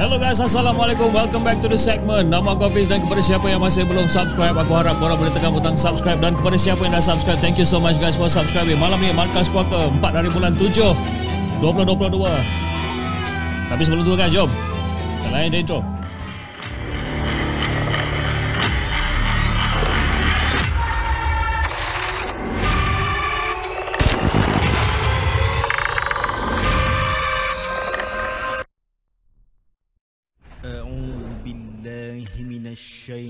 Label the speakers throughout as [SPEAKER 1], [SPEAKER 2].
[SPEAKER 1] Hello guys, Assalamualaikum. Welcome back to the segment. Nama aku Hafiz dan kepada siapa yang masih belum subscribe, aku harap korang boleh tekan butang subscribe dan kepada siapa yang dah subscribe, thank you so much guys for subscribing. Malam ni Markas Puaka 4 dari bulan 7 2022. Tapi sebelum tu guys, jom. Kita lain intro.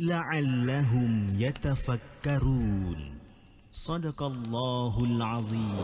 [SPEAKER 2] la'allahum yatafakkarun sadaqallahul azim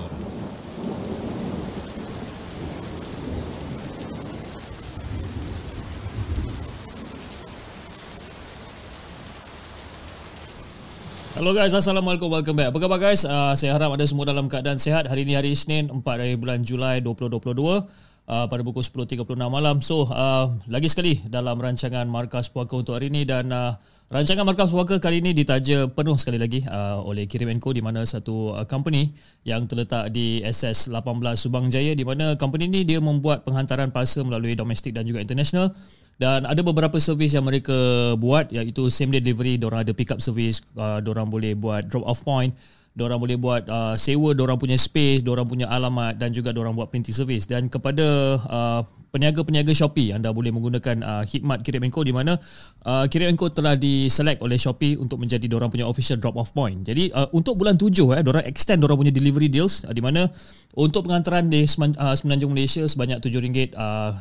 [SPEAKER 1] Hello guys, Assalamualaikum, welcome back. Apa khabar guys? Uh, saya harap ada semua dalam keadaan sehat. Hari ini hari Isnin, 4 hari bulan Julai 2022. Uh, pada pukul 10.36 malam. So, uh, lagi sekali dalam rancangan Markas Puaka untuk hari ini dan uh, rancangan Markas Puaka kali ini ditaja penuh sekali lagi uh, oleh Kirim Co di mana satu uh, company yang terletak di SS 18 Subang Jaya di mana company ini dia membuat penghantaran parcel melalui domestik dan juga international dan ada beberapa servis yang mereka buat iaitu same day delivery, diorang ada pick up service, uh, diorang boleh buat drop off point Diorang boleh buat uh, sewa diorang punya space, diorang punya alamat dan juga diorang buat printing service. Dan kepada uh, peniaga-peniaga Shopee, anda boleh menggunakan uh, khidmat Kirim Co di mana uh, Kirim Co telah diselect oleh Shopee untuk menjadi diorang punya official drop off point. Jadi uh, untuk bulan tujuh, eh, diorang extend diorang punya delivery deals uh, di mana untuk pengantaran di uh, Semenanjung Malaysia sebanyak RM7 uh,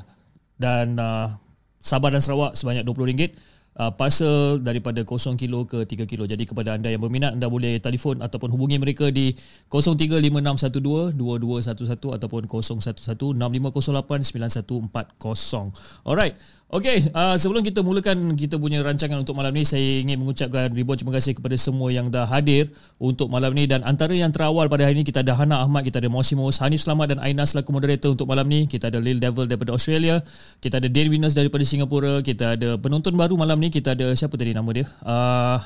[SPEAKER 1] dan uh, Sabah dan Sarawak sebanyak RM20 uh, parcel daripada 0 kilo ke 3 kilo. Jadi kepada anda yang berminat anda boleh telefon ataupun hubungi mereka di 035612 2211 ataupun 0116589140. Alright. Okey, uh, sebelum kita mulakan kita punya rancangan untuk malam ni, saya ingin mengucapkan ribuan terima kasih kepada semua yang dah hadir untuk malam ni dan antara yang terawal pada hari ini kita ada Hana Ahmad, kita ada Mosimos, Hanif Selamat dan Aina selaku moderator untuk malam ni. Kita ada Lil Devil daripada Australia, kita ada Dan Winners daripada Singapura, kita ada penonton baru malam ni, kita ada siapa tadi nama dia? Uh,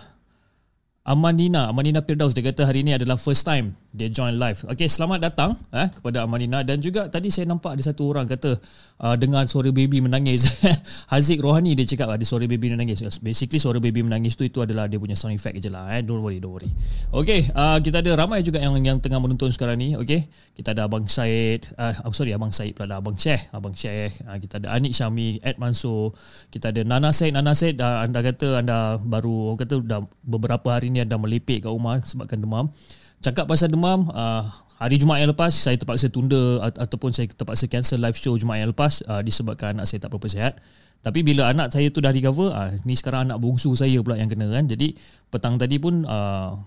[SPEAKER 1] Amanina, Amanina Firdaus dia kata hari ini adalah first time dia join live. Okey, selamat datang eh kepada Amanina dan juga tadi saya nampak ada satu orang kata uh, dengar suara baby menangis. Haziq Rohani dia cakap ada suara baby menangis. Basically suara baby menangis tu itu adalah dia punya sound effect je lah eh. Don't worry, don't worry. Okey, uh, kita ada ramai juga yang yang tengah menonton sekarang ni. Okey. Kita ada Abang Said, uh, oh, sorry Abang Said pula Abang Syekh, Abang Syekh. Uh, kita ada Anik Syami, Ed Mansur. Kita ada Nana Said, Nana Said uh, anda kata anda baru kata dah beberapa hari ni anda melipik kat rumah sebabkan demam. Cakap pasal demam, uh, hari Jumaat yang lepas saya terpaksa tunda at- ataupun saya terpaksa cancel live show Jumaat yang lepas uh, disebabkan anak saya tak berapa sihat. Tapi bila anak saya tu dah recover, uh, ni sekarang anak bongsu saya pula yang kena kan. Jadi petang tadi pun uh,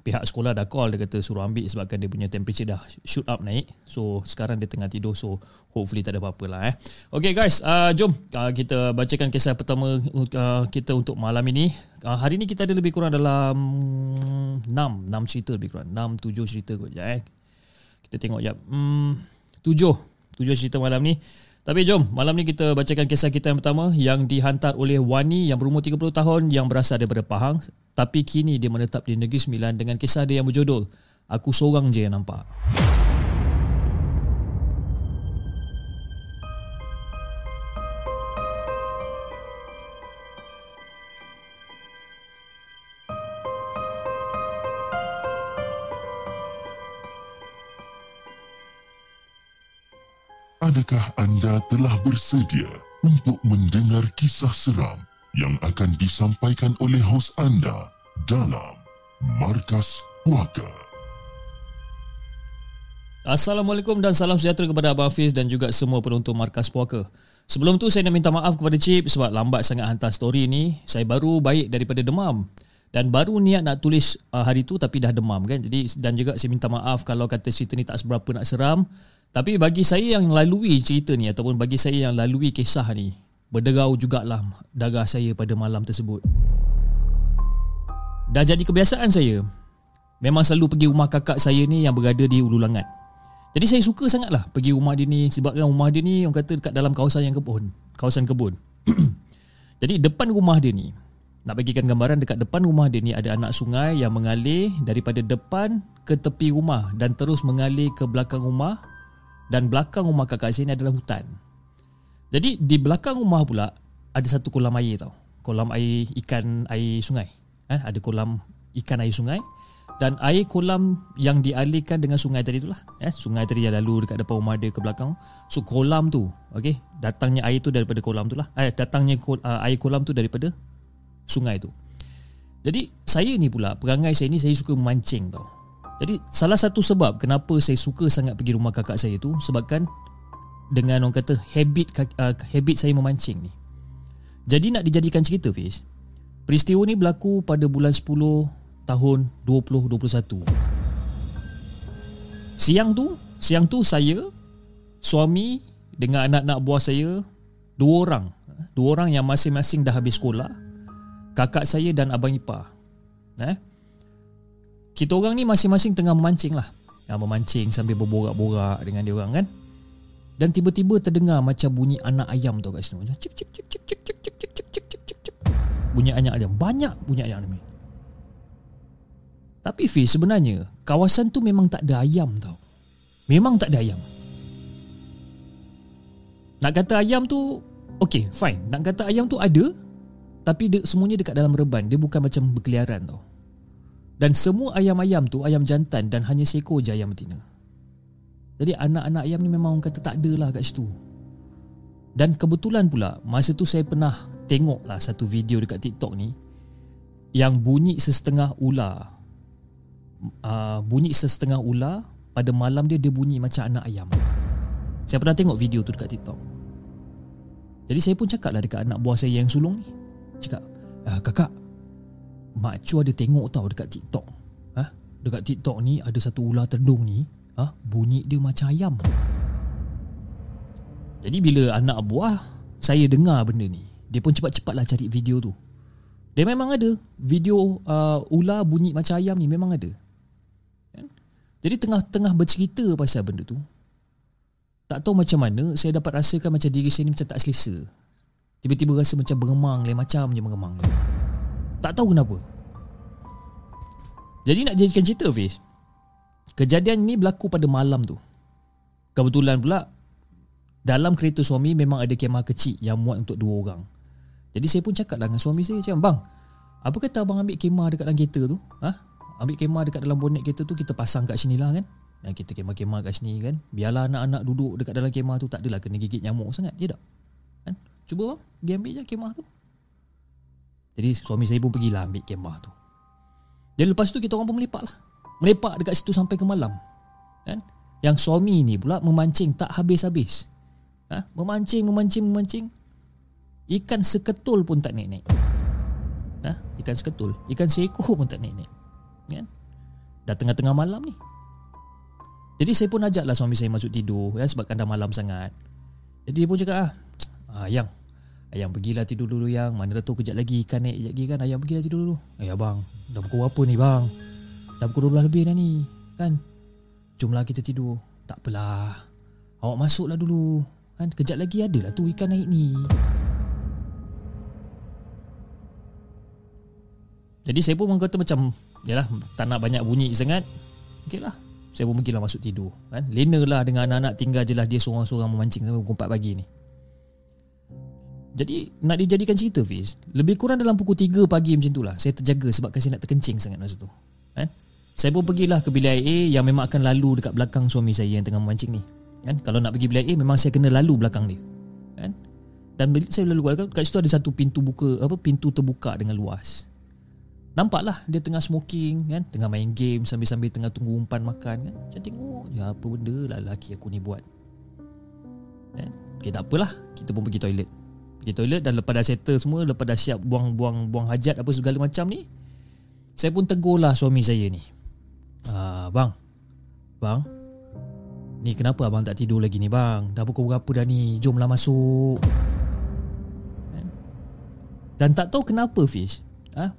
[SPEAKER 1] pihak sekolah dah call dia kata suruh ambil sebabkan dia punya temperature dah shoot up naik. So sekarang dia tengah tidur so hopefully tak ada apa-apa lah eh. Okay guys, uh, jom uh, kita bacakan kisah pertama uh, kita untuk malam ini. Uh, hari ini kita ada lebih kurang dalam 6, 6 cerita lebih kurang. 6, 7 cerita kot je eh. Kita tengok jap. Hmm, 7, 7 cerita malam ni. Tapi jom, malam ni kita bacakan kisah kita yang pertama yang dihantar oleh Wani yang berumur 30 tahun yang berasal daripada Pahang tapi kini dia menetap di Negeri Sembilan dengan kisah dia yang berjudul Aku Seorang Je Yang Nampak.
[SPEAKER 3] Adakah anda telah bersedia untuk mendengar kisah seram yang akan disampaikan oleh hos anda dalam Markas Puaka?
[SPEAKER 1] Assalamualaikum dan salam sejahtera kepada Abang Hafiz dan juga semua penonton Markas Puaka. Sebelum tu saya nak minta maaf kepada Cip sebab lambat sangat hantar story ni. Saya baru baik daripada demam dan baru niat nak tulis uh, hari tu tapi dah demam kan. Jadi dan juga saya minta maaf kalau kata cerita ni tak seberapa nak seram. Tapi bagi saya yang lalui cerita ni ataupun bagi saya yang lalui kisah ni, berderau jugalah darah saya pada malam tersebut. Dah jadi kebiasaan saya. Memang selalu pergi rumah kakak saya ni yang berada di Ulu Langat. Jadi saya suka sangatlah pergi rumah dia ni sebabkan rumah dia ni orang kata dekat dalam kawasan yang kebun, kawasan kebun. Jadi depan rumah dia ni, nak bagikan gambaran dekat depan rumah dia ni ada anak sungai yang mengalir daripada depan ke tepi rumah dan terus mengalir ke belakang rumah dan belakang rumah kakak saya ni adalah hutan. Jadi di belakang rumah pula ada satu kolam air tau. Kolam air ikan air sungai. Eh, ada kolam ikan air sungai dan air kolam yang dialihkan dengan sungai tadi itulah eh sungai tadi yang lalu dekat depan rumah dia ke belakang so kolam tu okey datangnya air tu daripada kolam tu lah eh datangnya uh, air kolam tu daripada sungai tu jadi saya ni pula perangai saya ni saya suka memancing tau jadi salah satu sebab kenapa saya suka sangat pergi rumah kakak saya tu sebabkan dengan orang kata habit uh, habit saya memancing ni jadi nak dijadikan cerita Fiz peristiwa ni berlaku pada bulan 10 tahun 2021. Siang tu, siang tu saya, suami dengan anak-anak buah saya, dua orang. Dua orang yang masing-masing dah habis sekolah. Kakak saya dan abang ipar. Eh? Kita orang ni masing-masing tengah memancing lah. Ya, memancing sambil berborak-borak dengan dia orang kan. Dan tiba-tiba terdengar macam bunyi anak ayam tu kat situ. Macam cik cik cik cik cik cik cik cik cik cik cik cik. Bunyi anak ayam. Banyak bunyi ayam ni. Tapi Fiz sebenarnya kawasan tu memang tak ada ayam tau. Memang tak ada ayam. Nak kata ayam tu okay fine. Nak kata ayam tu ada tapi dia, semuanya dekat dalam reban. Dia bukan macam berkeliaran tau. Dan semua ayam-ayam tu ayam jantan dan hanya seekor je ayam betina. Jadi anak-anak ayam ni memang orang kata tak ada lah kat situ. Dan kebetulan pula masa tu saya pernah tengok lah satu video dekat TikTok ni yang bunyi sesetengah ular uh, bunyi sesetengah ular pada malam dia dia bunyi macam anak ayam. Saya pernah tengok video tu dekat TikTok. Jadi saya pun cakap lah dekat anak buah saya yang sulung ni. Cakap, ah, kakak, Mak Cu ada tengok tau dekat TikTok. Ha? Dekat TikTok ni ada satu ular terdung ni. Ha? Bunyi dia macam ayam. Jadi bila anak buah saya dengar benda ni, dia pun cepat-cepatlah cari video tu. Dia memang ada video uh, ular bunyi macam ayam ni memang ada. Jadi tengah-tengah bercerita pasal benda tu Tak tahu macam mana Saya dapat rasakan macam diri saya ni macam tak selesa Tiba-tiba rasa macam bergemang lain Macam je bergemang Tak tahu kenapa. Jadi nak jadikan cerita Fiz. Kejadian ni berlaku pada malam tu. Kebetulan pula Dalam kereta suami memang ada kemah kecil Yang muat untuk dua orang. Jadi saya pun cakap lah dengan suami saya Macam bang Apa kata abang ambil kemah dekat dalam kereta tu? Ha? ambil kemah dekat dalam bonet kereta tu kita pasang kat sini lah kan? Dan kita kemah-kemah kat sini kan? Biarlah anak-anak duduk dekat dalam kemah tu tak adalah kena gigit nyamuk sangat dia tak cuba bang pergi ambil je kemah tu. Jadi suami saya pun pergilah ambil kemah tu. Dan lepas tu kita orang pun melepak lah. Melepak dekat situ sampai ke malam. Kan? Yang suami ni pula memancing tak habis-habis. Ha? memancing memancing memancing. Ikan seketul pun tak naik-naik. Ha? ikan seketul. Ikan seekor pun tak naik-naik. Kan? Dah tengah-tengah malam ni. Jadi saya pun ajaklah suami saya masuk tidur ya, Sebabkan dah malam sangat. Jadi dia pun cakap ah, ah Ayang pergilah tidur dulu yang Mana dah tahu kejap lagi ikan naik kejap lagi kan? Ayang pergilah tidur dulu. Eh abang Dah pukul apa ni bang? Dah pukul 12 lebih dah ni Kan? Jomlah kita tidur. Tak apalah Awak masuklah dulu Kan? Kejap lagi adalah tu ikan naik ni. Jadi saya pun kata macam Yalah tak nak banyak bunyi sangat. Okey lah Saya pun pergilah masuk tidur kan? Lena lah dengan anak-anak tinggal je lah Dia seorang-seorang memancing sampai pukul 4 pagi ni Jadi nak dijadikan cerita Fiz Lebih kurang dalam pukul 3 pagi macam tu lah Saya terjaga sebab saya nak terkencing sangat masa tu. Kan? Saya pun pergilah ke bilik air Yang memang akan lalu dekat belakang suami saya Yang tengah memancing ni. Kan? Kalau nak pergi bilik air Memang saya kena lalu belakang dia. Kan? Dan saya lalu kat situ ada satu pintu buka apa pintu terbuka dengan luas. Nampaklah dia tengah smoking kan? Tengah main game Sambil-sambil tengah tunggu umpan makan kan? Macam tengok Ya apa benda lah lelaki aku ni buat. Kan? Okay tak apalah. Kita pun pergi toilet Pergi toilet dan lepas dah settle semua Lepas dah siap buang-buang buang hajat apa segala macam ni Saya pun tegur lah suami saya ni. Ah, Bang Bang Ni kenapa abang tak tidur lagi ni bang? Dah pukul berapa dah ni? Jomlah masuk. Kan? Dan tak tahu kenapa Fish ha?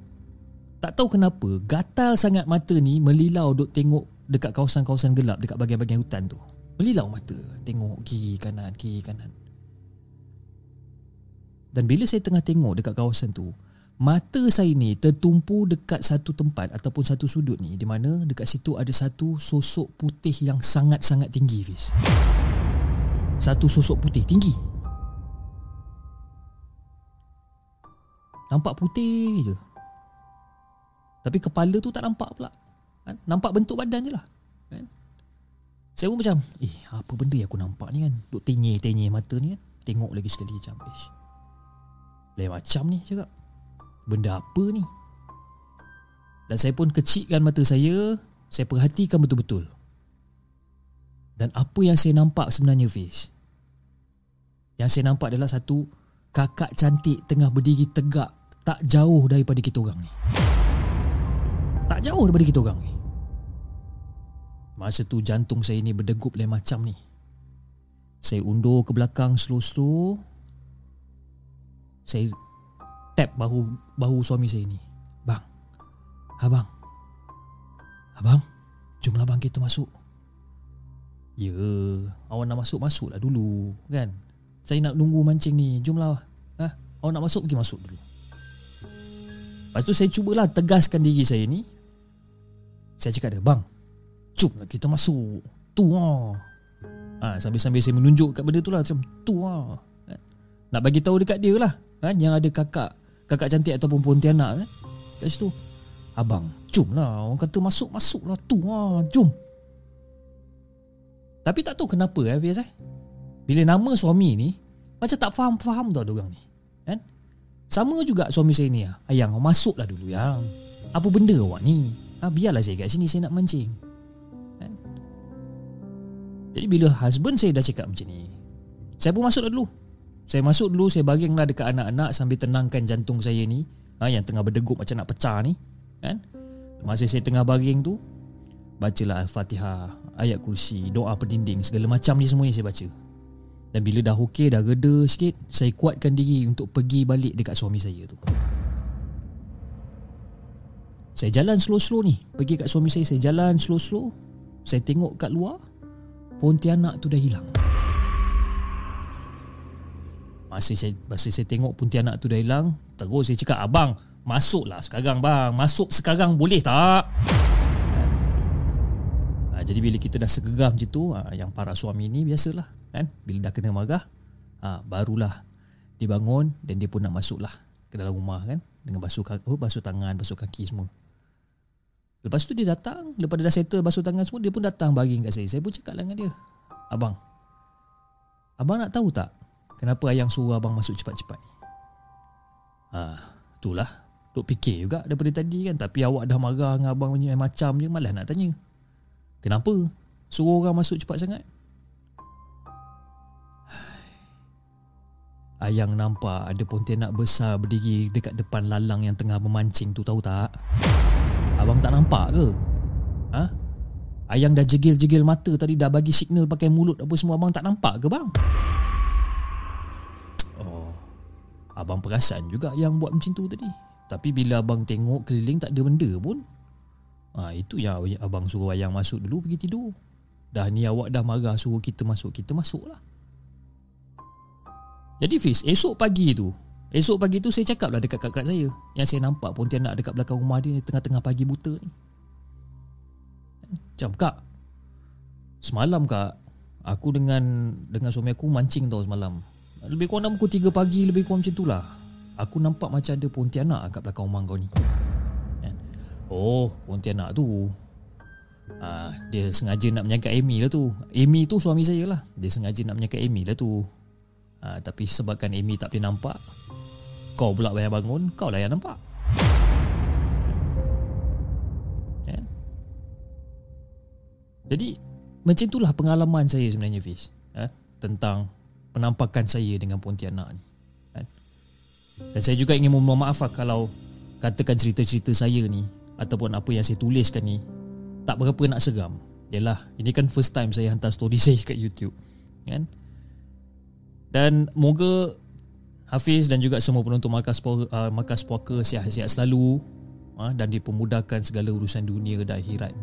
[SPEAKER 1] Tak tahu kenapa Gatal sangat mata ni Melilau duk tengok Dekat kawasan-kawasan gelap Dekat bahagian-bahagian hutan tu. Melilau mata Tengok kiri kanan Kiri kanan Dan bila saya tengah tengok Dekat kawasan tu Mata saya ni tertumpu dekat satu tempat Ataupun satu sudut ni Di mana dekat situ ada satu sosok putih yang sangat-sangat tinggi Fiz. Satu sosok putih tinggi. Nampak putih je. Tapi kepala tu tak nampak pula. Kan? Nampak bentuk badan je lah. Kan? Saya pun macam Eh apa benda yang aku nampak ni kan? Duk tenyih-tenyih mata ni kan? Tengok lagi sekali macam Ish. Lain macam ni cakap Benda apa ni Dan saya pun kecikkan mata saya Saya perhatikan betul-betul Dan apa yang saya nampak sebenarnya Fish Yang saya nampak adalah satu Kakak cantik tengah berdiri tegak Tak jauh daripada kita orang ni tak jauh daripada kita orang ni. Masa tu jantung saya ni berdegup lain macam ni. Saya undur ke belakang slow-slow. Saya tap bahu bahu suami saya ni. Bang. Abang. Abang. Jomlah bang kita masuk. Ya, awak nak masuk masuklah dulu, kan? Saya nak nunggu mancing ni. Jomlah. Ha? Awak nak masuk pergi masuk dulu. Lepas tu saya cubalah tegaskan diri saya ni saya cakap dia Bang Jom lah kita masuk Tu lah ha, Sambil-sambil saya menunjuk kat benda tu lah Macam tu kan? Nak bagi tahu dekat dia lah kan? Yang ada kakak Kakak cantik ataupun pontianak kan? Kat situ. Abang Jom lah. Orang kata masuk-masuk lah Tu. Lah Jom. Tapi tak tahu kenapa eh Fiaz eh? Bila nama suami ni Macam tak faham-faham tau orang ni. Kan? Sama juga suami saya ni lah Ayang masuklah dulu yang Apa benda awak ni? Ah, Biarlah saya kat sini Saya nak mancing. Kan? Jadi bila husband saya dah cakap macam ni Saya pun masuk dulu Saya masuk dulu Saya baringlah dekat anak-anak Sambil tenangkan jantung saya ni. Ha, Yang tengah berdegup macam nak pecah ni kan? Masa saya tengah baring tu Bacalah Al-Fatihah Ayat kursi Doa pendinding Segala macam ni semuanya saya baca. Dan bila dah okey Dah reda sikit Saya kuatkan diri Untuk pergi balik Dekat suami saya tu. Saya jalan slow-slow ni Pergi kat suami saya Saya jalan slow-slow. Saya tengok kat luar Pontianak tu dah hilang Masa saya, masa saya tengok Pontianak tu dah hilang Terus saya cakap Abang Masuklah sekarang bang. Masuk sekarang boleh tak? Ha, Jadi bila kita dah segeram macam tu ha, Yang para suami ni biasalah kan? Bila dah kena marah ha, Barulah Dia bangun Dan dia pun nak masuk lah Ke dalam rumah kan? Dengan basuh, oh, basuh tangan Basuh kaki semua. Lepas tu dia datang Lepas dia dah settle basuh tangan semua Dia pun datang baring kat saya. Saya pun cakap lah dengan dia Abang Abang nak tahu tak Kenapa ayang suruh abang masuk cepat-cepat ni Ha, itulah Duk fikir juga daripada tadi kan Tapi awak dah marah dengan abang punya macam je Malah nak tanya Kenapa Suruh orang masuk cepat sangat Ayang nampak ada pontianak besar berdiri dekat depan lalang yang tengah memancing tu tahu tak? Abang tak nampak ke? Ha? Ayang dah jegil-jegil mata tadi dah bagi signal pakai mulut apa semua abang tak nampak ke bang? Abang perasan juga yang buat macam tu tadi. Tapi bila abang tengok keliling tak ada benda pun. Ha, itu yang abang suruh ayang masuk dulu pergi tidur. Dah ni awak dah marah suruh kita masuk, kita masuklah. Jadi Fiz, esok pagi tu Esok pagi tu saya cakap lah dekat kakak saya Yang saya nampak Pontianak dekat belakang rumah dia Tengah-tengah pagi buta ni Macam kak Semalam kak Aku dengan dengan suami aku mancing tau semalam lebih kurang dalam pukul 3 pagi Lebih kurang macam itulah. Aku nampak macam ada Pontianak Kat belakang rumah kau ni. Kan? Oh Pontianak tu. Uh, Dia sengaja nak menyangkat Amy lah tu. Amy tu suami saya lah. Dia sengaja nak menyangkat Amy lah tu. Uh, Tapi sebabkan Amy tak boleh nampak Kau pula bayar bangun Kau lah yang nampak. Kan? Jadi Macam itulah pengalaman saya sebenarnya Fish ah, eh? Tentang penampakan saya dengan Pontianak ni. Kan? Dan saya juga ingin memohon maaf lah kalau katakan cerita-cerita saya ni ataupun apa yang saya tuliskan ni tak berapa nak seram. Yalah, ini kan first time saya hantar story saya kat YouTube. Kan? Dan moga Hafiz dan juga semua penonton Markas Puaka, uh, Markas Puaka sihat-sihat selalu uh, dan dipermudahkan segala urusan dunia dan akhirat.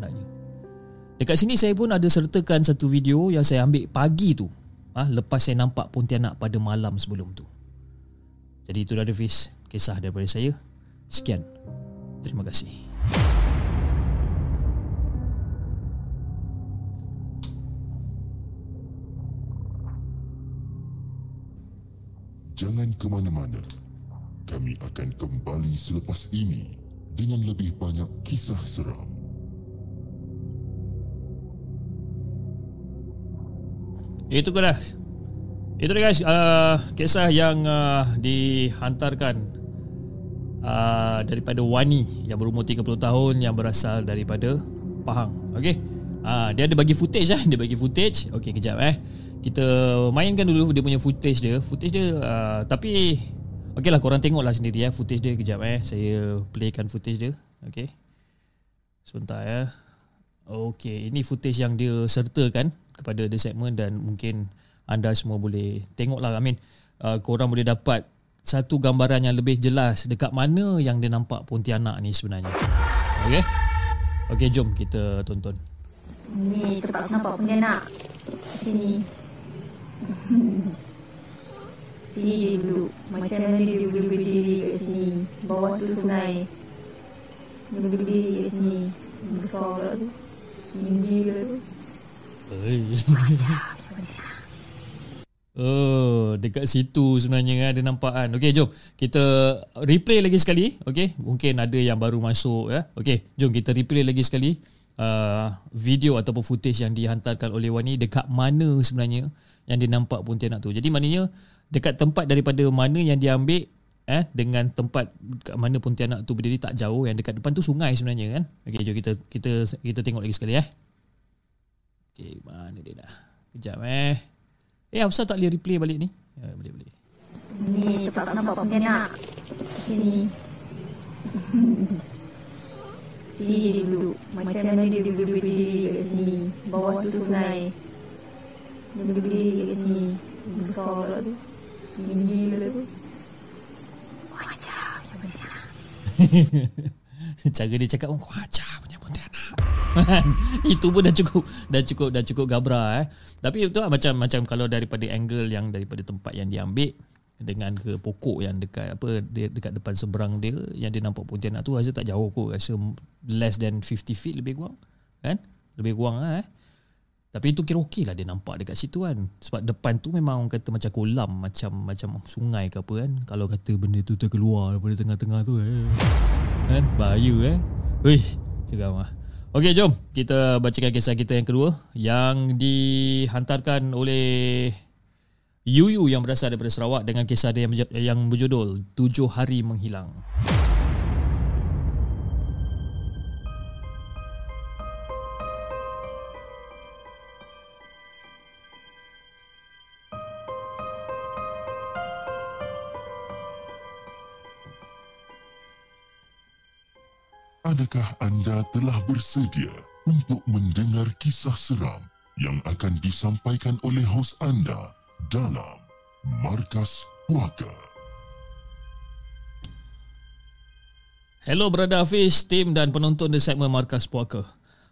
[SPEAKER 1] Dekat sini saya pun ada sertakan satu video yang saya ambil pagi tu uh, lepas saya nampak Pontianak pada malam sebelum tu. Jadi itulah Hafiz kisah daripada saya. Sekian. Terima kasih.
[SPEAKER 3] Jangan ke mana-mana. Kami akan kembali selepas ini dengan lebih banyak kisah seram.
[SPEAKER 1] Itu dah. Itu dia guys, uh, kisah yang uh, dihantarkan uh, daripada Wani yang berumur 30 tahun yang berasal daripada Pahang. Okey. Uh, dia ada bagi footage eh, dia bagi footage. Okey, kejap eh. Kita mainkan dulu dia punya footage dia. Footage dia uh, tapi okey lah korang tengoklah sendiri eh footage dia kejap eh. Saya playkan footage dia. Okey. Sebentar ya. Okey, ini footage yang dia sertakan kepada the segment dan mungkin anda semua boleh tengoklah mean uh, korang boleh dapat satu gambaran yang lebih jelas dekat mana yang dia nampak Pontianak ni sebenarnya. Okey. Okey, jom kita tonton.
[SPEAKER 4] Ni tempat nampak Pontianak. Sini. sini je dulu. Macam mana dia boleh berdiri kat sini. Bawah tu sungai. Dia boleh berdiri kat sini. Besar pula tu. Tinggi. Macam
[SPEAKER 1] Oh, dekat situ sebenarnya kan ada nampak kan. Okey, jom kita replay lagi sekali. Okey, mungkin ada yang baru masuk ya. Okey, jom kita replay lagi sekali uh, video ataupun footage yang dihantarkan oleh Wani dekat mana sebenarnya yang dia nampak Pontianak tu. Jadi maknanya dekat tempat daripada mana yang dia ambil eh dengan tempat kat mana Pontianak tu berdiri tak jauh yang dekat depan tu sungai sebenarnya kan. Okey, jom kita kita kita tengok lagi sekali eh. Okey, mana dia dah? Kejap eh. Eh, apa tak boleh replay balik ni? Ya, boleh, boleh.
[SPEAKER 4] Ni tempat nampak Pontianak. Sini. sini je dulu. Macam mana dia boleh berdiri kat sini. Bawah tu sungai. Dia berdiri kat sini. Besar pula tu. Tinggi pula tu. Macam dia boleh
[SPEAKER 1] Cara dia cakap oh, ajar punya Pontianak. Itu pun dah cukup dah cukup dah cukup gabra eh. Tapi itu lah macam macam kalau daripada angle yang daripada tempat yang dia ambil dengan ke pokok yang dekat apa dia dekat depan seberang dia yang dia nampak Pontianak tu rasa tak jauh kot rasa less than 50 feet lebih kurang kan lebih kurang lah eh tapi itu kira okey lah dia nampak dekat situ kan. Sebab depan tu memang orang kata macam kolam macam macam sungai ke apa kan. Kalau kata benda tu terkeluar daripada tengah-tengah tu eh kan? Bahaya eh? Wih, seram lah. Okey, jom kita bacakan kisah kita yang kedua yang dihantarkan oleh Yuyu yang berasal daripada Sarawak dengan kisah dia yang, berj- yang berjudul Tujuh Hari Menghilang.
[SPEAKER 3] Adakah anda telah bersedia untuk mendengar kisah seram yang akan disampaikan oleh hos anda dalam Markas Puaka?
[SPEAKER 1] Hello Brother Hafiz, tim dan penonton di segmen Markas Puaka.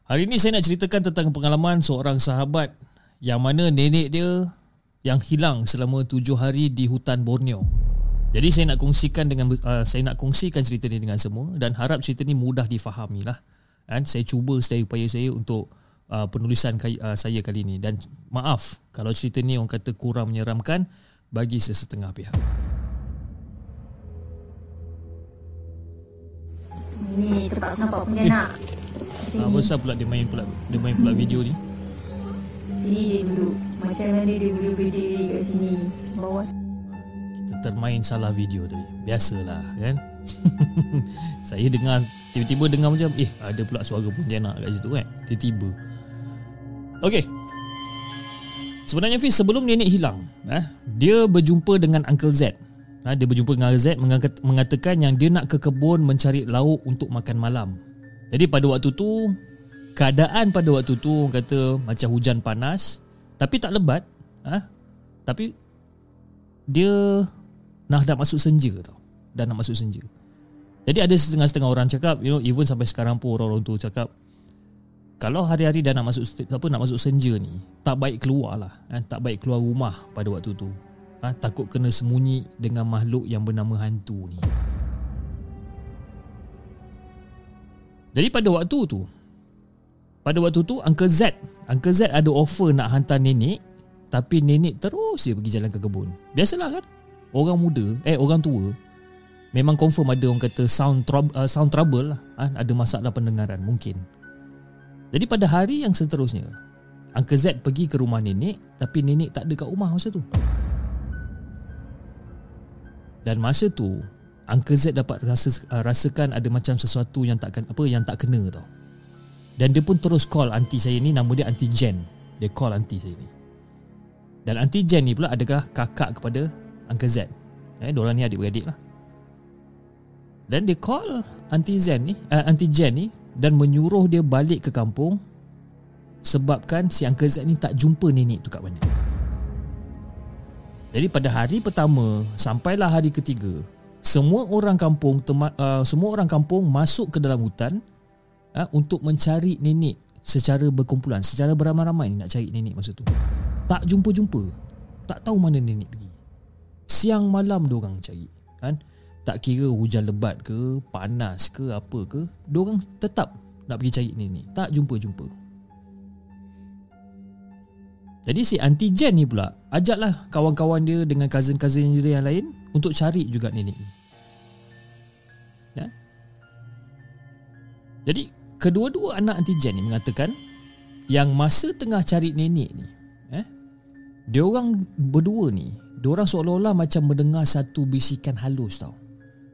[SPEAKER 1] Hari ini saya nak ceritakan tentang pengalaman seorang sahabat yang mana nenek dia yang hilang selama tujuh hari di hutan Borneo. Jadi saya nak kongsikan dengan uh, saya nak kongsikan cerita ni dengan semua dan harap cerita ni mudah difahami lah. Dan saya cuba sedaya upaya saya untuk uh, penulisan kay- uh, saya kali ini dan maaf kalau cerita ni orang kata kurang menyeramkan bagi sesetengah pihak.
[SPEAKER 4] Ni tempat aku nampak Pontianak.
[SPEAKER 1] Ah,
[SPEAKER 4] Sini.
[SPEAKER 1] apa pula dia main pula dia main pula video ni?
[SPEAKER 4] Sini je dulu. Macam mana dia boleh berdiri kat sini. Bawah
[SPEAKER 1] termain salah video tadi. Biasalah kan. saya dengar tiba-tiba dengar macam eh ada pula suara Pontianak kat situ kan. Tiba-tiba. Okey. Sebenarnya Fiz sebelum nenek hilang, eh, dia berjumpa dengan Uncle Z. Ha, dia berjumpa dengan Uncle Z mengat- mengatakan yang dia nak ke kebun mencari lauk untuk makan malam. Jadi pada waktu tu keadaan pada waktu tu orang kata macam hujan panas tapi tak lebat, ha? Tapi dia nak dah masuk senja tau. Dah nak masuk senja. Jadi ada setengah-setengah orang cakap, you know, even sampai sekarang pun orang-orang tu cakap kalau hari-hari dah nak masuk apa nak masuk senja ni tak baik keluar lah eh? tak baik keluar rumah pada waktu tu ha? takut kena sembunyi dengan makhluk yang bernama hantu ni jadi pada waktu tu pada waktu tu Uncle Z Uncle Z ada offer nak hantar nenek tapi nenek terus dia pergi jalan ke kebun biasalah kan orang muda eh orang tua memang confirm ada orang kata sound trouble, uh, sound trouble lah ha? ada masalah pendengaran mungkin jadi pada hari yang seterusnya Uncle Z pergi ke rumah nenek Tapi nenek tak ada kat rumah masa tu Dan masa tu Uncle Z dapat rasa, uh, rasakan ada macam sesuatu yang tak apa yang tak kena tau. Dan dia pun terus call aunty saya ni nama dia aunty Jen. Dia call aunty saya ni. Dan aunty Jen ni pula adalah kakak kepada Uncle Z. Eh, diorang ni adik-beradik lah. Dan dia call aunty Zen ni, uh, aunty Jen ni dan menyuruh dia balik ke kampung sebabkan si Uncle Z ni tak jumpa nenek tu kat mana. Jadi pada hari pertama sampailah hari ketiga, semua orang kampung tema, uh, semua orang kampung masuk ke dalam hutan uh, untuk mencari nenek secara berkumpulan, secara beramai-ramai nak cari nenek masa tu. Tak jumpa-jumpa. Tak tahu mana nenek pergi. Siang malam dia orang cari, kan? Tak kira hujan lebat ke, panas ke, apa ke, diorang tetap nak pergi cari nenek. Tak jumpa-jumpa. Jadi si Aunty Jen ni pula ajaklah kawan-kawan dia dengan cousin-cousin dia yang lain untuk cari juga nenek ni. Ya? Jadi kedua-dua anak Aunty Jen ni mengatakan yang masa tengah cari nenek ni, eh, dia orang berdua ni, dia orang seolah-olah macam mendengar satu bisikan halus tau.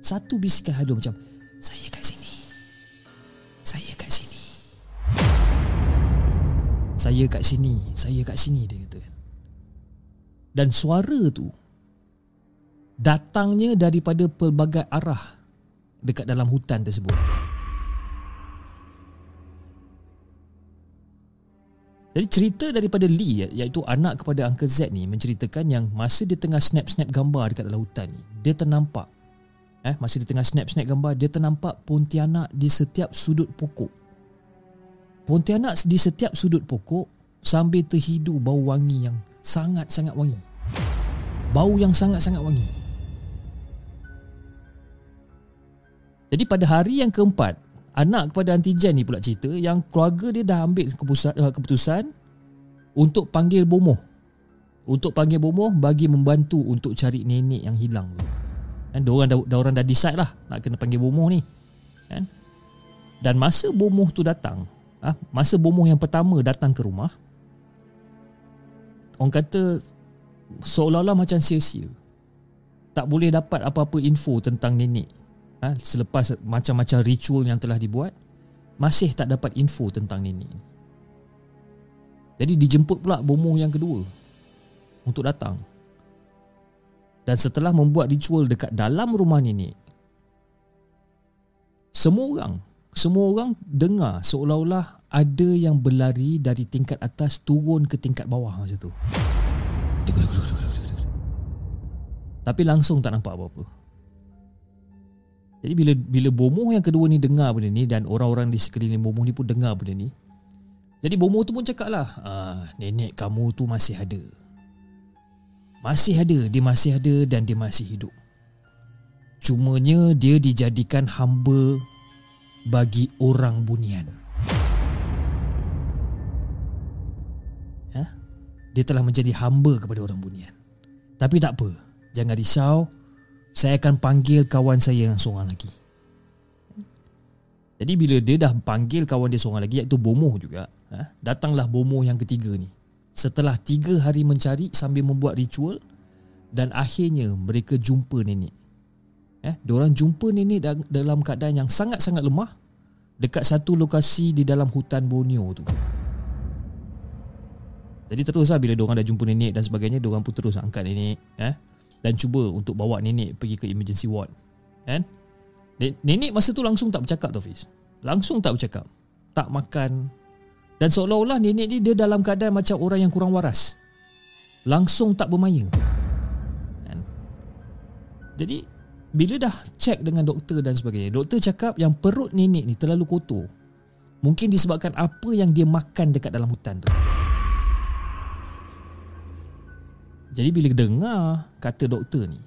[SPEAKER 1] Satu bisikan halus macam Saya kat sini. Saya kat sini. Saya kat sini. Saya kat sini dia kata Dan suara tu Datangnya daripada pelbagai arah Dekat dalam hutan tersebut Jadi cerita daripada Lee iaitu anak kepada Uncle Z ni menceritakan yang masa dia tengah snap-snap gambar dekat dalam hutan ni dia ternampak eh masa di tengah snap-snap gambar dia ternampak pontianak di setiap sudut pokok. Pontianak di setiap sudut pokok sambil terhidu bau wangi yang sangat-sangat wangi. Bau yang sangat-sangat wangi. Jadi pada hari yang keempat, anak kepada Aunty Jen ni pula cerita yang keluarga dia dah ambil keputusan, eh, keputusan untuk panggil bomoh. Untuk panggil bomoh bagi membantu untuk cari nenek yang hilang tu. Kan orang dah, dah orang dah decide lah nak kena panggil bomoh ni. Kan? Dan masa bomoh tu datang, ah, masa bomoh yang pertama datang ke rumah, orang kata seolah-olah macam sia-sia. Tak boleh dapat apa-apa info tentang nenek. Ha, selepas macam-macam ritual yang telah dibuat, masih tak dapat info tentang nenek. Jadi dijemput pula bomoh yang kedua untuk datang. Dan setelah membuat ritual dekat dalam rumah nenek, semua orang, semua orang dengar seolah-olah ada yang berlari dari tingkat atas turun ke tingkat bawah macam tu. Tapi langsung tak nampak apa-apa. Jadi bila bila bomoh yang kedua ni dengar benda ni dan orang-orang di sekeliling bomoh ni pun dengar benda ni. Jadi bomoh tu pun cakap lah, ah, nenek kamu tu masih ada. Masih ada, dia masih ada dan dia masih hidup. Cumanya dia dijadikan hamba bagi orang bunian. Ha? Dia telah menjadi hamba kepada orang bunian. Tapi tak apa, jangan risau. Saya akan panggil kawan saya yang seorang lagi. Jadi bila dia dah panggil kawan dia seorang lagi iaitu Bomoh juga, ha? datanglah Bomoh yang ketiga ni. Setelah tiga hari mencari sambil membuat ritual dan akhirnya mereka jumpa nenek. Eh, diorang jumpa nenek dalam keadaan yang sangat-sangat lemah dekat satu lokasi di dalam hutan Borneo tu. Jadi teruslah bila diorang dah jumpa nenek dan sebagainya, diorang pun terus angkat nenek eh dan cuba untuk bawa nenek pergi ke emergency ward. Kan? Nenek masa tu langsung tak bercakap tu Fiz. Langsung tak bercakap. Tak makan. Dan seolah-olah nenek ni dia dalam keadaan macam orang yang kurang waras. Langsung tak bermaya. Kan? Jadi bila dah cek dengan doktor dan sebagainya, doktor cakap yang perut nenek ni terlalu kotor. Mungkin disebabkan apa yang dia makan dekat dalam hutan tu. Jadi bila dengar kata doktor ni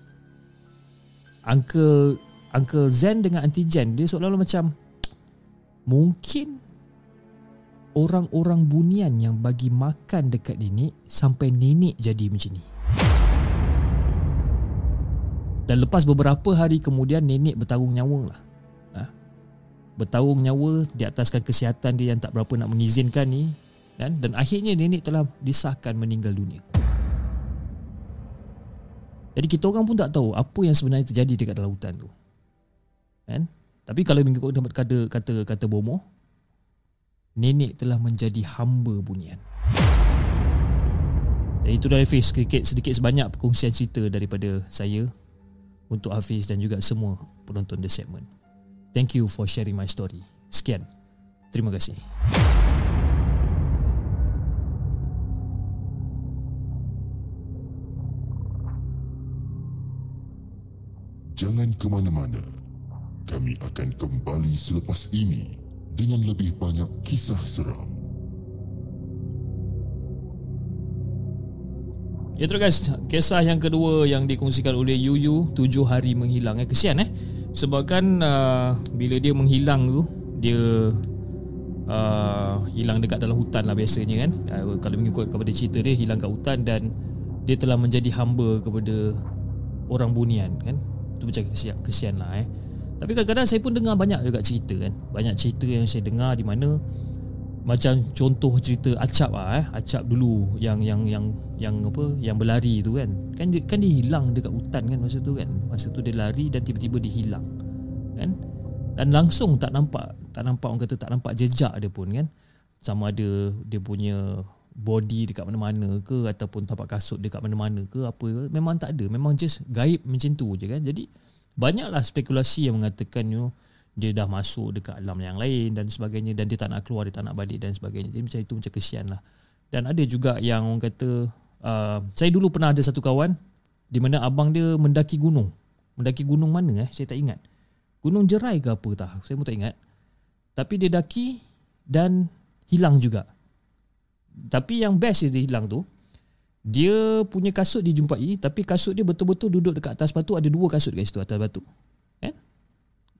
[SPEAKER 1] Uncle Uncle Zen dengan Auntie Jen Dia seolah-olah macam Mungkin Orang-orang bunian yang bagi makan dekat nenek Sampai nenek jadi macam ni Dan lepas beberapa hari kemudian Nenek bertarung nyawa lah ha? Bertarung nyawa Di ataskan kesihatan dia yang tak berapa nak mengizinkan ni kan? Dan akhirnya nenek telah disahkan meninggal dunia jadi kita orang pun tak tahu apa yang sebenarnya terjadi dekat dalam hutan tu. Kan? Tapi kalau mengikut kata kata kata Bomo, nenek telah menjadi hamba bunian. Jadi itu dari Hafiz sedikit, sedikit sebanyak perkongsian cerita daripada saya untuk Hafiz dan juga semua penonton The Segment. Thank you for sharing my story. Sekian. Terima kasih.
[SPEAKER 3] Jangan ke mana-mana. Kami akan kembali selepas ini dengan lebih banyak kisah seram.
[SPEAKER 1] Ya terus guys, kisah yang kedua yang dikongsikan oleh Yuyu tujuh hari menghilang eh kesian eh. Sebab kan uh, bila dia menghilang tu dia uh, hilang dekat dalam hutan lah biasanya kan. Uh, kalau mengikut kepada cerita dia hilang kat hutan dan dia telah menjadi hamba kepada orang bunian kan tu macam kesian, kesian lah eh. Tapi kadang-kadang saya pun dengar banyak juga cerita kan. Banyak cerita yang saya dengar di mana macam contoh cerita acap ah eh. Acap dulu yang yang yang yang apa yang berlari tu kan. Kan dia, kan dia hilang dekat hutan kan masa tu kan. Masa tu dia lari dan tiba-tiba dia hilang kan. Dan langsung tak nampak tak nampak orang kata tak nampak jejak dia pun kan. Sama ada dia punya body dekat mana-mana ke ataupun tapak kasut dekat mana-mana ke apa memang tak ada. Memang just gaib macam tu je kan. Jadi banyaklah spekulasi yang mengatakan you dia dah masuk dekat alam yang lain dan sebagainya dan dia tak nak keluar dia tak nak balik dan sebagainya. Jadi macam itu macam kesian lah. Dan ada juga yang orang kata uh, saya dulu pernah ada satu kawan di mana abang dia mendaki gunung. Mendaki gunung mana eh? Saya tak ingat. Gunung jerai ke apa tak saya pun tak ingat. Tapi dia daki dan hilang juga tapi yang best dia hilang tu Dia punya kasut dijumpai Tapi kasut dia betul-betul duduk dekat atas batu Ada dua kasut kat situ atas batu. Kan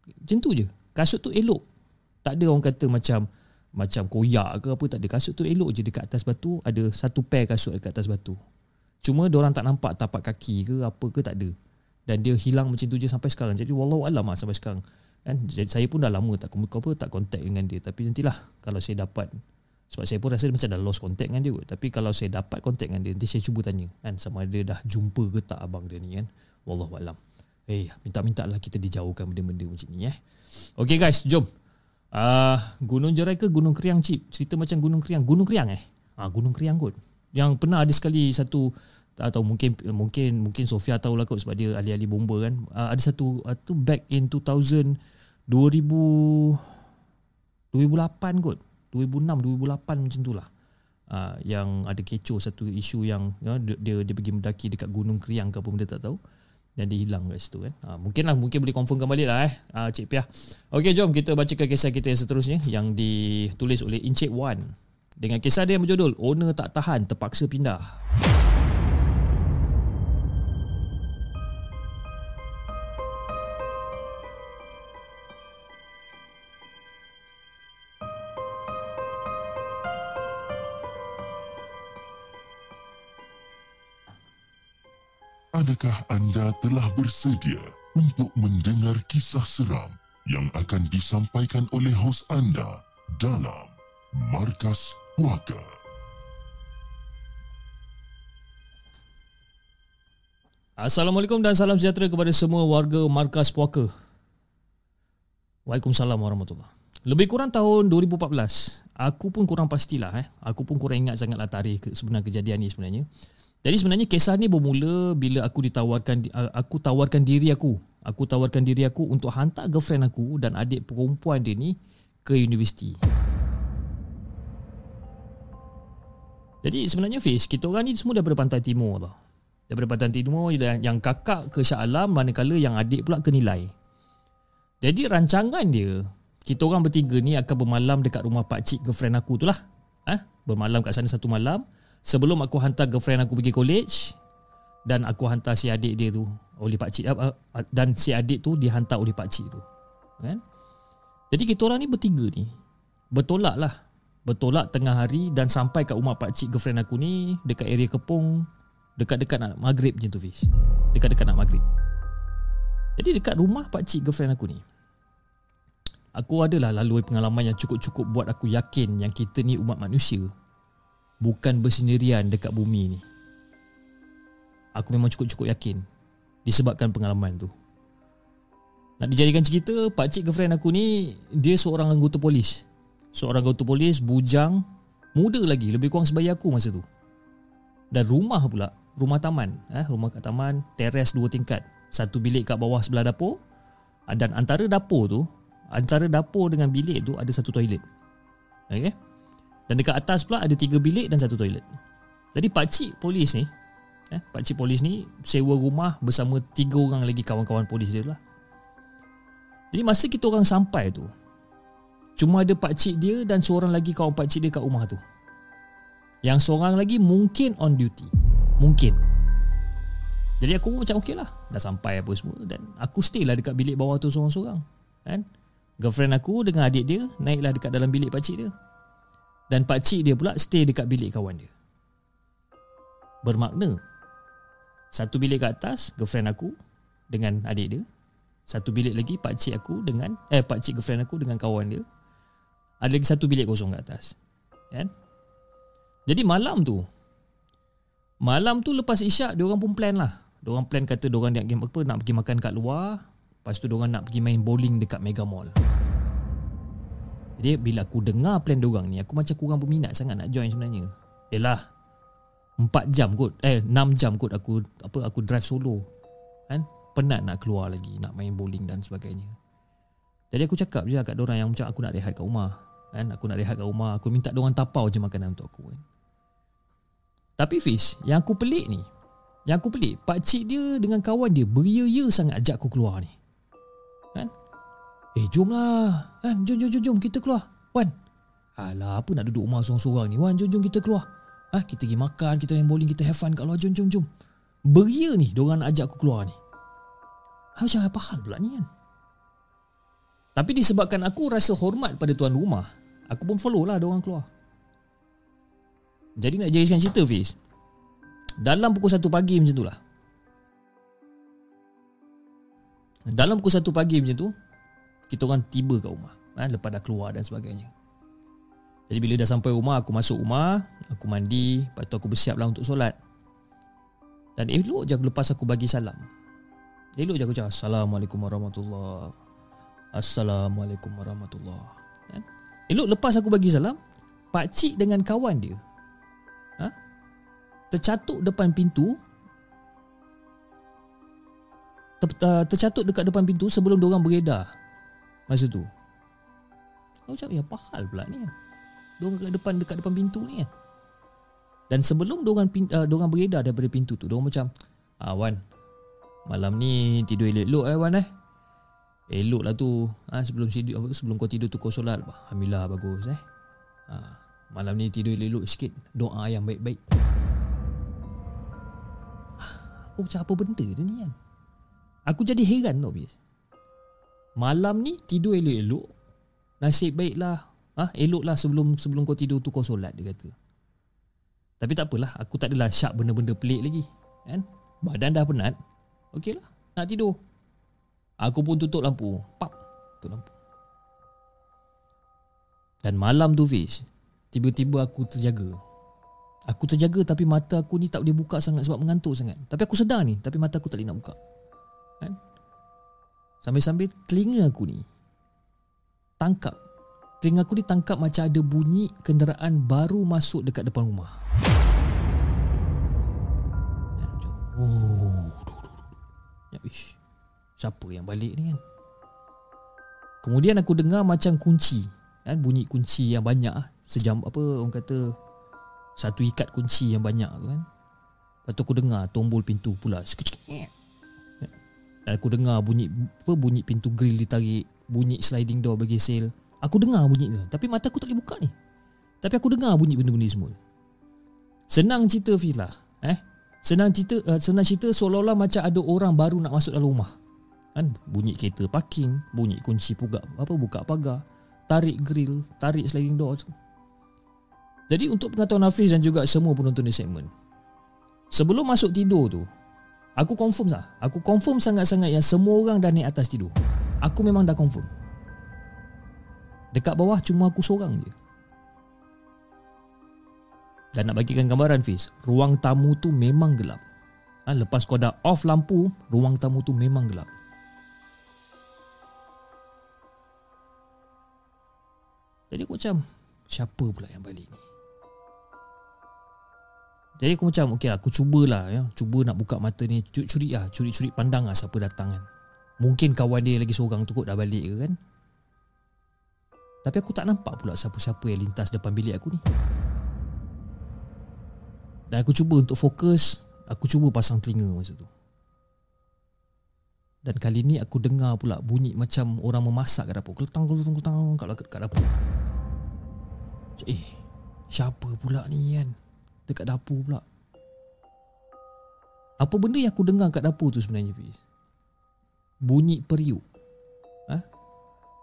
[SPEAKER 1] Macam tu je. Kasut tu elok. Tak ada orang kata macam Macam koyak ke apa Tak ada. Kasut tu elok je dekat atas batu Ada satu pair kasut dekat atas batu. Cuma orang tak nampak tapak kaki ke Apa ke tak ada. Dan dia hilang macam tu je sampai sekarang. Jadi wallahualam lah sampai sekarang. Kan? Jadi saya pun dah lama tak apa tak contact dengan dia. Tapi nantilah kalau saya dapat sebab saya pun rasa macam dah lost contact dengan dia kot. Tapi kalau saya dapat contact dengan dia, nanti saya cuba tanya kan sama ada dah jumpa ke tak abang dia ni kan. Wallahualam. Eh, hey, minta-minta lah kita dijauhkan benda-benda macam ni eh. Okay guys, jom. Uh, Gunung Jerai ke Gunung Kriang Cip? Cerita macam Gunung Kriang. Gunung Kriang eh? Ah, Gunung Kriang kot. Yang pernah ada sekali satu atau mungkin mungkin mungkin Sofia tahu lah kot sebab dia ahli-ahli bomba kan. Uh, ada satu uh, tu back in 2000 2000 2008 kot. 2006 2008 macam tu lah uh, yang ada kecoh satu isu yang ya, dia, dia pergi mendaki dekat Gunung Kriang ke apa benda tak tahu dan dia hilang kat situ kan. Uh, mungkin lah mungkin boleh confirm kembali lah eh uh, Cik Piah. Okey jom kita bacakan kisah kita yang seterusnya yang ditulis oleh Encik Wan dengan kisah dia yang berjudul Owner tak tahan terpaksa pindah.
[SPEAKER 3] Adakah anda telah bersedia untuk mendengar kisah seram yang akan disampaikan oleh hos anda dalam Markas Puaka?
[SPEAKER 1] Assalamualaikum dan salam sejahtera kepada semua warga Markas Puaka. Waalaikumsalam warahmatullahi Lebih kurang tahun 2014 Aku pun kurang pastilah eh. Aku pun kurang ingat sangatlah tarikh sebenar kejadian ni sebenarnya Jadi sebenarnya kisah ni bermula Bila aku ditawarkan Aku tawarkan diri aku Aku tawarkan diri aku untuk hantar girlfriend aku Dan adik perempuan dia ni Ke universiti Jadi sebenarnya Fiz Kita orang ni semua daripada pantai timur tau Daripada pantai timur Yang kakak ke Shah Alam Manakala yang adik pula ke nilai Jadi rancangan dia kita orang bertiga ni akan bermalam dekat rumah pak cik girlfriend aku tu lah. Ha? Bermalam kat sana satu malam. Sebelum aku hantar girlfriend aku pergi college. Dan aku hantar si adik dia tu oleh pak cik. Dan si adik tu dihantar oleh pak cik tu. Kan? Jadi kita orang ni bertiga ni. Bertolak lah. Bertolak tengah hari dan sampai kat rumah pak cik girlfriend aku ni. Dekat area Kepung. Dekat-dekat nak maghrib macam tu Fish. Dekat-dekat nak maghrib. Jadi dekat rumah pak cik girlfriend aku ni. Aku adalah lalui pengalaman yang cukup-cukup buat aku yakin yang kita ni umat manusia bukan bersendirian dekat bumi ni. Aku memang cukup-cukup yakin disebabkan pengalaman tu. Nak dijadikan cerita, pakcik girlfriend aku ni dia seorang anggota polis. Seorang anggota polis bujang, muda lagi, lebih kurang sebaya aku masa tu. Dan rumah pula, rumah taman, eh, rumah kat taman, teres dua tingkat. Satu bilik kat bawah sebelah dapur dan antara dapur tu Antara dapur dengan bilik tu ada satu toilet. Okay? Dan dekat atas pula ada tiga bilik dan satu toilet. Jadi pakcik polis ni, eh, pakcik polis ni sewa rumah bersama tiga orang lagi kawan-kawan polis dia lah. Jadi masa kita orang sampai tu, cuma ada pakcik dia dan seorang lagi kawan pakcik dia kat rumah tu. Yang seorang lagi mungkin on duty. Mungkin. Jadi aku pun macam okey lah. Dah sampai apa semua. Dan aku stay lah dekat bilik bawah tu seorang-seorang. Kan? Girlfriend aku dengan adik dia naiklah dekat dalam bilik pakcik dia. Dan pakcik dia pula stay dekat bilik kawan dia. Bermakna satu bilik kat atas girlfriend aku dengan adik dia. Satu bilik lagi pakcik aku dengan eh pakcik girlfriend aku dengan kawan dia. Ada lagi satu bilik kosong kat atas. Kan? Jadi malam tu Malam tu lepas isyak dia orang pun plan lah. Dia orang plan kata dia orang nak pergi apa nak pergi makan kat luar, Lepas tu diorang nak pergi main bowling dekat Mega Mall. Jadi bila aku dengar plan diorang ni, aku macam kurang berminat sangat nak join sebenarnya. Yalah, 4 jam kot, eh 6 jam kot aku apa aku drive solo. Kan? Penat nak keluar lagi, nak main bowling dan sebagainya. Jadi aku cakap je kat diorang yang macam aku nak rehat kat rumah. Kan? Aku nak rehat kat rumah, aku minta diorang tapau je makanan untuk aku. Kan? Tapi Fish, yang aku pelik ni, yang aku pelik, pakcik dia dengan kawan dia beria-ia sangat ajak aku keluar ni. Kan? Eh jom lah kan? Jom jom jom jom kita keluar. Wan. Alah apa nak duduk rumah seorang-seorang ni? Wan jom jom kita keluar. Ha, Kita pergi makan Kita main bowling Kita have fun kat luar. Jom jom jom. Beria ni Diorang nak ajak aku keluar ni. Ha, Macam apa hal pula ni kan? Tapi disebabkan aku rasa hormat pada tuan rumah Aku pun follow lah diorang keluar. Jadi nak jadikan cerita Fiz Dalam pukul 1 pagi macam tu lah. Dalam pukul 1 pagi macam tu Kita orang tiba kat rumah ha, Lepas dah keluar dan sebagainya. Jadi bila dah sampai rumah Aku masuk rumah Aku mandi Lepas tu aku bersiap lah untuk solat. Dan elok je lepas aku bagi salam. Elok je aku cakap Assalamualaikum warahmatullahi Assalamualaikum warahmatullahi kan? Elok lepas aku bagi salam Pakcik dengan kawan dia ha? Tercatuk depan pintu ter, uh, tercatut dekat depan pintu sebelum diorang beredar masa tu. Aku cakap, ya apa hal pula ni? Diorang dekat depan, dekat depan pintu ni? Dan sebelum diorang, uh, diorang beredar daripada pintu tu, diorang macam, ah, Wan, malam ni tidur elok-elok eh Wan eh? Elok lah tu ha, sebelum, sebelum kau tidur tu kau solat Alhamdulillah bagus eh ha, Malam ni tidur elok-elok sikit Doa yang baik-baik Aku macam apa benda ni kan Aku jadi heran tau bis. Malam ni tidur elok-elok. Nasib baiklah. Ah ha? Eloklah sebelum sebelum kau tidur tu kau solat dia kata. Tapi tak apalah Aku tak adalah syak benda-benda pelik lagi kan? Badan dah penat Okey lah Nak tidur. Aku pun tutup lampu. Pap Tutup lampu. Dan malam tu Fiz Tiba-tiba aku terjaga. Aku terjaga tapi mata aku ni tak boleh buka sangat sebab mengantuk sangat. Tapi aku sedar ni Tapi mata aku tak boleh nak buka. Kan? Sambil-sambil telinga aku ni tangkap telinga aku ditangkap macam ada bunyi kenderaan baru masuk dekat depan rumah. Oh, ya, ish, siapa yang balik ni kan? Kemudian aku dengar macam kunci, kan bunyi kunci yang banyak ah, sejam apa orang kata satu ikat kunci yang banyak tu kan. Lepas tu aku dengar tombol pintu pula. Sekecik. Aku dengar bunyi apa bunyi pintu grill ditarik, bunyi sliding door bergesel. Aku dengar bunyi tu, tapi mata aku tak boleh buka ni. Tapi aku dengar bunyi benda-benda semua. Senang cerita Filah, eh? Senang cerita uh, senang cerita seolah-olah macam ada orang baru nak masuk dalam rumah. Kan bunyi kereta parking, bunyi kunci buka apa buka pagar, tarik grill, tarik sliding door. Jadi untuk pengetahuan Hafiz dan juga semua penonton di segmen. Sebelum masuk tidur tu, Aku confirm sah. Aku confirm sangat-sangat yang semua orang dah naik atas tidur. Aku memang dah confirm. Dekat bawah cuma aku seorang je. Dan nak bagikan gambaran Fiz, ruang tamu tu memang gelap. Ha, lepas kau dah off lampu, ruang tamu tu memang gelap. Jadi aku macam, siapa pula yang balik ni? Jadi aku macam Okay aku cubalah ya. Cuba nak buka mata ni Curi-curi lah Curi-curi pandang lah Siapa datang kan. Mungkin kawan dia lagi seorang tu kot Dah balik ke kan. Tapi aku tak nampak pula Siapa-siapa yang lintas depan bilik aku ni. Dan aku cuba untuk fokus Aku cuba pasang telinga masa tu. Dan kali ni aku dengar pula Bunyi macam orang memasak kat dapur. Keletang keletang keletang kat, kat dapur. Eh Siapa pula ni kan dekat dapur pula. Apa benda yang aku dengar kat dapur tu sebenarnya Fiz? Bunyi periuk. Ha?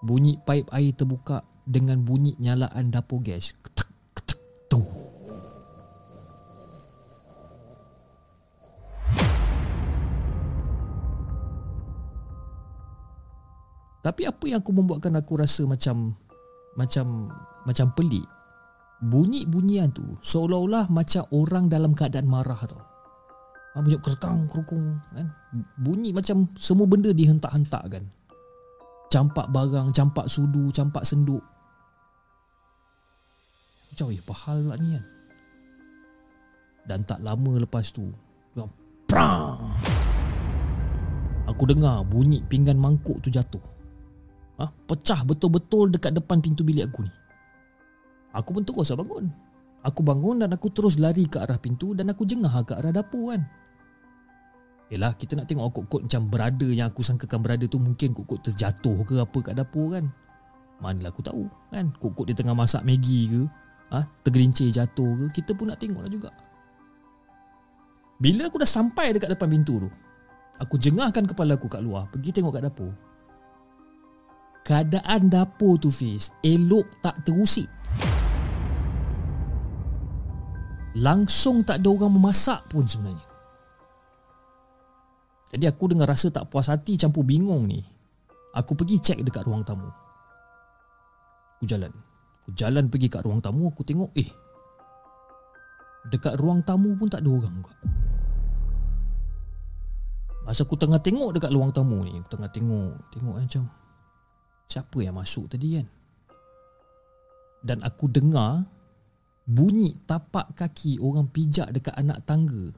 [SPEAKER 1] Bunyi paip air terbuka dengan bunyi nyalaan dapur gas. Ketak, ketak, tu. Tapi apa yang aku membuatkan aku rasa macam macam macam pelik bunyi-bunyian tu seolah-olah macam orang dalam keadaan marah tau. Ha, bunyi kerekang, kerukung kan. Bunyi macam semua benda dihentak-hentak kan. Campak barang, campak sudu, campak senduk. Macam, eh, apa hal pula ni kan? Dan tak lama lepas tu, prang! Aku dengar bunyi pinggan mangkuk tu jatuh. Ha, pecah betul-betul dekat depan pintu bilik aku ni. Aku pun terus lah bangun. Aku bangun dan aku terus lari ke arah pintu Dan aku jengah ke arah dapur kan? Yelah kita nak tengok kot-kot macam berada yang aku sangkakan berada tu Mungkin kot-kot terjatuh ke apa kat dapur kan? Manalah aku tahu kan? Kot-kot dia tengah masak Maggi ke ha? Tergelincir jatuh ke Kita pun nak tengok lah juga. Bila aku dah sampai dekat depan pintu tu Aku jengahkan kepala aku kat luar Pergi tengok kat dapur. Keadaan dapur tu Fiz Elok tak terusik Langsung tak ada orang memasak pun sebenarnya. Jadi aku dengan rasa tak puas hati campur bingung ni. Aku pergi cek dekat ruang tamu. Aku jalan. Aku jalan pergi kat ruang tamu Aku tengok eh Dekat ruang tamu pun tak ada orang kot. Masa aku tengah tengok dekat ruang tamu ni Aku tengah tengok Tengok macam Siapa yang masuk tadi kan? Dan aku dengar bunyi tapak kaki orang pijak dekat anak tangga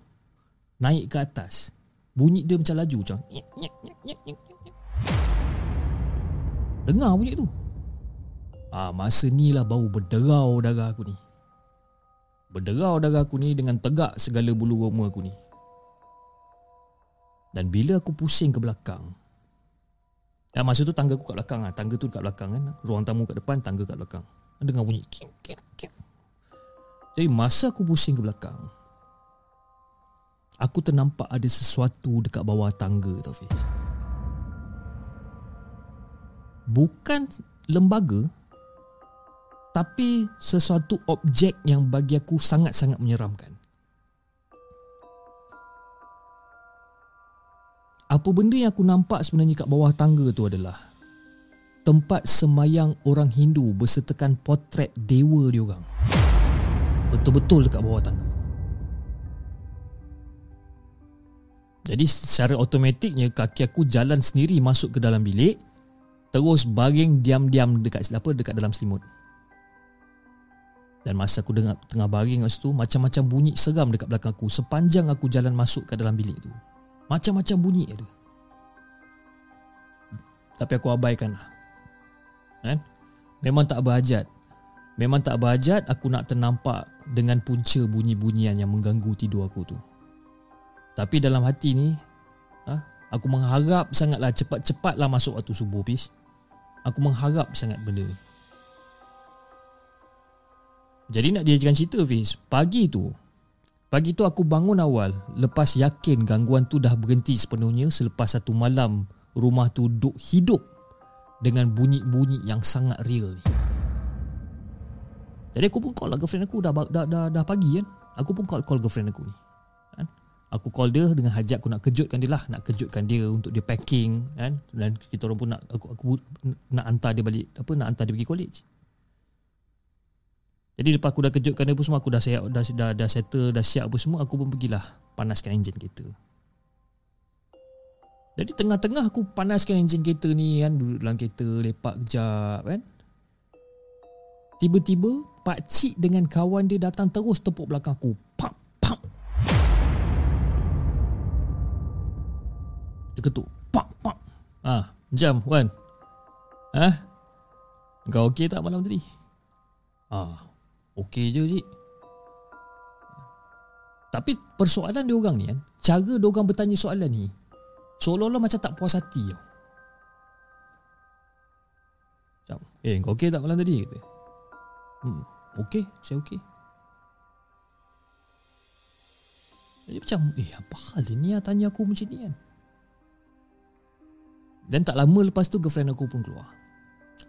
[SPEAKER 1] naik ke atas bunyi dia macam laju macam dengar bunyi tu ah masa ni lah bau berderau darah aku ni berderau darah aku ni dengan tegak segala bulu roma aku ni dan bila aku pusing ke belakang Ya, masa tu tangga aku kat belakang lah. Tangga tu kat belakang kan. Ruang tamu kat depan, tangga kat belakang. Dengar bunyi. Kik, kik, kik. Jadi masa aku pusing ke belakang Aku ternampak ada sesuatu dekat bawah tangga tau Fiz. Bukan lembaga Tapi sesuatu objek yang bagi aku sangat-sangat menyeramkan. Apa benda yang aku nampak sebenarnya kat bawah tangga tu adalah Tempat semayang orang Hindu bersertakan potret dewa diorang Betul-betul dekat bawah tangga Jadi secara automatiknya Kaki aku jalan sendiri masuk ke dalam bilik terus baring diam-diam dekat apa dekat dalam selimut. Dan masa aku dengar tengah baring masa tu macam-macam bunyi seram dekat belakang aku sepanjang aku jalan masuk ke dalam bilik tu. Macam-macam bunyi ada. Tapi aku abaikan lah. Kan? Memang tak berhajat. Memang tak berhajat aku nak ternampak dengan punca bunyi-bunyian yang mengganggu tidur aku tu. Tapi dalam hati ni, ha, aku mengharap sangatlah cepat-cepatlah masuk waktu subuh, Pis. Aku mengharap sangat benda ni. Jadi nak diajarkan cerita Fiz Pagi tu Pagi tu aku bangun awal Lepas yakin gangguan tu dah berhenti sepenuhnya Selepas satu malam Rumah tu duduk hidup Dengan bunyi-bunyi yang sangat real ni Jadi aku pun call lah girlfriend aku. Dah, dah, dah, dah pagi kan. Aku pun call, call girlfriend aku ni. Kan? Aku call dia dengan hajat aku nak kejutkan dia lah. Nak kejutkan dia untuk dia packing kan? Dan kita orang pun nak aku, aku nak hantar dia balik Apa nak hantar dia pergi college. Jadi lepas aku dah kejutkan dia pun semua Aku dah siap dah, dah, dah settle Dah siap apa semua Aku pun pergilah Panaskan enjin kereta. Jadi tengah-tengah aku panaskan enjin kereta ni kan Duduk dalam kereta Lepak kejap kan. Tiba-tiba Pak Cik dengan kawan dia datang terus tepuk belakang aku. Pam Dia ketuk. Pam Pam. Ah, jam Wan. Ha? Kau okey tak malam tadi? Ah, Okey je Cik. Tapi persoalan dia orang ni kan Cara dia orang bertanya soalan ni Seolah-olah macam tak puas hati tau. Macam Eh kau okey tak malam tadi? Kata hmm, Okey saya okey Jadi macam Eh apa hal ni lah tanya aku macam ni kan Dan tak lama lepas tu Girlfriend aku pun keluar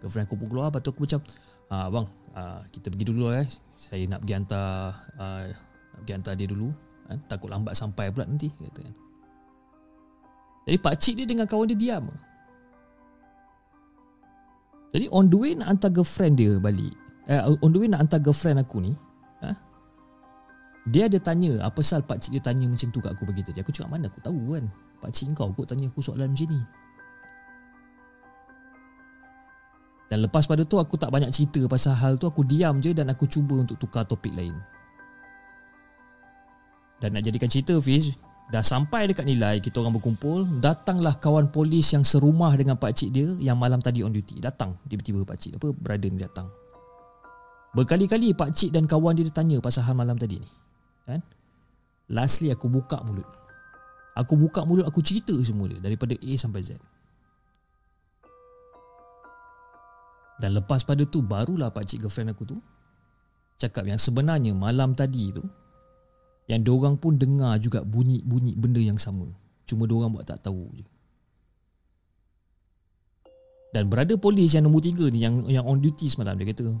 [SPEAKER 1] Girlfriend aku pun keluar Lepas tu aku macam ah, Bang uh, kita pergi dulu eh. Saya nak pergi hantar uh, nak pergi hantar dia dulu. Kan? Takut lambat sampai pula nanti kata kan. Jadi pak cik dia dengan kawan dia diam. Jadi on the way nak hantar girlfriend dia balik. Eh, on the way nak hantar girlfriend aku ni. Ha? Dia ada tanya apa pasal pak cik dia tanya macam tu kat aku bagi tadi. Aku cakap mana aku tahu kan. Pak cik kau kau tanya aku soalan macam ni. Dan lepas pada tu aku tak banyak cerita pasal hal tu Aku diam je dan aku cuba untuk tukar topik lain Dan nak jadikan cerita Fiz Dah sampai dekat nilai kita orang berkumpul Datanglah kawan polis yang serumah dengan pakcik dia Yang malam tadi on duty Datang tiba-tiba pakcik apa brother ni datang Berkali-kali pakcik dan kawan dia tanya pasal hal malam tadi ni kan? Lastly aku buka mulut Aku buka mulut aku cerita semua dia Daripada A sampai Z Dan lepas pada tu barulah pak cik girlfriend aku tu cakap yang sebenarnya malam tadi tu yang diorang pun dengar juga bunyi-bunyi benda yang sama. Cuma diorang buat tak tahu je. Dan berada polis yang nombor tiga ni yang yang on duty semalam dia kata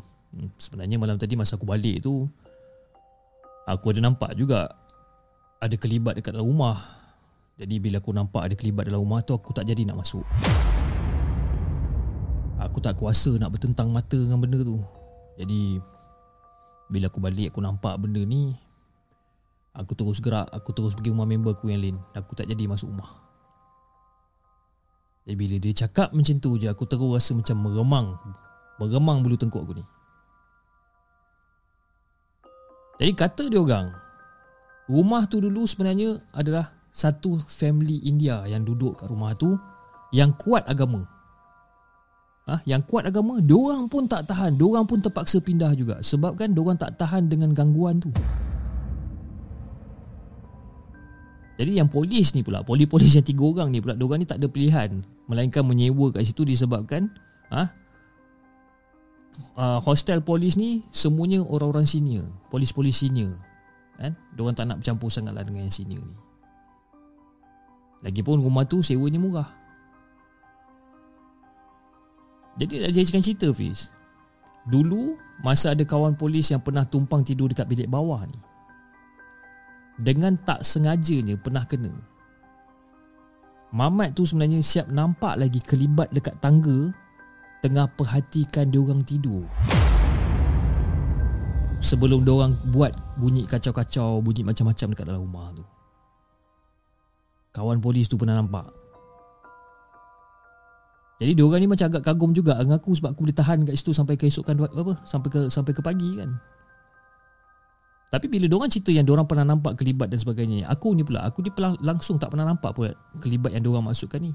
[SPEAKER 1] sebenarnya malam tadi masa aku balik tu aku ada nampak juga ada kelibat dekat dalam rumah. Jadi bila aku nampak ada kelibat dalam rumah tu aku tak jadi nak masuk. Aku tak kuasa nak bertentang mata dengan benda tu. Jadi Bila aku balik aku nampak benda ni Aku terus gerak Aku terus pergi rumah member aku yang lain. Aku tak jadi masuk rumah. Jadi bila dia cakap macam tu je Aku terus rasa macam meremang. Meremang bulu tengkuk aku ni Jadi kata dia orang Rumah tu dulu sebenarnya adalah Satu family India yang duduk kat rumah tu Yang kuat agama. Ha, yang kuat agama, diorang pun tak tahan, diorang pun terpaksa pindah juga. Sebab kan diorang tak tahan dengan gangguan tu. Jadi yang polis ni pula, polis-polis yang tiga orang ni pula, diorang ni tak ada pilihan. Melainkan menyewa kat situ disebabkan ha, uh, hostel polis ni semuanya orang-orang senior, polis-polis senior. Kan? Diorang tak nak bercampur sangatlah dengan yang senior ni. Lagipun rumah tu sewanya murah. Jadi nak jadikan cerita Fiz Dulu Masa ada kawan polis yang pernah tumpang tidur dekat bilik bawah ni Dengan tak sengajanya pernah kena Mamat tu sebenarnya siap nampak lagi kelibat dekat tangga Tengah perhatikan diorang tidur. Sebelum diorang buat bunyi kacau-kacau Bunyi macam-macam dekat dalam rumah tu. Kawan polis tu pernah nampak. Jadi dia orang ni macam agak kagum juga dengan aku sebab aku boleh tahan kat situ sampai keesokan apa sampai ke sampai ke pagi kan. Tapi bila diorang cerita yang diorang pernah nampak kelibat dan sebagainya Aku ni pula, aku ni pelang, langsung tak pernah nampak pula kelibat yang diorang masukkan ni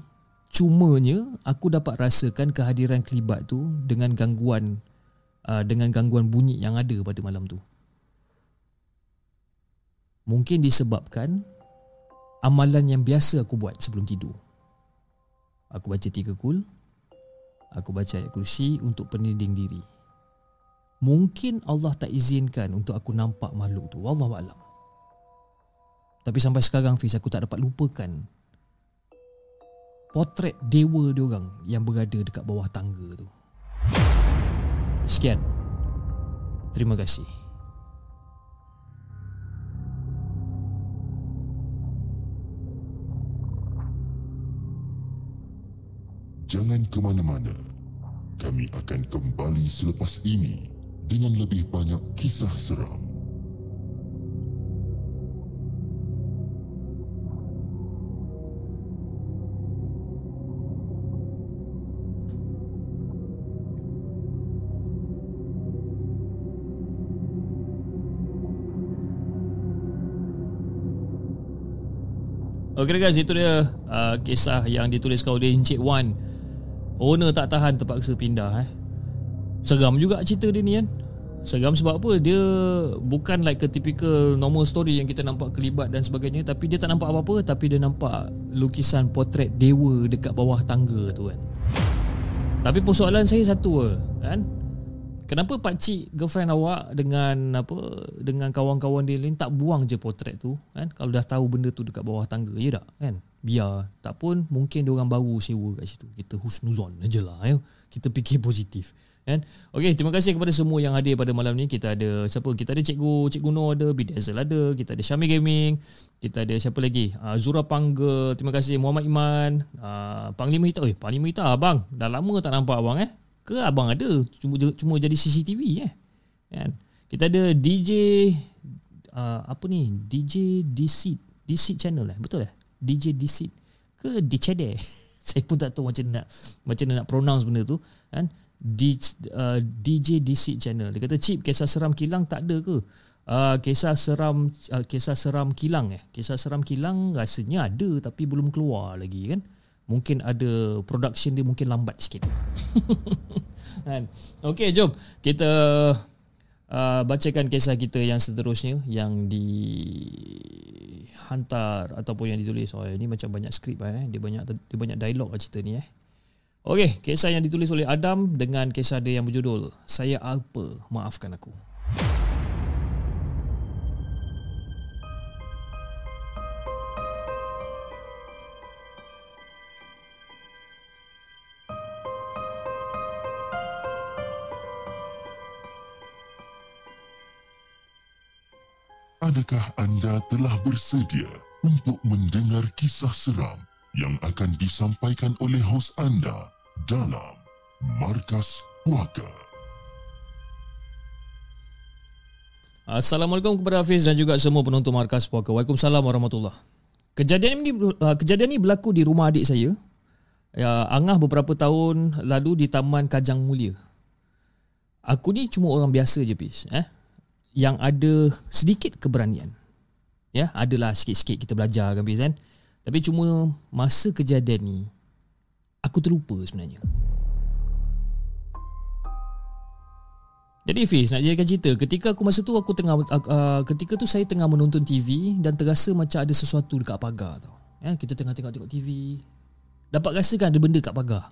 [SPEAKER 1] Cumanya aku dapat rasakan kehadiran kelibat tu dengan gangguan uh, Dengan gangguan bunyi yang ada pada malam tu Mungkin disebabkan amalan yang biasa aku buat sebelum tidur Aku baca tiga kul Aku baca ayat kursi untuk peninding diri Mungkin Allah tak izinkan untuk aku nampak makhluk tu. Wallahualam. Tapi sampai sekarang Fiz aku tak dapat lupakan potret dewa dia orang yang berada dekat bawah tangga tu. Sekian. Terima kasih.
[SPEAKER 3] Jangan ke mana-mana. Kami akan kembali selepas ini dengan lebih banyak kisah seram.
[SPEAKER 1] Okey guys, itu dia uh, kisah yang dituliskan oleh Encik Wan. Owner tak tahan terpaksa pindah eh. Seram juga cerita dia ni kan Seram sebab apa Dia bukan like a typical normal story Yang kita nampak kelibat dan sebagainya Tapi dia tak nampak apa-apa Tapi dia nampak lukisan potret dewa Dekat bawah tangga tu kan Tapi persoalan saya satu kan Kenapa pak cik girlfriend awak dengan apa dengan kawan-kawan dia lain tak buang je potret tu kan? Kalau dah tahu benda tu dekat bawah tangga ya tak kan? Biar tak pun mungkin dia orang baru sewa kat situ. Kita husnuzon ajalah ya. Kita fikir positif kan? Okey terima kasih kepada semua yang hadir pada malam ni. Kita ada siapa? Kita ada cikgu cikgu Nur ada Bidazel ada kita ada Syami Gaming kita ada siapa lagi? Uh, Zura Pangga terima kasih. Muhammad Iman uh, Panglima Hitam. Eh Panglima Hitam abang. Dah lama tak nampak abang eh ke abang ada cuma cuma jadi CCTV eh kan kita ada DJ uh, apa ni DJ DC DC channel eh betul eh DJ DC ke DCD saya pun tak tahu macam nak macam nak pronounce benda tu kan D, uh, DJ DC channel. Dia kata chip kisah seram kilang tak ada ke? Uh, kisah seram uh, kisah seram kilang eh. Kisah seram kilang rasanya ada tapi belum keluar lagi kan. Mungkin ada production dia mungkin lambat sikit. kan. Okey, jom kita uh, bacakan kisah kita yang seterusnya yang di hantar ataupun yang ditulis. Oh, ini macam banyak skrip eh. Dia banyak dia banyak dialog lah cerita ni eh. Okey, kisah yang ditulis oleh Adam dengan kisah dia yang berjudul Saya Alpa, Maafkan Aku.
[SPEAKER 3] Adakah anda telah bersedia untuk mendengar kisah seram yang akan disampaikan oleh hos anda dalam Markas Puaka.
[SPEAKER 1] Assalamualaikum kepada Hafiz dan juga semua penonton Markas Puaka. Waalaikumsalam warahmatullahi Kejadian ini uh, kejadian ini berlaku di rumah adik saya. Ya, angah beberapa tahun lalu di Taman Kajang Mulia. Aku ni cuma orang biasa je, Pis. Eh? Yang ada sedikit keberanian. Ya, adalah sikit-sikit kita belajar kan, Pis. Kan? Tapi cuma masa kejadian ni, aku terlupa sebenarnya. Jadi Fiz nak jadikan cerita Ketika aku masa tu aku tengah uh, Ketika tu saya tengah menonton TV Dan terasa macam ada sesuatu dekat pagar tau ya, Kita tengah tengok-tengok TV Dapat rasa kan ada benda kat pagar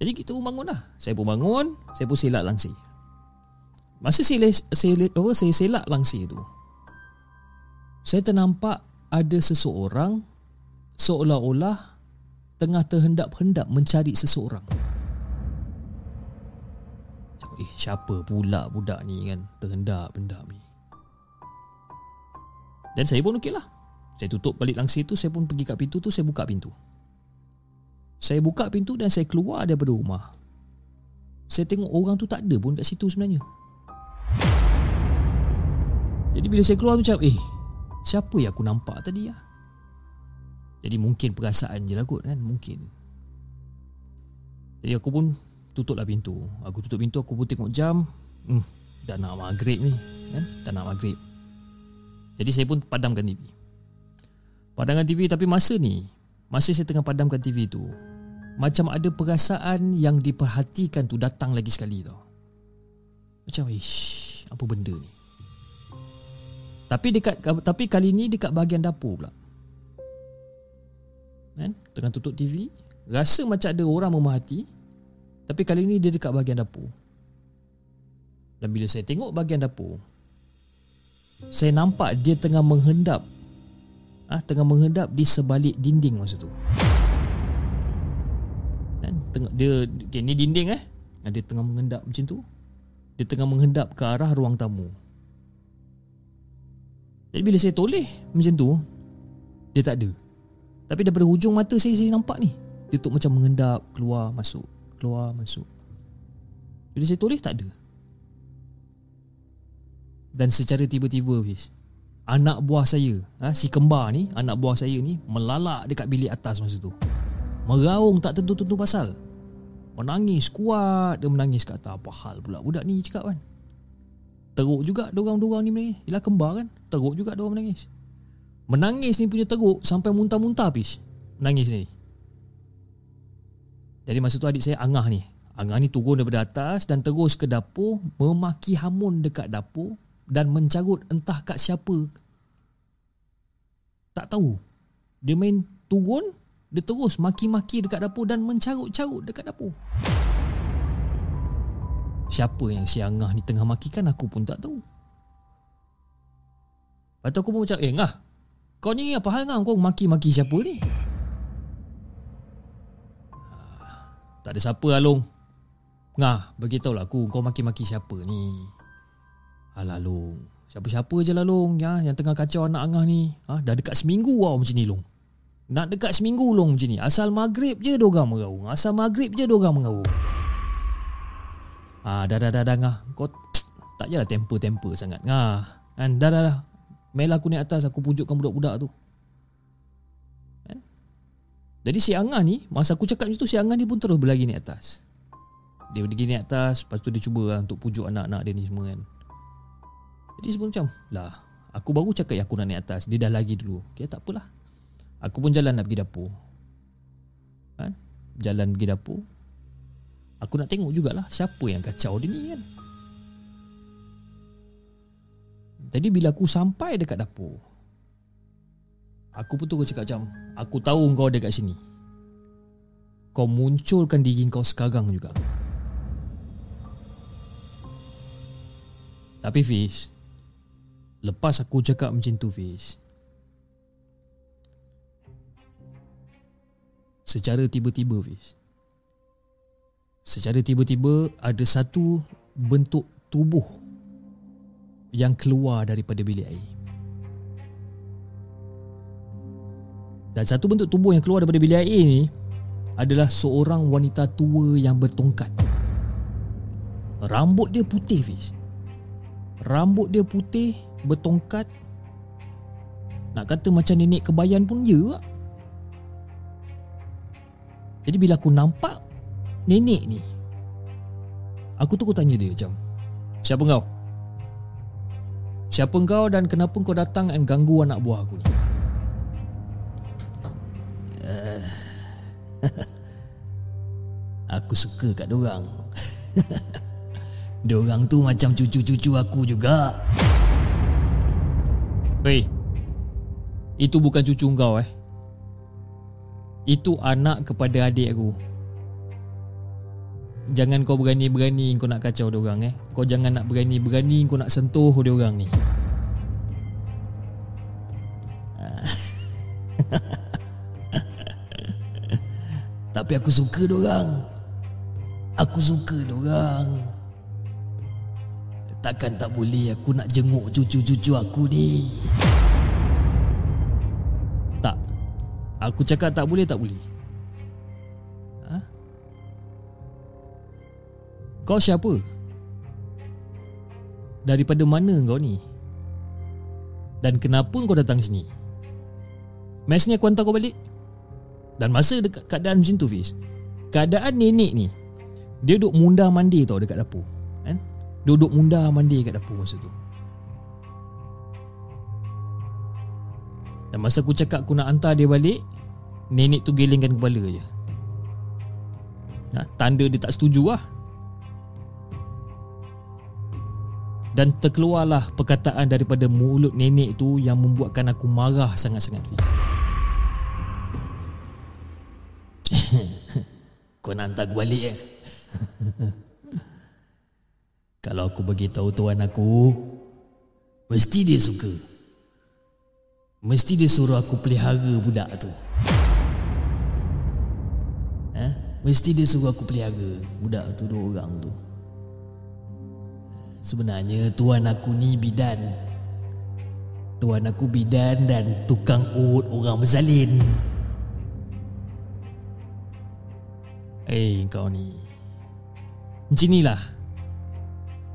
[SPEAKER 1] Jadi kita pun bangun lah Saya pun bangun Saya pun selak langsir Masa saya, saya, saya, saya selak langsir tu Saya ternampak ada seseorang Seolah-olah tengah terhendap-hendap mencari seseorang. Eh, siapa pula budak ni kan terhendap-hendap ni? Dan saya pun okey lah. Saya tutup balik langsir tu, saya pun pergi kat pintu tu, saya buka pintu. Saya buka pintu dan saya keluar daripada rumah. Saya tengok orang tu tak ada pun kat situ sebenarnya. Jadi bila saya keluar macam, eh, siapa yang aku nampak tadi ya? Jadi mungkin perasaan je lah kot kan Mungkin Jadi aku pun tutuplah pintu. Aku tutup pintu, aku pun tengok jam. Hmm, dah nak maghrib ni. Kan? Dah nak maghrib. Jadi saya pun padamkan TV. Padamkan TV tapi masa ni, masa saya tengah padamkan TV tu, macam ada perasaan yang diperhatikan tu datang lagi sekali tau. Macam ish, apa benda ni? Tapi dekat tapi kali ni dekat bahagian dapur pula. Kan? Tengah tutup TV, rasa macam ada orang memerhati. Tapi kali ni dia dekat bahagian dapur. Dan bila saya tengok bahagian dapur, saya nampak dia tengah menghendap ah ha, tengah menghendap di sebalik dinding masa tu. Kan? Tengok dia okay, ni dinding eh. Dia tengah menghendap macam tu. Dia tengah menghendap ke arah ruang tamu. Jadi bila saya toleh macam tu, dia tak ada. Tapi daripada hujung mata saya saya nampak ni. Dia tu macam mengendap, keluar, masuk, keluar, masuk. Bila saya toleh tak ada. Dan secara tiba-tiba Fiz, anak buah saya, ha, si kembar ni, anak buah saya ni melalak dekat bilik atas masa tu. Meraung tak tentu-tentu pasal. Menangis kuat dia menangis kat atas. Apa hal pula budak ni cakap kan? Teruk juga dorang-dorang ni menangis. Yelah kembar kan? Teruk juga dorang menangis. Menangis ni punya teruk sampai muntah-muntah habis. Menangis ni. Jadi masa tu adik saya Angah ni. Angah ni turun daripada atas dan terus ke dapur memaki hamun dekat dapur dan mencarut entah kat siapa. Tak tahu. Dia main turun, dia terus maki-maki dekat dapur dan mencarut-carut dekat dapur. Siapa yang si Angah ni tengah makikan aku pun tak tahu. Lepas tu aku pun macam, eh Angah, kau ni apa hal? Kau maki-maki siapa ni? Ah, tak ada siapa Along. Ngah, beritahu lah aku kau maki-maki siapa ni. Alah Long, siapa-siapa je lah Long ya, yang tengah kacau anak Angah ni. Ha, dah dekat seminggu wow macam ni Long. Nak dekat seminggu Long macam ni. Asal maghrib je dorang mengaung. Asal maghrib je dorang mengaung. Ah, dah dah dah dah ngah. Kau tak jelah temper-temper sangat. Ngah. Kan dah dah dah. Mel aku naik atas aku pujukkan budak-budak tu. Kan? Jadi si Angah ni, masa aku cakap macam tu si Angah ni pun terus berlari naik atas. Dia pergi naik atas, lepas tu dia cuba lah untuk pujuk anak-anak dia ni semua kan. Jadi sebelum macam, lah, aku baru cakap yang aku nak naik atas, dia dah lagi dulu. Okay, tak apalah. Aku pun jalan nak pergi dapur. Kan? Jalan pergi dapur, Aku nak tengok jugalah siapa yang kacau dia ni kan. Jadi bila aku sampai dekat dapur, aku pun terus cakap macam, aku tahu kau ada kat sini. Kau munculkan diri kau sekarang juga. Tapi Fish, lepas aku cakap macam tu Fish, secara tiba-tiba Fish, Secara tiba-tiba ada satu bentuk tubuh yang keluar daripada bilik air. Dan satu bentuk tubuh yang keluar daripada bilik air ni adalah seorang wanita tua yang bertongkat. Rambut dia putih, Fiz. Rambut dia putih, bertongkat. Nak kata macam nenek kebayan pun ya. Jadi bila aku nampak nenek ni Aku tu aku tanya dia macam Siapa kau? Siapa kau dan kenapa kau datang dan ganggu anak buah aku ni? Uh, aku suka kat dorang Dorang tu macam cucu-cucu aku juga Hei Itu bukan cucu kau eh Itu anak kepada adik aku Jangan kau berani-berani kau nak kacau dia orang eh. Kau jangan nak berani-berani kau nak sentuh dia orang ni. Tapi aku suka dia orang. Aku suka dia orang. Takkan tak boleh aku nak jenguk cucu-cucu aku ni. Aku cakap tak boleh tak boleh. Kau siapa? Daripada mana kau ni? Dan kenapa kau datang sini? Mesnya aku hantar kau balik Dan masa dekat keadaan macam tu Fiz keadaan nenek ni dia duduk munda mandi tau dekat dapur kan duduk munda mandi dekat dapur masa tu dan masa aku cakap aku nak hantar dia balik nenek tu gelingkan kepala je nah, tanda dia tak setuju lah dan terkeluarlah perkataan daripada mulut nenek tu yang membuatkan aku marah sangat-sangat Fiz. Kau nak hantar aku balik eh? Kalau aku beritahu tuan aku Mesti dia suka Mesti dia suruh aku pelihara budak tu? Mesti dia suruh aku pelihara budak tu dua orang tu. Sebenarnya tuan aku ni bidan. Tuan aku bidan dan tukang urut orang bersalin. Eh hey, kau ni. Macam inilah.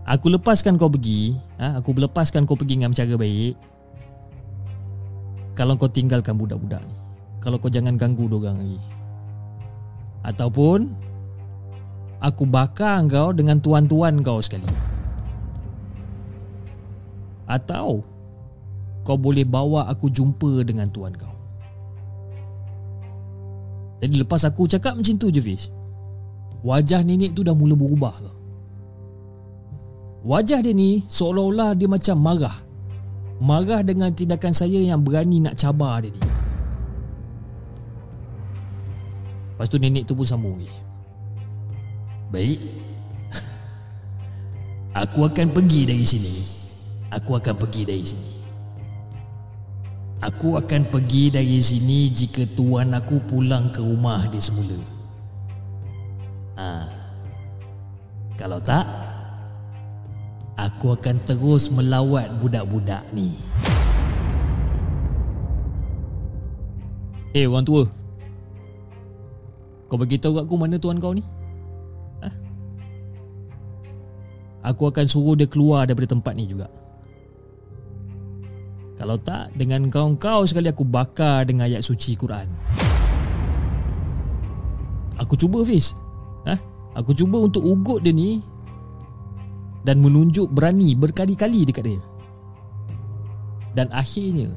[SPEAKER 1] Aku lepaskan kau pergi ha? Aku lepaskan kau pergi dengan cara baik. Kalau kau tinggalkan budak-budak ni. Kalau kau jangan ganggu dorang lagi Ataupun Aku bakar kau dengan tuan-tuan kau sekali Atau Kau boleh bawa aku jumpa dengan tuan kau Jadi lepas aku cakap macam tu je Fish Wajah nenek tu dah mula berubah tau. Wajah dia ni seolah-olah dia macam marah. Marah dengan tindakan saya yang berani nak cabar dia ni. Lepas tu nenek tu pun sambung lagi. Baik. Aku akan pergi dari sini. Aku akan pergi dari sini. Aku akan pergi dari sini jika tuan aku pulang ke rumah dia semula. Ha. Kalau tak Aku akan terus melawat budak-budak ni Eh hey, orang tua Kau beritahu kat aku mana tuan kau ni ha? Aku akan suruh dia keluar daripada tempat ni juga Kalau tak Dengan kau-kau sekali aku bakar dengan ayat suci Quran Aku cuba Fiz Ha? Aku cuba untuk ugut dia ni dan menunjuk berani berkali-kali dekat dia. Dan akhirnya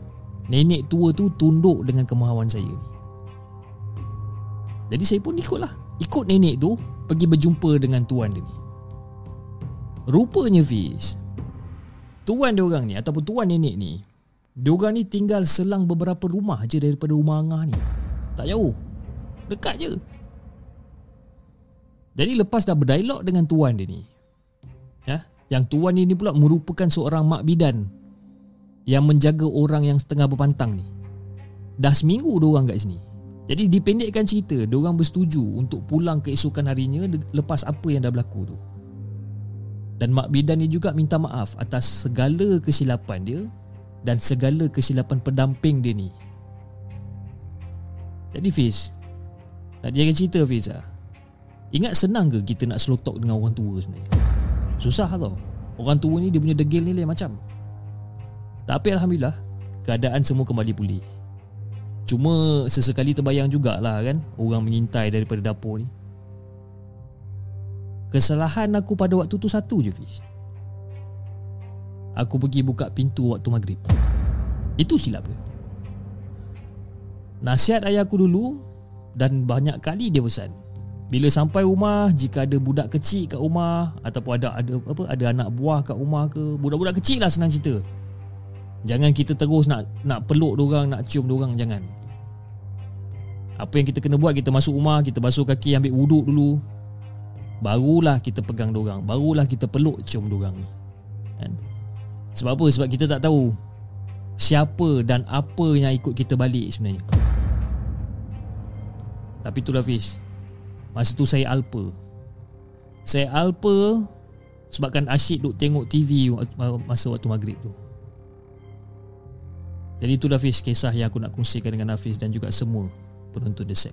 [SPEAKER 1] nenek tua tu tunduk dengan kemahuan saya ni. Jadi saya pun ikutlah. Ikut nenek tu pergi berjumpa dengan tuan dia ni. Rupanya Fiz Tuan dia orang ni ataupun tuan nenek ni Dia orang ni tinggal selang beberapa rumah je daripada rumah Angah ni. Tak jauh. Dekat je. Jadi lepas dah berdialog dengan tuan dia ni ya, Yang tuan ni pula merupakan seorang mak bidan Yang menjaga orang yang setengah berpantang ni. Dah seminggu orang kat sini Jadi dipendekkan cerita orang bersetuju untuk pulang keesokan harinya Lepas apa yang dah berlaku tu Dan mak bidan ni juga minta maaf atas segala kesilapan dia Dan segala kesilapan pendamping dia ni Jadi Fiz Nak jaga cerita Fiz lah Ingat senang ke kita nak slow talk dengan orang tua sebenarnya? Susah tau. Orang tua ni dia punya degil ni lain macam. Tapi Alhamdulillah, keadaan semua kembali pulih. Cuma sesekali terbayang jugalah kan orang mengintai daripada dapur ni. Kesalahan aku pada waktu tu satu je Fish. Aku pergi buka pintu waktu maghrib. Itu silap dia. Nasihat ayah aku dulu dan banyak kali dia pesan bila sampai rumah jika ada budak kecil kat rumah ataupun ada ada apa ada anak buah kat rumah ke budak-budak kecil lah senang cerita jangan kita terus nak nak peluk dia nak cium dia jangan apa yang kita kena buat kita masuk rumah kita basuh kaki ambil wuduk dulu. Barulah kita pegang dia barulah kita peluk cium dia ni. Kan? Sebab apa? Sebab kita tak tahu siapa dan apa yang ikut kita balik sebenarnya. Tapi itulah Fish Masa tu saya alpa. Saya alpa Sebabkan asyik duk tengok TV Masa waktu maghrib tu. Jadi itulah Hafiz Kisah yang aku nak kongsikan dengan Hafiz Dan juga semua penonton The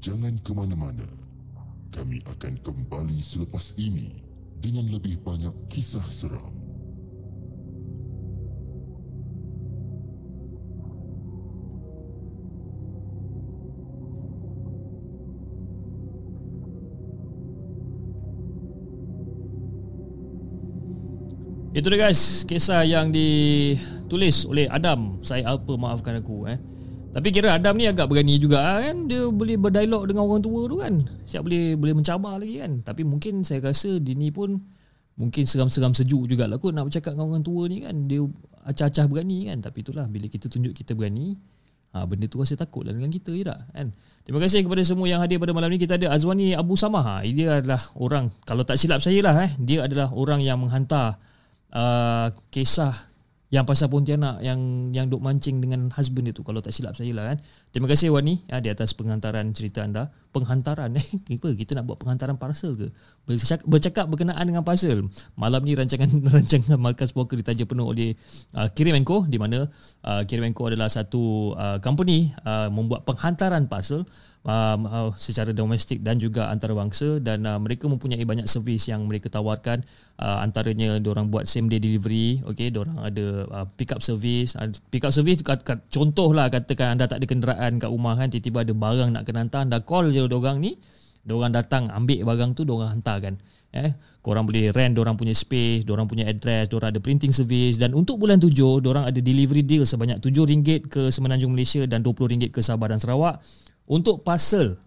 [SPEAKER 3] Jangan ke mana-mana. Kami akan kembali selepas ini dengan lebih banyak kisah seram.
[SPEAKER 1] Itu dia guys, kisah yang ditulis oleh Adam. Saya apa maafkan aku eh. Tapi kira Adam ni agak berani juga kan? Dia boleh berdialog dengan orang tua tu kan? Siap boleh boleh mencabar lagi kan? Tapi mungkin saya rasa dia ni pun Mungkin seram-seram sejuk jugalah kot Nak bercakap dengan orang tua ni kan? Dia acah-acah berani kan? Tapi itulah bila kita tunjuk kita berani ha, Benda tu rasa takut lah dengan kita je tak? Kan? Terima kasih kepada semua yang hadir pada malam ni. Kita ada Azwani Abu Samah. Ha, Dia adalah orang Kalau tak silap saya lah eh. Dia adalah orang yang menghantar uh, Kisah yang pasal Pontianak yang yang duk mancing dengan husband dia tu kalau tak silap saya lah kan. Terima kasih Wani ya, di atas penghantaran cerita anda. Penghantaran eh apa kita nak buat penghantaran parcel ke? Bercakap, bercakap berkenaan dengan parcel. Malam ni rancangan rancangan Markas Walker ditaja penuh oleh uh, Kirim Co di mana uh, Kirim Co adalah satu uh, company uh, membuat penghantaran parcel um, uh, secara domestik dan juga antarabangsa. Dan uh, mereka mempunyai banyak servis yang mereka tawarkan. Uh, antaranya orang buat same day delivery okey orang ada uh, pick up service. Uh, pick up service kat, kat, contohlah katakan anda tak ada kenderaan kat rumah kan tiba-tiba ada barang nak kena hantar anda call je orang ni orang datang ambil barang tu orang hantarkan eh korang boleh rent orang punya space orang punya address orang ada printing service. Dan untuk bulan tujuh orang ada delivery deal sebanyak RM7 ke Semenanjung Malaysia dan RM20 ke Sabah dan Sarawak untuk parcel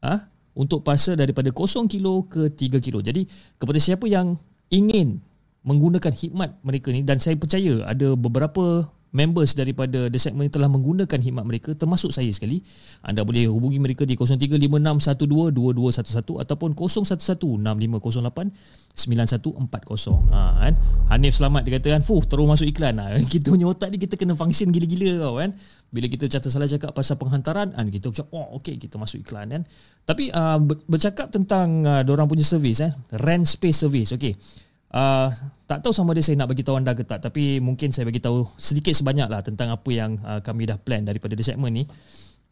[SPEAKER 1] ah ha? untuk parcel daripada 0 kilo ke 3 kilo. Jadi kepada siapa yang ingin menggunakan khidmat mereka ni dan saya percaya ada beberapa members daripada The Segment telah menggunakan khidmat mereka termasuk saya sekali. Anda boleh hubungi mereka di 0356122211 ataupun 0116508940. Ha kan. Hanif selamat dia kata kan, "Fuh, terus masuk iklan." Ha, kita punya otak ni kita kena function gila-gila tau kan. Bila kita cakap salah cakap pasal penghantaran, kan kita cakap, "Oh, okey, kita masuk iklan kan." Tapi uh, bercakap tentang uh, orang punya servis eh, rent space service. Okey. Uh, tak tahu sama ada saya nak bagi tahu anda ke tak tapi mungkin saya bagi tahu sedikit sebanyak lah tentang apa yang uh, kami dah plan daripada the segment ni.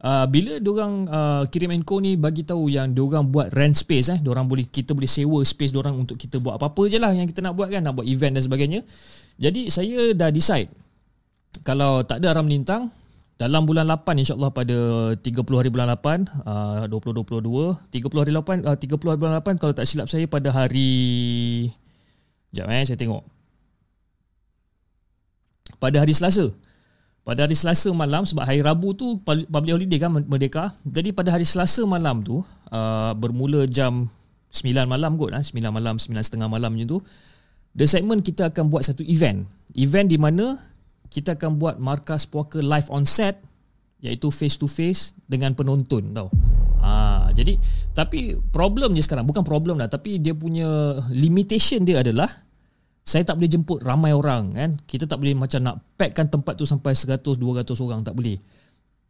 [SPEAKER 1] Uh, bila diorang uh, kirim enco ni bagi tahu yang diorang buat rent space eh diorang boleh kita boleh sewa space diorang untuk kita buat apa-apa je lah yang kita nak buat kan nak buat event dan sebagainya. Jadi saya dah decide kalau tak ada aram lintang dalam bulan 8 insyaallah pada 30 hari bulan 8 uh, 2022 30 hari 8 uh, 30 hari bulan 8 kalau tak silap saya pada hari Sekejap eh, saya tengok. Pada hari Selasa. Pada hari Selasa malam, sebab hari Rabu tu public holiday kan, Merdeka. Jadi pada hari Selasa malam tu, uh, bermula jam 9 malam kot, eh, 9 malam, 9.30 malam macam tu, the segment kita akan buat satu event. Event di mana kita akan buat markas poker live on set, iaitu face to face dengan penonton tau. Ah, jadi tapi problemnya sekarang bukan problem lah tapi dia punya limitation dia adalah saya tak boleh jemput ramai orang kan? Kita tak boleh macam nak packkan tempat tu sampai 100 200 orang tak boleh.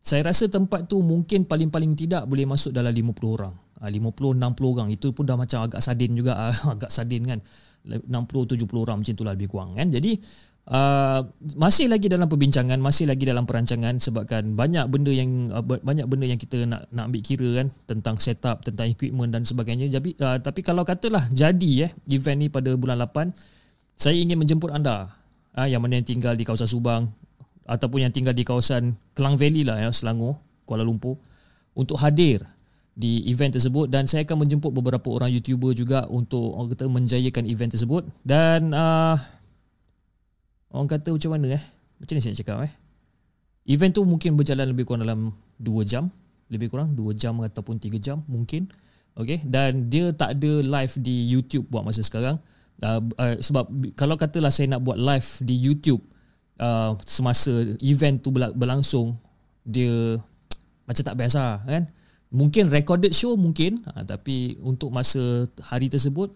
[SPEAKER 1] Saya rasa tempat tu mungkin paling-paling tidak boleh masuk dalam 50 orang. 50 ah, 60 orang itu pun dah macam agak sadin juga agak sadin kan? 60 70 orang macam itulah lebih kurang kan? Jadi Uh, masih lagi dalam perbincangan masih lagi dalam perancangan sebabkan banyak benda yang uh, banyak benda yang kita nak nak ambil kira kan tentang setup tentang equipment dan sebagainya. Jadi uh, tapi kalau katalah jadi eh event ni pada bulan 8 saya ingin menjemput anda ah, yang mana yang tinggal di kawasan Subang ataupun yang tinggal di kawasan Kelang Valley lah ya, Selangor, Kuala Lumpur untuk hadir di event tersebut. Dan saya akan menjemput beberapa orang YouTuber juga untuk orang kata menjayakan event tersebut. Dan uh, orang kata macam mana eh? Macam ni saya cakap eh? Event tu mungkin berjalan lebih kurang dalam 2 jam. Lebih kurang 2 jam ataupun 3 jam mungkin. Okay? Dan dia tak ada live di YouTube buat masa sekarang. Uh, uh, sebab kalau katalah saya nak buat live di YouTube uh, semasa event tu berlangsung dia macam tak biasa kan? Mungkin recorded show mungkin. Uh, tapi untuk masa hari tersebut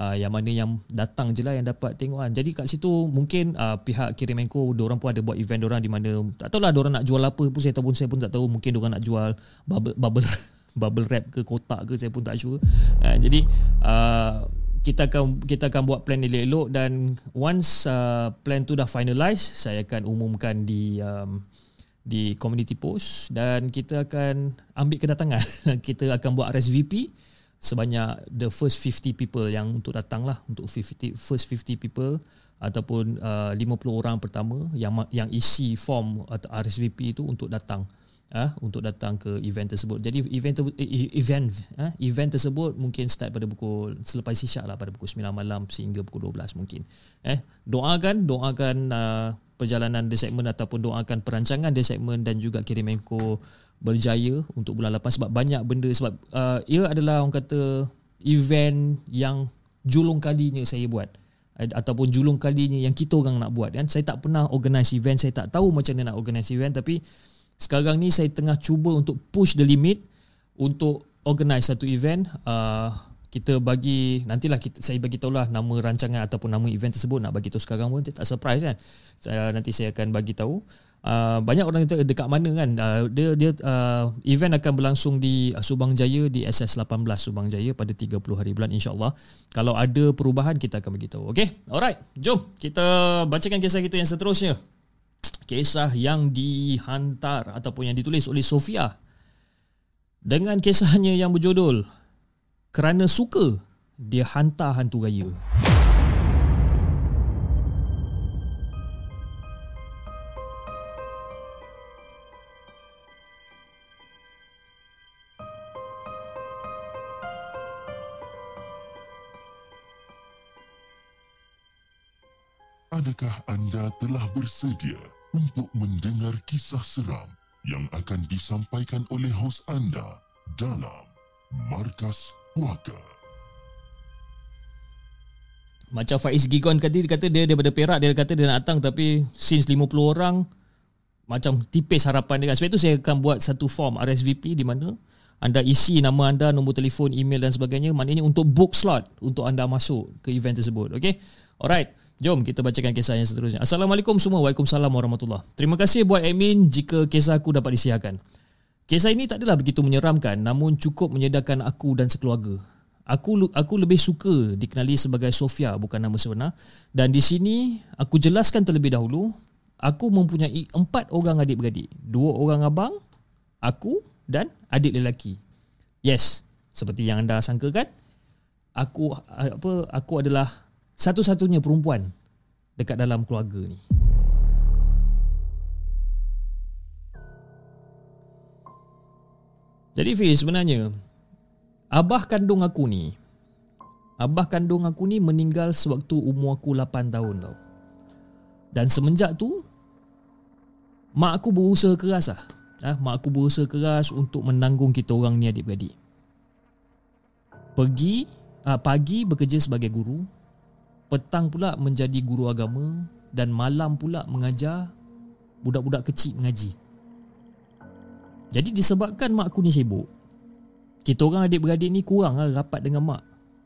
[SPEAKER 1] uh, yang mana yang datang je lah yang dapat tengok kan. Jadi kat situ mungkin uh, pihak Kirimenko orang pun ada buat event orang di mana tak tahulah orang nak jual apa pun saya tahu pun saya pun tak tahu. Mungkin orang nak jual bubble bubble bubble wrap ke kotak ke saya pun tak sure. Uh, jadi uh, kita akan kita akan buat plan elok-elok dan once uh, plan tu dah finalize saya akan umumkan di um, di community post dan kita akan ambil kedatangan. Kita akan buat RSVP sebanyak the first 50 people yang untuk datang lah untuk 50 first 50 people ataupun uh, 50 orang pertama yang yang isi form atau RSVP itu untuk datang ah untuk datang ke event tersebut. Jadi event ter- e- event ah event tersebut mungkin start pada pukul selepas isyak lah pada pukul 9 malam sehingga pukul 12 mungkin. Eh doakan doakan uh, perjalanan The Segment ataupun doakan perancangan The Segment dan juga Kirimenko berjaya untuk bulan 8 sebab banyak benda sebab uh, ia adalah orang kata event yang julung kalinya saya buat. Ataupun julung kalinya yang kita orang nak buat. Kan saya tak pernah organize event saya tak tahu macam mana nak organize event. Tapi sekarang ni saya tengah cuba untuk push the limit untuk organize satu event. Uh, kita bagi nantilah kita, saya bagi lah nama rancangan ataupun nama event tersebut. Nak bagi tahu sekarang pun tak surprise kan. Saya, nanti saya akan bagi tahu uh, banyak orang kata dekat mana kan. Uh, dia dia uh, event akan berlangsung di Subang Jaya di SS 18 Subang Jaya pada 30 hari bulan insyaallah. Kalau ada perubahan kita akan bagi tahu okey? Alright jom kita bacakan kisah kita yang seterusnya. Kisah yang dihantar ataupun yang ditulis oleh Sofia dengan kisahnya yang berjudul kerana suka dia hantar hantu raya.
[SPEAKER 3] Adakah anda telah bersedia untuk mendengar kisah seram yang akan disampaikan oleh hos anda dalam Markas Puaka?
[SPEAKER 1] Macam Faiz Gigon tadi dia kata dia daripada Perak dia kata dia nak datang tapi since 50 orang macam tipis harapan dia kan. Sebab itu saya akan buat satu form RSVP di mana anda isi nama anda, nombor telefon, email dan sebagainya. Maknanya untuk book slot untuk anda masuk ke event tersebut. Okay? Alright. Jom kita bacakan kisah yang seterusnya. Assalamualaikum semua. Waalaikumsalam warahmatullahi Terima kasih buat admin jika kisah aku dapat disiarkan. Kisah ini tak adalah begitu menyeramkan namun cukup menyedarkan aku dan sekeluarga. Aku aku lebih suka dikenali sebagai Sofia bukan nama sebenar dan di sini aku jelaskan terlebih dahulu aku mempunyai empat orang adik-beradik. Dua orang abang, aku dan adik lelaki. Yes, seperti yang anda sangka kan? Aku apa aku adalah satu-satunya perempuan dekat dalam keluarga ni. Jadi Fiz sebenarnya abah kandung aku ni abah kandung aku ni meninggal sewaktu umur aku 8 tahun tau. Dan semenjak tu mak aku berusaha keras lah. Ah, mak aku berusaha keras untuk menanggung kita orang ni adik-beradik. Pergi ah, pagi bekerja sebagai guru, petang pula menjadi guru agama dan malam pula mengajar budak-budak kecil mengaji. Jadi disebabkan mak aku ni sibuk, kita orang adik-beradik ni kurang lah rapat dengan mak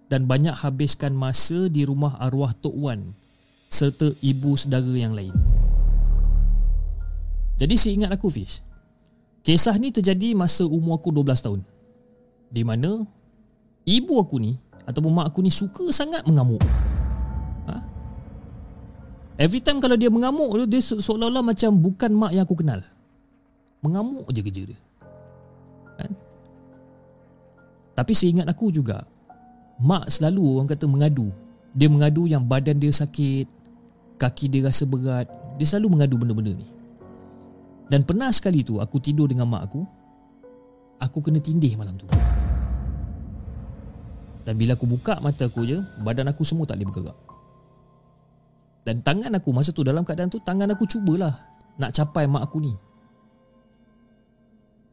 [SPEAKER 1] dan banyak habiskan masa di rumah arwah Tok Wan serta ibu saudara yang lain. Jadi seingat aku Fish, kisah ni terjadi masa umur aku 12 tahun. Di mana ibu aku ni ataupun mak aku ni suka sangat mengamuk. Every time kalau dia mengamuk dia seolah-olah macam bukan mak yang aku kenal. Mengamuk je kerja dia. Kan? Tapi seingat aku juga mak selalu orang kata mengadu. Dia mengadu yang badan dia sakit, kaki dia rasa berat. Dia selalu mengadu benda-benda ni. Dan pernah sekali tu aku tidur dengan mak aku, aku kena tindih malam tu. Dan bila aku buka mata aku je, badan aku semua tak boleh bergerak. Dan tangan aku masa tu dalam keadaan tu Tangan aku cubalah Nak capai mak aku ni.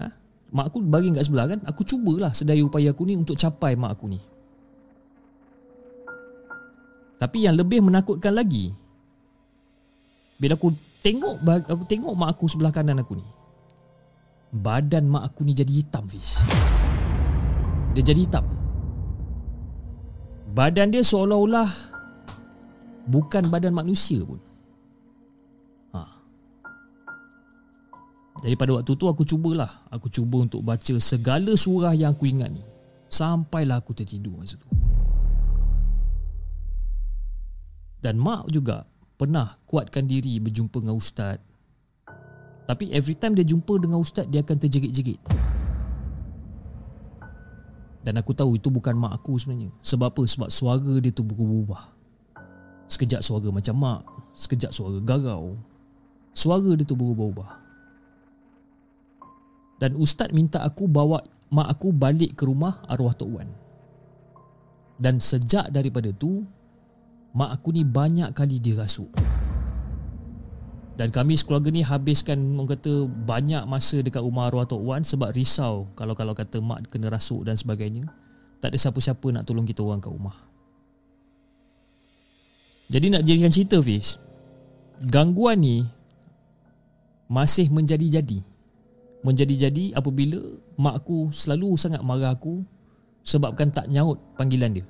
[SPEAKER 1] Ha? Mak aku bagi kat sebelah kan Aku cubalah sedaya upaya aku ni Untuk capai mak aku ni. Tapi yang lebih menakutkan lagi Bila aku tengok aku tengok mak aku sebelah kanan aku ni Badan mak aku ni jadi hitam Fish Dia jadi hitam. Badan dia seolah-olah bukan badan manusia pun. Ha. Jadi pada waktu tu aku cubalah, aku cuba untuk baca segala surah yang aku ingat ni. Sampailah aku tertidur masa tu. Dan mak juga pernah kuatkan diri berjumpa dengan ustaz. Tapi every time dia jumpa dengan ustaz dia akan terjerit-jerit. Dan aku tahu itu bukan mak aku sebenarnya. Sebab apa? Sebab suara dia tu berubah. Sekejap suara macam mak Sekejap suara garau Suara dia tu berubah-ubah Dan ustaz minta aku bawa mak aku balik ke rumah arwah Tok Wan. Dan sejak daripada tu mak aku ni banyak kali dirasuk. Dan kami sekeluarga ni habiskan orang kata banyak masa dekat rumah arwah Tok Wan sebab risau kalau kalau kata mak kena rasuk dan sebagainya. Tak ada siapa-siapa nak tolong kita orang kat rumah. Jadi nak jadikan cerita Fiz Gangguan ni Masih menjadi-jadi. Menjadi-jadi apabila Mak aku selalu sangat marah aku Sebabkan tak nyaut panggilan dia.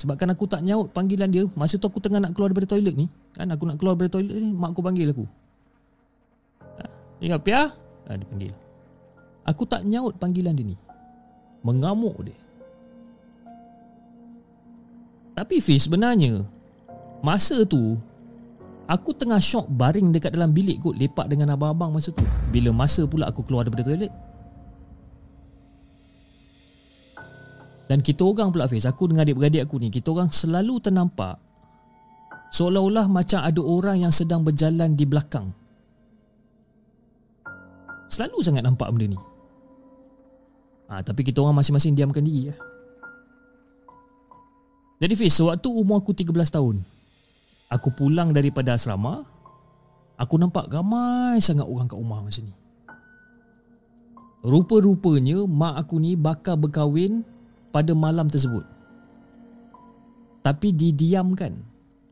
[SPEAKER 1] Sebabkan aku tak nyaut panggilan dia Masa tu aku tengah nak keluar daripada toilet ni Kan? Aku nak keluar daripada toilet ni Mak aku panggil aku. Ha, kata Pia? Ha, Dia panggil. Aku tak nyaut panggilan dia ni. Mengamuk dia Tapi Fiz sebenarnya Masa tu Aku tengah syok baring dekat dalam bilik kot Lepak dengan abang-abang masa tu. Bila masa pula aku keluar daripada toilet. Dan kita orang pula Fiz Aku dengan adik-beradik aku ni Kita orang selalu ternampak Seolah-olah macam ada orang yang sedang berjalan di belakang. Selalu sangat nampak benda ni. Ha, Tapi kita orang masing-masing diamkan diri ya. Jadi Fiz, sewaktu umur aku 13 tahun Aku pulang daripada asrama Aku nampak ramai sangat orang kat rumah masa ni. Rupa-rupanya mak aku ni bakal berkahwin pada malam tersebut. Tapi didiamkan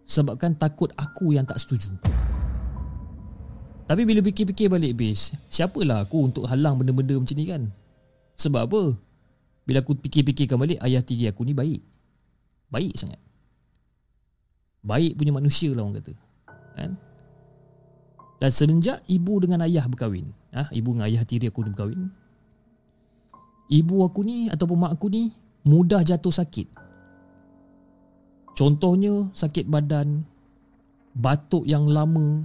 [SPEAKER 1] Sebabkan takut aku yang tak setuju. Tapi bila fikir-fikir balik bis Siapalah aku untuk halang benda-benda macam ni kan? Sebab apa? Bila aku fikir-fikirkan balik Ayah tiri aku ni baik Baik sangat Baik punya manusia lah orang kata kan? Dan semenjak ibu dengan ayah berkahwin ha? Ibu dengan ayah tiri aku berkahwin Ibu aku ni ataupun mak aku ni Mudah jatuh sakit Contohnya sakit badan Batuk yang lama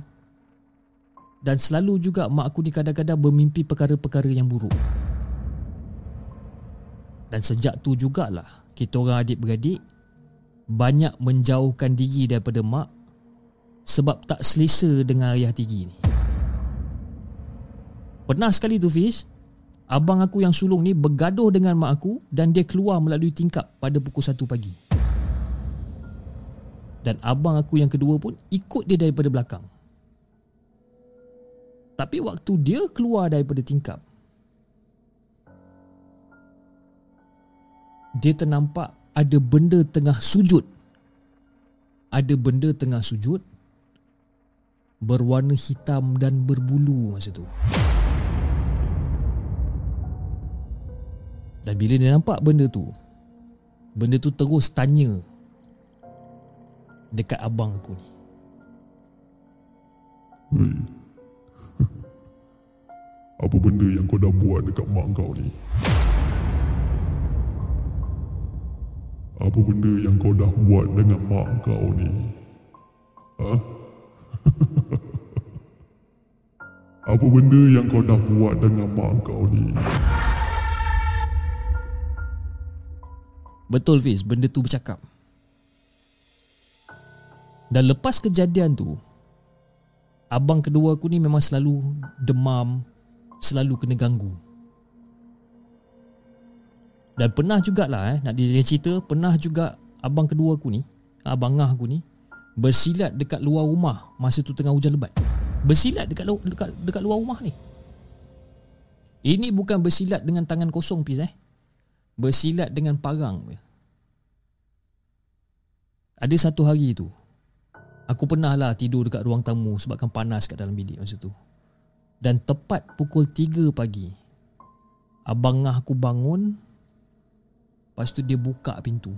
[SPEAKER 1] Dan selalu juga mak aku ni kadang-kadang bermimpi perkara-perkara yang buruk Dan sejak tu jugalah Kita orang adik-beradik banyak menjauhkan diri daripada mak sebab tak selesa dengan ayah tiri ni. Pernah sekali tu Fiz, abang aku yang sulung ni bergaduh dengan mak aku dan dia keluar melalui tingkap pada pukul 1 pagi. Dan abang aku yang kedua pun ikut dia daripada belakang. Tapi waktu dia keluar daripada tingkap, dia ternampak ada benda tengah sujud. Ada benda tengah sujud berwarna hitam dan berbulu masa tu. Dan bila dia nampak benda tu benda tu terus tanya dekat abang aku ni.
[SPEAKER 3] Hei Apa benda yang kau dah buat dekat mak kau ni? Apa benda yang kau dah buat dengan mak kau ni? Ha? Apa benda yang kau dah buat dengan mak kau ni?
[SPEAKER 1] Betul Fiz, benda tu bercakap. Dan lepas kejadian tu, abang kedua aku ni memang selalu demam, selalu kena ganggu. Dan pernah jugalah eh nak dia cerita pernah juga abang kedua aku ni, abang ngah aku ni bersilat dekat luar rumah masa tu tengah hujan lebat. Bersilat dekat dekat dekat luar rumah ni. Ini bukan bersilat dengan tangan kosong pis eh. Bersilat dengan parang. Ada satu hari tu Aku pernah lah tidur dekat ruang tamu Sebabkan panas kat dalam bilik masa tu Dan tepat pukul 3 pagi Abang ngah aku bangun Lepas tu dia buka pintu.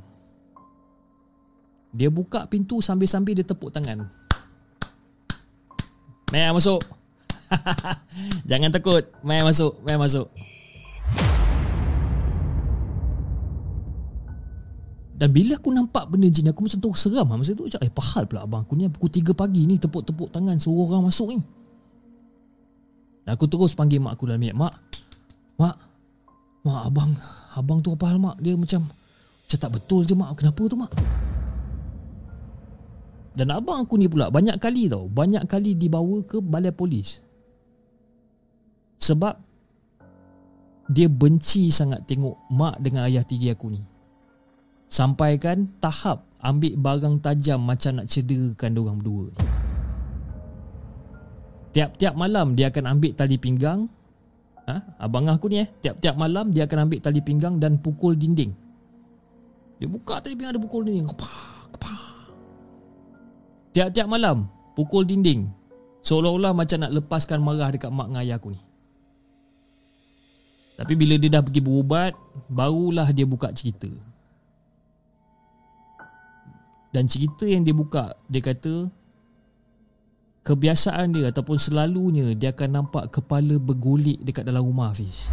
[SPEAKER 1] Dia buka pintu sambil-sambil dia tepuk tangan. Maya masuk. Jangan takut. Maya masuk Maya masuk. Dan bila aku nampak benda jin Aku macam tu seram lah. Masa tu macam Eh pahal pula abang aku ni. Pukul 3 pagi ni Tepuk-tepuk tangan Suruh orang masuk ni. Dan aku terus panggil mak aku dalam minyak Mak Mak Mak abang Abang tu apa hal mak Dia macam Macam tak betul je mak Kenapa tu mak Dan abang aku ni pula Banyak kali tau Banyak kali dibawa ke balai polis Sebab dia benci sangat tengok mak dengan ayah tiri aku ni. Sampaikan tahap ambil barang tajam macam nak cederakan diorang berdua. Tiap-tiap malam dia akan ambil tali pinggang ha? Abang aku ni eh. Tiap-tiap malam dia akan ambil tali pinggang dan pukul dinding. Dia buka tali pinggang dia pukul dinding. Kepak, kepak. Tiap-tiap malam Pukul dinding. Seolah-olah macam nak lepaskan marah dekat mak dengan ayah aku ni. Tapi bila dia dah pergi berubat Barulah dia buka cerita. Dan cerita yang dia buka Dia kata kebiasaan dia ataupun selalunya dia akan nampak kepala bergulik dekat dalam rumah Hafiz.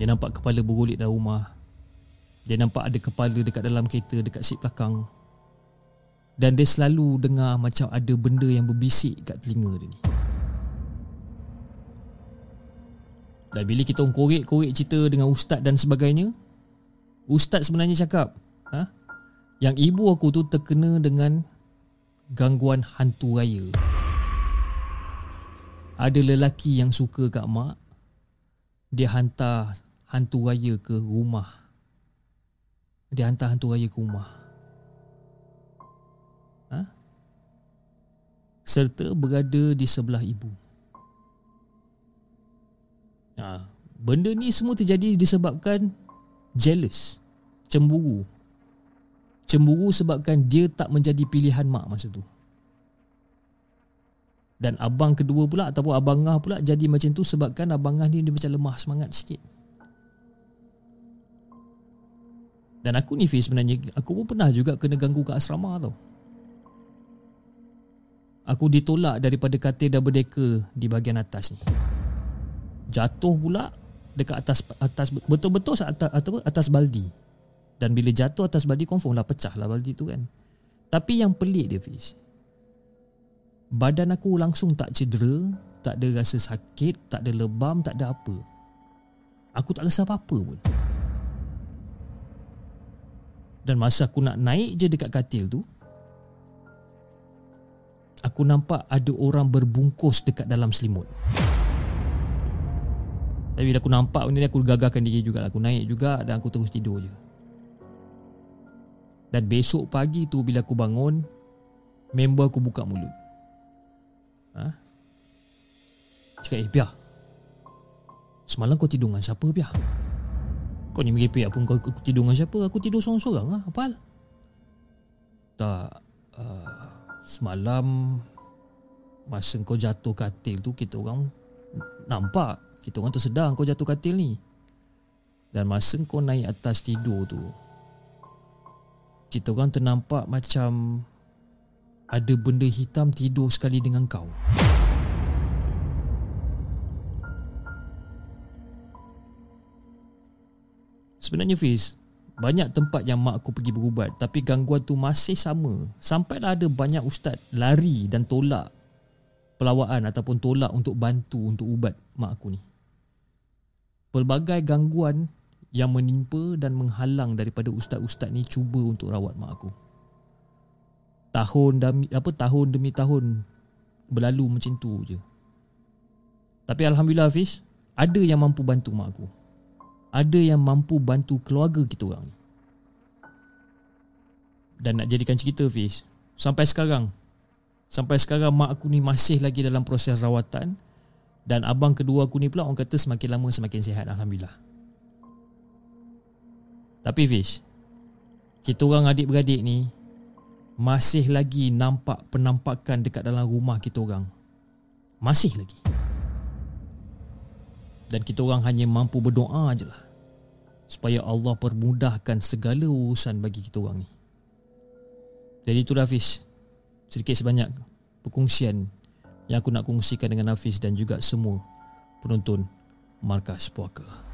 [SPEAKER 1] Dia nampak kepala bergulik dalam rumah. Dia nampak ada kepala dekat dalam kereta dekat seat belakang. Dan dia selalu dengar macam ada benda yang berbisik kat telinga dia ni. Dan bila kita korek-korek cerita dengan ustaz dan sebagainya, ustaz sebenarnya cakap, ha? yang ibu aku tu terkena dengan gangguan hantu raya. Ada lelaki yang suka kat mak, dia hantar hantu raya ke rumah. Dia hantar hantu raya ke rumah. Ha? Serta berada di sebelah ibu. Ha, benda ni semua terjadi disebabkan jealous, cemburu Cemburu sebabkan dia tak menjadi pilihan mak masa tu. Dan abang kedua pula ataupun abang Ngah pula jadi macam tu sebabkan abang Ngah ni dia macam lemah semangat sikit. Dan aku ni Fiz sebenarnya aku pun pernah juga kena ganggu kat asrama tau. Aku ditolak daripada katil double decker di bahagian atas ni. Jatuh pula dekat atas atas betul-betul atas atas, atas baldi. Dan bila jatuh atas baldi confirm lah pecah lah baldi tu kan. Tapi yang pelik dia Fiz Badan aku langsung tak cedera Tak ada rasa sakit Tak ada lebam Tak ada apa. Aku tak rasa apa-apa pun. Dan masa aku nak naik je dekat katil tu Aku nampak ada orang berbungkus dekat dalam selimut. Tapi bila aku nampak benda ni aku gagalkan diri juga Aku naik juga dan aku terus tidur je dan besok pagi tu bila aku bangun Member aku buka mulut. Ha? Cakap eh Pia Semalam kau tidur dengan siapa Pia Kau ni merepek pun kau tidur dengan siapa? Aku tidur seorang-seorang lah Apa hal? Tak uh, Semalam Masa kau jatuh katil tu Kita orang Nampak. Kita orang tersedar kau jatuh katil ni. Dan masa kau naik atas tidur tu kita orang ternampak macam ada benda hitam tidur sekali dengan kau. Sebenarnya Fiz, banyak tempat yang mak aku pergi berubat tapi gangguan tu masih sama. Sampailah ada banyak ustaz lari dan tolak pelawaan ataupun tolak untuk bantu untuk ubat mak aku ni. Pelbagai gangguan yang menimpa dan menghalang daripada ustaz-ustaz ni cuba untuk rawat mak aku. Tahun demi apa tahun demi tahun berlalu macam tu je. Tapi alhamdulillah Hafiz, ada yang mampu bantu mak aku. Ada yang mampu bantu keluarga kita orang ni. Dan nak jadikan cerita Hafiz, sampai sekarang sampai sekarang mak aku ni masih lagi dalam proses rawatan dan abang kedua aku ni pula orang kata semakin lama semakin sihat alhamdulillah. Tapi Fish Kita orang adik-beradik ni Masih lagi nampak penampakan dekat dalam rumah kita orang. Masih lagi. Dan kita orang hanya mampu berdoa je lah Supaya Allah permudahkan segala urusan bagi kita orang ni. Jadi itulah Fish Sedikit sebanyak perkongsian Yang aku nak kongsikan dengan Hafiz dan juga semua penonton Markas Puaka.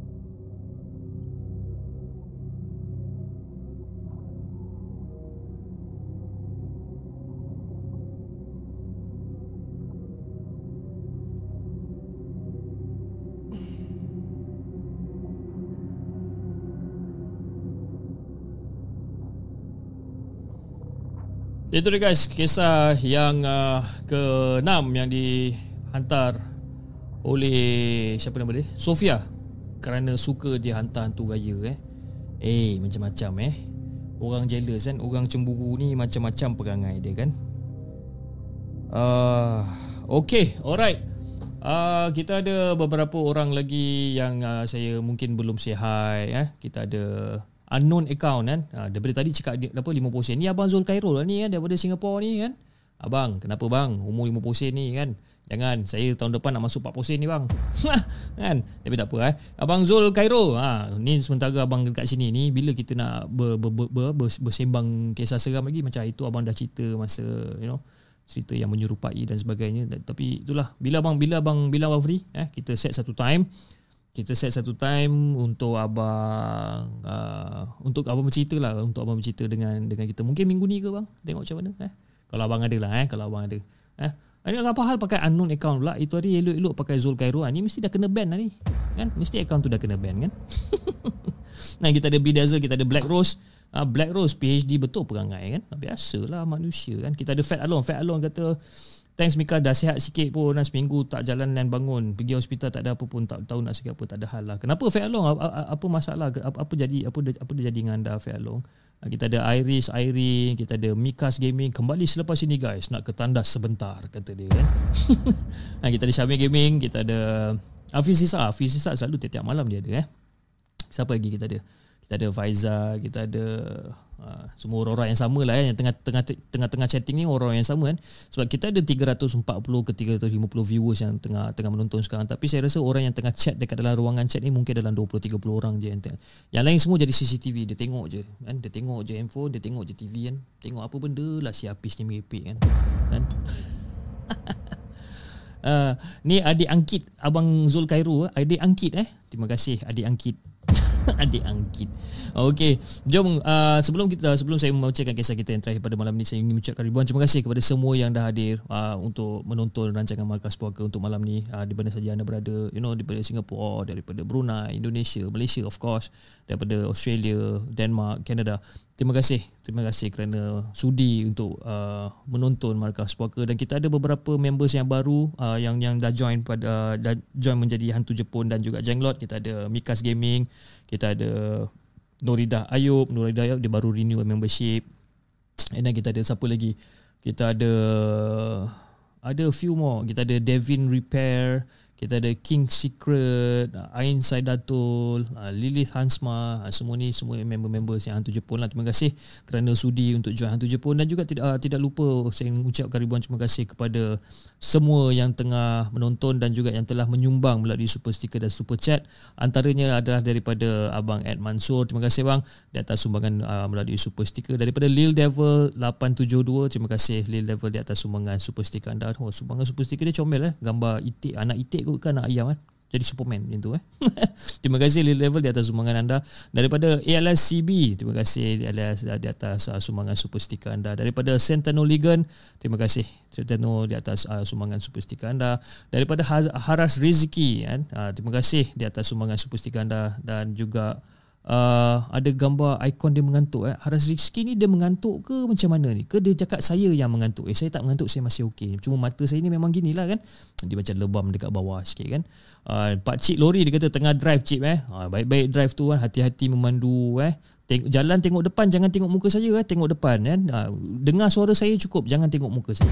[SPEAKER 1] Itu dia guys, kisah yang uh, ke-6 yang dihantar oleh siapa nama dia? Sofia kerana suka dia hantar hantu gaya eh. Eh, macam-macam eh. Orang jealous kan, orang cemburu ni macam-macam perangai dia kan. Uh, okay, alright. Uh, kita ada beberapa orang lagi yang uh, saya mungkin belum say hi eh. Kita ada unknown account kan. Ha, daripada tadi cakap apa 50 sen. Ni abang Zul Khairul ni kan daripada Singapura ni kan. Abang, kenapa bang umur 50 sen ni kan? Jangan, saya tahun depan nak masuk 40 sen ni bang. kan? Tapi tak apa eh. Abang Zul Khairul, ha, ni sementara abang dekat sini ni bila kita nak ber, ber, ber, ber, ber, bersembang kisah seram lagi macam itu abang dah cerita masa you know cerita yang menyerupai dan sebagainya tapi itulah bila abang bila abang bila abang free eh kita set satu time kita set satu time untuk abang uh, untuk abang bercerita lah untuk abang bercerita dengan dengan kita. Mungkin minggu ni ke bang? Tengok macam mana eh? Kalau abang ada lah eh? Kalau abang ada. Eh? Ini apa hal pakai unknown account pula. Itu hari elok-elok pakai Zul Cairo ni mesti dah kena ban lah ni kan? Mesti account tu dah kena ban kan? Nah kita ada Bidazzle kita ada Black Rose. Uh, Black Rose PhD betul perangai kan? Biasalah manusia kan? Kita ada Fat Alone Fat Alone kata Thanks Mika. Dah sihat sikit pun. Dah seminggu tak jalan dan bangun. Pergi hospital tak ada apa pun. Tak tahu nak sikit apa. Tak ada hal lah. Kenapa Fat Long apa, masalah? Apa, apa jadi apa apa dia jadi dengan anda Fat Long? Ah, kita ada Iris, Irene, kita ada Mikas Gaming. Kembali selepas ini guys. Nak ke tandas sebentar kata dia kan. Ah, kita ada Syamil Gaming, kita ada Hafiz Sisa, Hafiz selalu tiap-tiap malam dia ada eh. Siapa lagi kita ada? Kita ada Faiza, kita ada uh, semua orang-orang yang sama lah eh, yang tengah tengah tengah tengah chatting ni orang yang sama kan. Sebab kita ada 340 ke 350 viewers yang tengah tengah menonton sekarang tapi saya rasa orang yang tengah chat dekat dalam ruangan chat ni mungkin dalam 20 30 orang je yang tengah. Yang lain semua jadi CCTV, dia tengok je kan. Dia tengok je handphone, dia tengok je TV kan. Tengok apa benda lah si Apis ni merepek kan. Kan? Uh, ni adik angkit abang Zul Khairul eh. adik angkit eh terima kasih adik angkit adik angkit. Okey, jom uh, sebelum kita sebelum saya membacakan kisah kita yang terakhir pada malam ini saya ingin mengucapkan ribuan terima kasih kepada semua yang dah hadir uh, untuk menonton rancangan Markas Puaka untuk malam ni uh, di mana saja anda berada, you know daripada Singapura, daripada Brunei, Indonesia, Malaysia of course, daripada Australia, Denmark, Canada. Terima kasih, terima kasih kerana sudi untuk uh, menonton Markas Puaka dan kita ada beberapa members yang baru uh, yang yang dah join pada uh, dah join menjadi hantu Jepun dan juga Jenglot. Kita ada Mikas Gaming, kita ada Nurida Ayub, Nurida Ayub dia baru renew membership. And then kita ada siapa lagi? Kita ada ada few more. Kita ada Devin Repair, kita ada King Secret, Ain Saidatul, ah, Lilith Hansma, ah, semua ni semua member-members yang Hantu Jepun lah. Terima kasih kerana sudi untuk join Hantu Jepun dan juga tidak uh, tidak lupa saya mengucapkan ribuan terima kasih kepada semua yang tengah menonton dan juga yang telah menyumbang melalui super sticker dan super chat. Antaranya adalah daripada Abang Ed Mansur. Terima kasih bang di atas sumbangan melalui super sticker daripada Lil Devil 872. Terima kasih Lil Devil di atas sumbangan super sticker anda. Oh, sumbangan super sticker dia comel eh. Gambar itik anak itik ikutkan anak ayam kan jadi Superman macam tu eh. terima kasih Lil Level di atas sumbangan anda daripada ALSCB. Terima kasih ALS di atas uh, sumbangan super sticker anda daripada Sentinel Ligan. Terima kasih Sentinel di atas uh, sumbangan super sticker anda daripada Haras Rizki kan. Uh, terima kasih di atas sumbangan super sticker anda dan juga uh, ada gambar ikon dia mengantuk eh. Haras Rizki ni dia mengantuk ke macam mana ni? Ke dia cakap saya yang mengantuk? Eh saya tak mengantuk, saya masih okey. Cuma mata saya ni memang ginilah kan. Dia macam lebam dekat bawah sikit kan. Uh, Pak Cik lori dia kata tengah drive cik eh. Uh, baik-baik drive tu kan, hati-hati memandu eh. Tengok, jalan tengok depan jangan tengok muka saya eh. Tengok depan kan. Uh, dengar suara saya cukup, jangan tengok muka saya.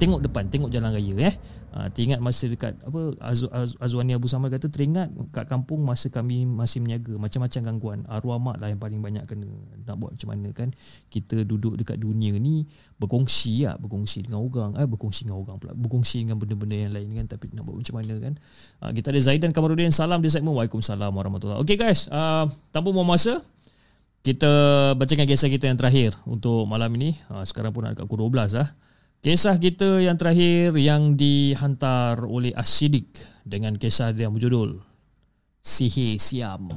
[SPEAKER 1] Tengok depan tengok jalan raya eh. Ha, teringat masa dekat apa Az, Az, Azwani Abu Samad kata teringat kat kampung masa kami masih menjaga macam-macam gangguan. Arwah mak lah yang paling banyak kena nak buat macam mana kan. Kita duduk dekat dunia ni berkongsi ya. Berkongsi dengan orang eh. Berkongsi dengan orang pula. Berkongsi dengan benda-benda yang lain kan. Tapi nak buat macam mana kan. Ha, kita ada Zaidan Kamarudin. Salam di segmen. Waalaikumsalam warahmatullahi Okay guys. Uh, tanpa buang masa kita bacakan kisah kita yang terakhir untuk malam ini. Ha, sekarang pun nak dekat pukul 12 lah. Kisah kita yang terakhir yang dihantar oleh Asidik dengan kisah dia berjudul Sihir Siam.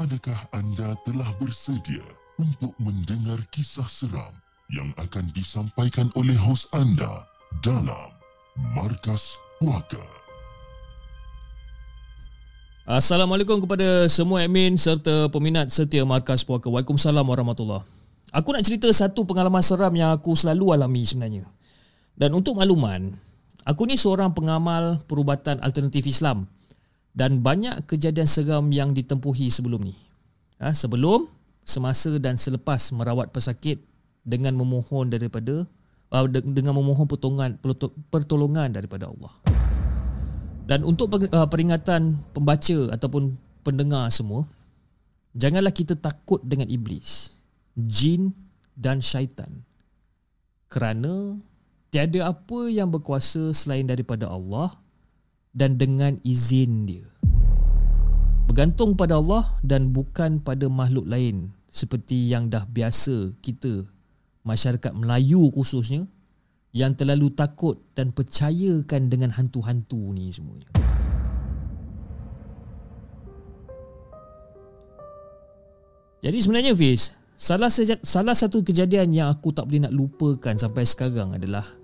[SPEAKER 3] Adakah anda telah bersedia untuk mendengar kisah seram yang akan disampaikan oleh hos anda dalam Markas Puaka.
[SPEAKER 1] Assalamualaikum kepada semua admin serta peminat setia Markas Puaka. Waalaikumsalam warahmatullahi Aku nak cerita satu pengalaman seram yang aku selalu alami sebenarnya. Dan untuk makluman, aku ni seorang pengamal perubatan alternatif Islam dan banyak kejadian seram yang ditempuhi sebelum ni. Ha, sebelum, semasa dan selepas merawat pesakit dengan memohon daripada uh, dengan memohon pertolongan pertolongan daripada Allah. Dan untuk uh, peringatan pembaca ataupun pendengar semua, janganlah kita takut dengan iblis, jin dan syaitan. Kerana tiada apa yang berkuasa selain daripada Allah dan dengan izin dia. Bergantung pada Allah dan bukan pada makhluk lain seperti yang dah biasa kita masyarakat Melayu khususnya yang terlalu takut dan percayakan dengan hantu-hantu ni semuanya. Jadi sebenarnya Fiz, salah salah satu kejadian yang aku tak boleh nak lupakan sampai sekarang adalah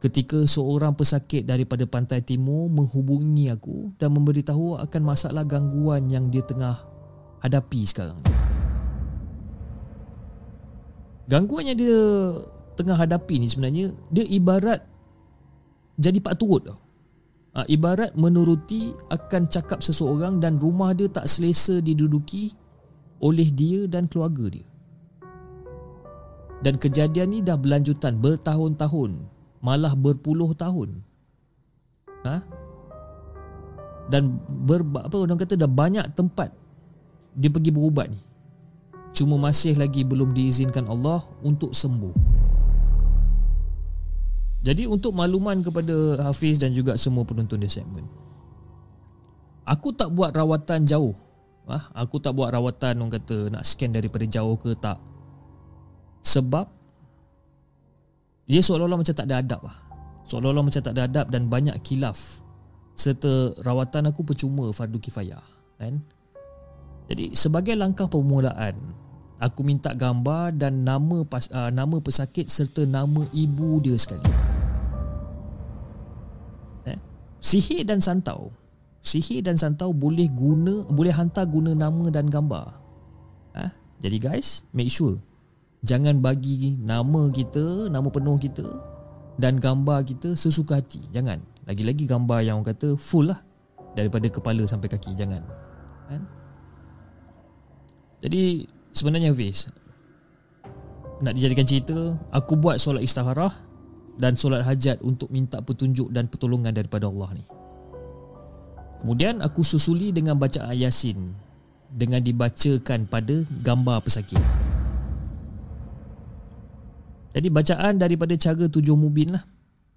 [SPEAKER 1] ketika seorang pesakit daripada pantai timur menghubungi aku dan memberitahu akan masalah gangguan yang dia tengah hadapi sekarang. Gangguan yang dia tengah hadapi ni sebenarnya dia ibarat jadi pak turut tau. Ha, ibarat menuruti akan cakap seseorang dan rumah dia tak selesa diduduki oleh dia dan keluarga dia. Dan kejadian ni dah berlanjutan bertahun-tahun, malah berpuluh tahun. Ha? Dan ber, apa orang kata dah banyak tempat dia pergi berubat ni. Cuma masih lagi belum diizinkan Allah untuk sembuh. Jadi untuk makluman kepada Hafiz dan juga semua penonton di segmen. Aku tak buat rawatan jauh. Ah, aku tak buat rawatan orang kata nak scan daripada jauh ke tak. Sebab dia seolah-olah macam tak ada adab lah. Seolah-olah macam tak ada adab dan banyak kilaf. Serta rawatan aku percuma fardu kifayah. Kan? Jadi sebagai langkah permulaan, aku minta gambar dan nama pas, uh, nama pesakit serta nama ibu dia sekali. Sihir dan santau Sihir dan santau boleh guna Boleh hantar guna nama dan gambar ha? Jadi guys Make sure Jangan bagi nama kita Nama penuh kita Dan gambar kita sesuka hati Jangan Lagi-lagi gambar yang orang kata Full lah Daripada kepala sampai kaki Jangan ha? Jadi Sebenarnya Fiz Nak dijadikan cerita Aku buat solat istikharah dan solat hajat untuk minta petunjuk dan pertolongan daripada Allah ni. Kemudian aku susuli dengan baca ayat Yasin dengan dibacakan pada gambar pesakit. Jadi bacaan daripada cara tujuh mubin lah.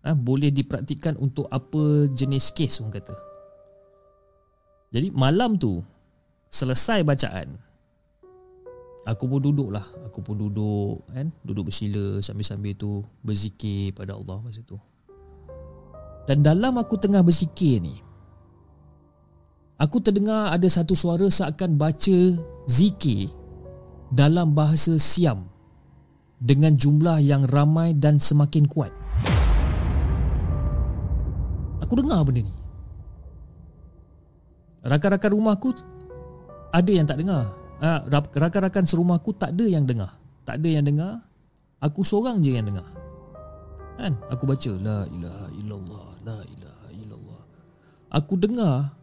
[SPEAKER 1] Ha, boleh dipraktikkan untuk apa jenis kes orang kata. Jadi malam tu selesai bacaan Aku pun duduk lah Aku pun duduk kan? Duduk bersila Sambil-sambil tu Berzikir pada Allah masa tu. Dan dalam aku tengah berzikir ni Aku terdengar ada satu suara Seakan baca zikir Dalam bahasa Siam Dengan jumlah yang ramai Dan semakin kuat Aku dengar benda ni Rakan-rakan rumah aku Ada yang tak dengar uh, rakan-rakan serumahku tak ada yang dengar. Tak ada yang dengar. Aku seorang je yang dengar. Kan? Aku baca la ilaha illallah, la ilaha illallah. Aku dengar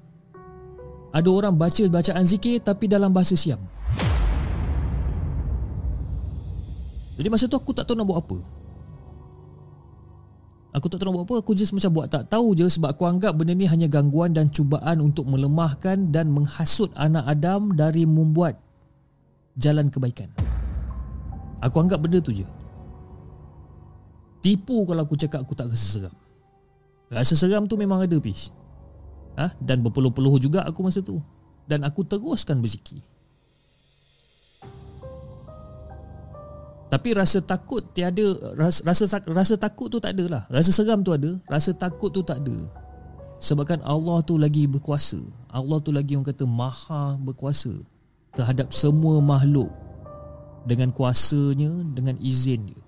[SPEAKER 1] ada orang baca bacaan zikir tapi dalam bahasa Siam. Jadi masa tu aku tak tahu nak buat apa. Aku tak tahu nak buat apa Aku just macam buat tak tahu je Sebab aku anggap benda ni hanya gangguan dan cubaan Untuk melemahkan dan menghasut anak Adam Dari membuat jalan kebaikan. Aku anggap benda tu je. Tipu kalau aku cakap aku tak rasa seram. Rasa seram tu memang ada, Pish. Ha? Dan berpeluh-peluh juga aku masa tu. Dan aku teruskan berzikir. Tapi rasa takut tiada rasa, rasa rasa takut tu tak ada lah. Rasa seram tu ada, rasa takut tu tak ada. Sebabkan Allah tu lagi berkuasa. Allah tu lagi orang kata maha berkuasa terhadap semua makhluk dengan kuasanya, dengan izin dia.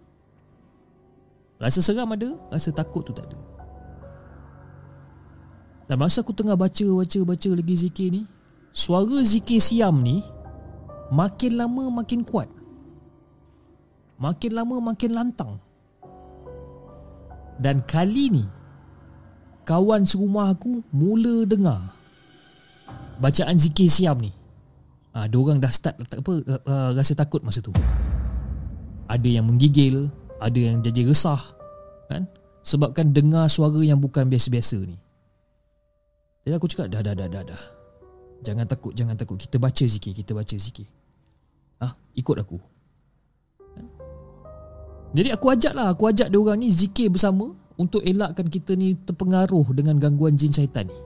[SPEAKER 1] Rasa seram ada, rasa takut tu tak ada. Dan masa aku tengah baca, baca, baca lagi zikir ni, suara zikir siam ni makin lama makin kuat. Makin lama makin lantang. Dan kali ni, kawan serumah aku mula dengar bacaan zikir siam ni. Ah, ha, orang dah start tak apa uh, rasa takut masa tu. Ada yang menggigil, ada yang jadi resah, kan? Sebabkan dengar suara yang bukan biasa-biasa ni. Jadi aku cakap dah dah dah dah dah. Jangan takut, jangan takut. Kita baca zikir, kita baca zikir. Ah, ha, ikut aku. Jadi aku ajak lah, aku ajak dia orang ni zikir bersama untuk elakkan kita ni terpengaruh dengan gangguan jin syaitan ni.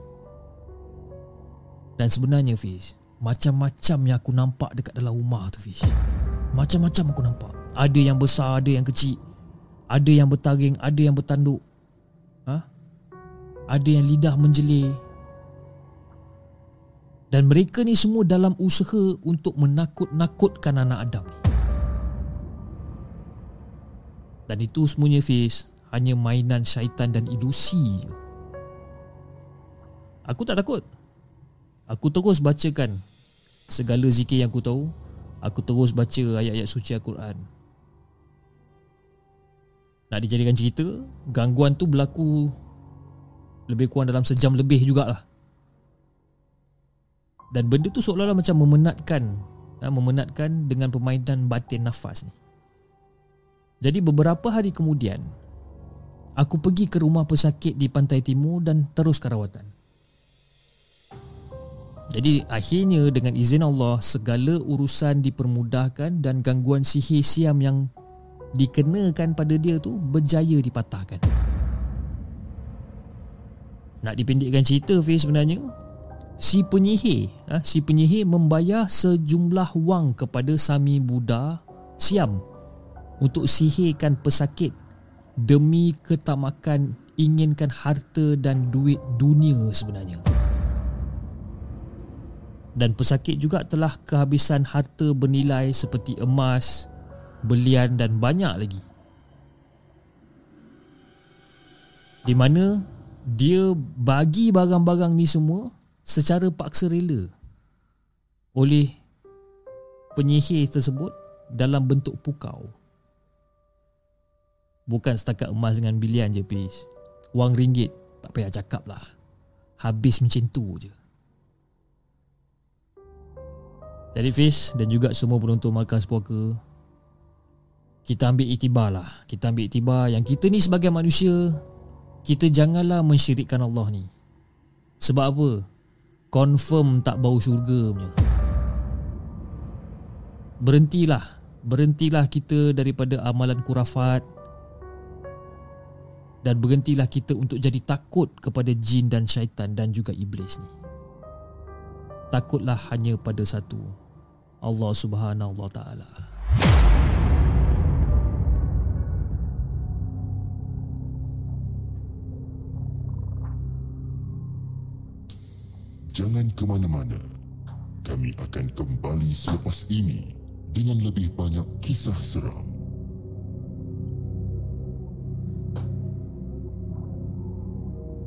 [SPEAKER 1] Dan sebenarnya Fiz, macam-macam yang aku nampak dekat dalam rumah tu Fish. Macam-macam aku nampak. Ada yang besar, ada yang kecil. Ada yang bertaring, ada yang bertanduk. Ha? Ada yang lidah menjelir. Dan mereka ni semua dalam usaha untuk menakut-nakutkan anak Adam Dan itu semuanya Fish Hanya mainan syaitan dan ilusi Aku tak takut. Aku terus bacakan segala zikir yang aku tahu. Aku terus baca ayat-ayat suci Al-Quran. Nak dijadikan cerita gangguan tu berlaku lebih kurang dalam sejam lebih jugalah. Dan benda tu seolah-olah macam memenatkan ha, memenatkan dengan permainan batin nafas ni jadi beberapa hari kemudian aku pergi ke rumah pesakit di pantai timur dan terus rawatan jadi akhirnya dengan izin Allah segala urusan dipermudahkan dan gangguan sihir siam yang dikenakan pada dia tu berjaya dipatahkan. Nak dipendekkan cerita Fiz sebenarnya si penyihir ha, si penyihir membayar sejumlah wang kepada Sami Buddha Siam untuk sihirkan pesakit demi ketamakan inginkan harta dan duit dunia sebenarnya dan pesakit juga telah kehabisan harta bernilai seperti emas, belian dan banyak lagi. Di mana dia bagi barang-barang ni semua secara paksa rela oleh penyihir tersebut dalam bentuk pukau. Bukan setakat emas dengan bilian je please. Wang ringgit tak payah cakap lah. Habis macam tu je. Fiz dan juga semua penonton Markas Puaka Kita ambil itibar lah Kita ambil itibar yang kita ni sebagai manusia Kita janganlah mensyirikkan Allah ni Sebab apa? Confirm tak bau syurga punya Berhentilah Berhentilah kita daripada amalan kurafat Dan berhentilah kita untuk jadi takut kepada jin dan syaitan dan juga iblis ni Takutlah hanya pada satu Allah Subhanahu Taala.
[SPEAKER 3] Jangan ke mana-mana. Kami akan kembali selepas ini dengan lebih banyak kisah seram.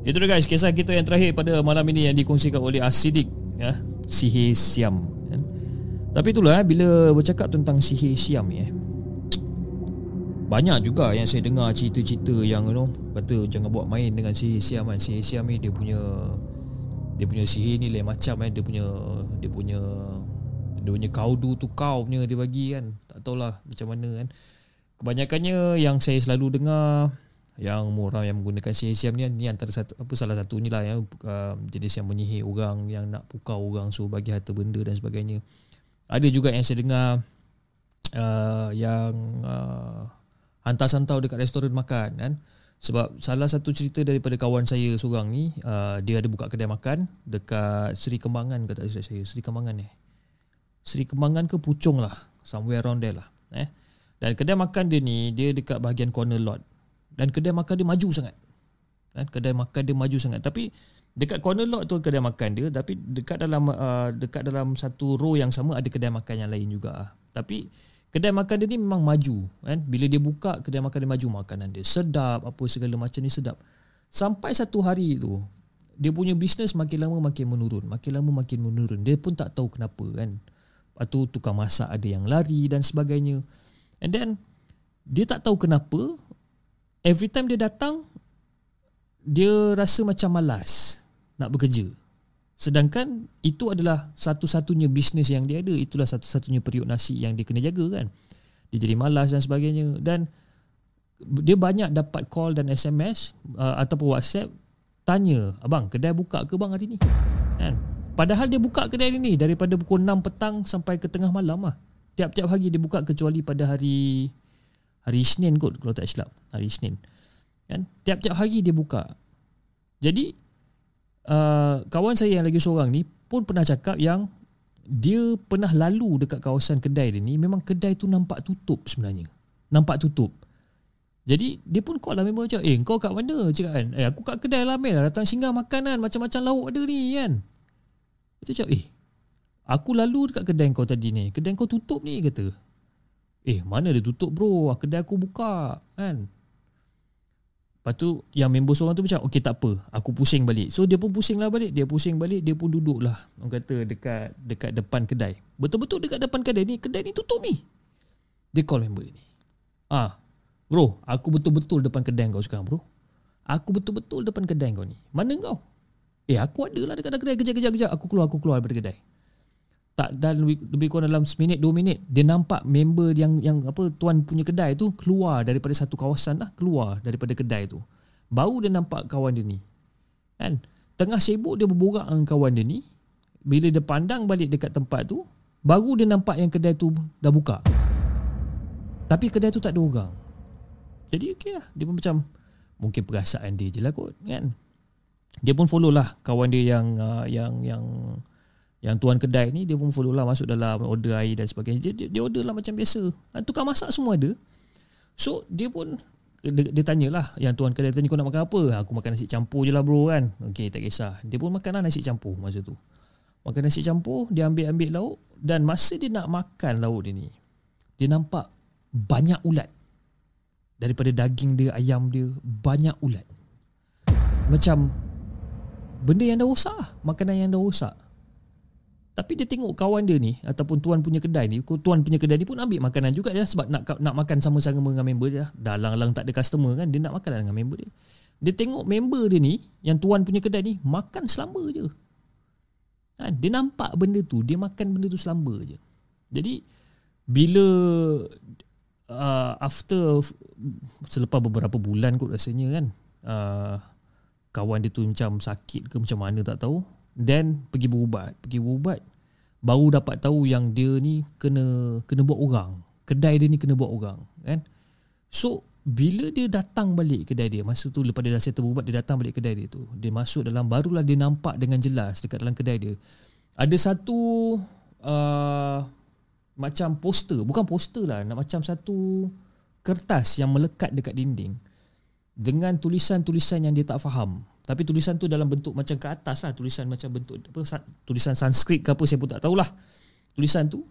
[SPEAKER 1] Itu dia guys, kisah kita yang terakhir pada malam ini yang dikongsikan oleh Asidik ya, Sihir Siam. Tapi itulah eh, bila bercakap tentang sihir Siam eh. Banyak juga yang saya dengar cerita-cerita yang you know, kata jangan buat main dengan sihir Siam kan. Sihir Siam ni dia punya dia punya sihir ni lain macam eh. Dia punya dia punya dia punya kaudu tu kau punya dia bagi kan. Tak tahulah macam mana kan. Kebanyakannya yang saya selalu dengar yang orang yang menggunakan sihir Siam ni ni antara satu apa salah satu ni lah yang uh, jenis yang menyihir orang yang nak pukau orang suruh bagi harta benda dan sebagainya. Ada juga yang saya dengar uh, yang uh, hantar santau dekat restoran makan kan. Sebab salah satu cerita daripada kawan saya seorang ni, uh, dia ada buka kedai makan dekat Seri Kembangan kata saya, Seri Kembangan eh. Seri Kembangan ke Puchong lah, somewhere around there lah. Eh. Dan kedai makan dia ni, dia dekat bahagian corner lot. Dan kedai makan dia maju sangat. Dan kedai makan dia maju sangat. Tapi Dekat corner lot tu kedai makan dia tapi dekat dalam uh, dekat dalam satu row yang sama ada kedai makan yang lain juga. Tapi Kedai makan dia ni memang maju kan. Bila dia buka kedai makan dia maju makanan dia sedap apa segala macam ni sedap. Sampai satu hari tu dia punya bisnes makin lama makin menurun, makin lama makin menurun. Dia pun tak tahu kenapa kan. Tu tukang masak ada yang lari dan sebagainya. And then dia tak tahu kenapa every time dia datang dia rasa macam malas nak bekerja. Sedangkan itu adalah satu-satunya bisnes yang dia ada. Itulah satu-satunya periuk nasi yang dia kena jaga kan. Dia jadi malas dan sebagainya. Dan dia banyak dapat call dan SMS uh, ataupun WhatsApp tanya, abang kedai buka ke bang hari ni? Kan? Padahal dia buka kedai ni daripada pukul 6 petang sampai ke tengah malam lah. Tiap-tiap hari dia buka kecuali pada hari hari Isnin kot kalau tak silap. Hari Isnin. Kan? Tiap-tiap hari dia buka. Jadi uh, kawan saya yang lagi seorang ni pun pernah cakap yang dia pernah lalu dekat kawasan kedai dia ni memang kedai tu nampak tutup sebenarnya. Nampak tutup. Jadi dia pun call lah member macam Eh kau kat mana cakap kan Eh aku kat kedai lah Mel Datang singgah makanan Macam-macam lauk ada ni kan Dia cakap eh Aku lalu dekat kedai kau tadi ni Kedai kau tutup ni kata Eh mana dia tutup bro? Kedai aku buka Kan? Lepas tu yang member seorang tu macam Okay tak apa. Aku pusing balik. So dia pun pusing lah balik. Dia pusing balik Dia pun duduk lah. Orang kata dekat dekat depan kedai. Betul-betul dekat depan kedai ni Kedai ni tutup ni. Dia call member ni. Ah, Bro Aku betul-betul depan kedai kau sekarang bro. Aku betul-betul depan kedai kau ni. Mana kau? Eh aku ada lah dekat kedai. Kejap-kejap Aku keluar Aku keluar daripada kedai tak dan lebih, lebih kurang dalam seminit dua minit dia nampak member yang yang apa tuan punya kedai tu keluar daripada satu kawasan lah keluar daripada kedai tu. Baru dia nampak kawan dia ni kan? Tengah sibuk dia berborak dengan kawan dia ni. Bila dia pandang balik dekat tempat tu baru dia nampak yang kedai tu dah buka. Tapi kedai tu tak ada orang. Jadi okey lah. Dia pun macam mungkin perasaan dia je lah kot kan? Dia pun follow lah kawan dia yang uh, yang yang yang tuan kedai ni dia pun follow lah masuk dalam order air dan sebagainya. Dia, dia, dia order lah macam biasa. Dan tukang masak semua ada. So dia pun dia, dia tanyalah yang tuan kedai tanya kau nak makan apa? Aku makan nasi campur je lah bro kan. Okay tak kisah. Dia pun makan lah nasi campur masa tu. Makan nasi campur, dia ambil-ambil lauk dan masa dia nak makan lauk dia ni, dia nampak banyak ulat. Daripada daging dia, ayam dia, banyak ulat. Macam benda yang dah rosak lah. Makanan yang dah rosak. Tapi dia tengok kawan dia ni ataupun tuan punya kedai ni, tuan punya kedai ni pun ambil makanan juga dia sebab nak nak makan sama-sama dengan member dia. Dah lang-lang tak ada customer kan, dia nak makan dengan member dia. Dia tengok member dia ni, yang tuan punya kedai ni makan selamba je. Ha, dia nampak benda tu, dia makan benda tu selamba je. Jadi bila uh, after selepas beberapa bulan kot rasanya kan, uh, kawan dia tu macam sakit ke macam mana tak tahu Then pergi berubat, pergi berubat baru dapat tahu yang dia ni kena kena buat orang. Kedai dia ni kena buat orang, kan? So bila dia datang balik kedai dia Masa tu lepas dia dah settle berubat Dia datang balik kedai dia tu. Dia masuk dalam Barulah dia nampak dengan jelas Dekat dalam kedai dia. Ada satu uh, Macam poster. Bukan poster lah nak Macam satu Kertas yang melekat dekat dinding Dengan tulisan-tulisan yang dia tak faham tapi tulisan tu dalam bentuk macam ke atas lah Tulisan macam bentuk apa Tulisan Sanskrit ke apa Saya pun tak tahulah. Tulisan tu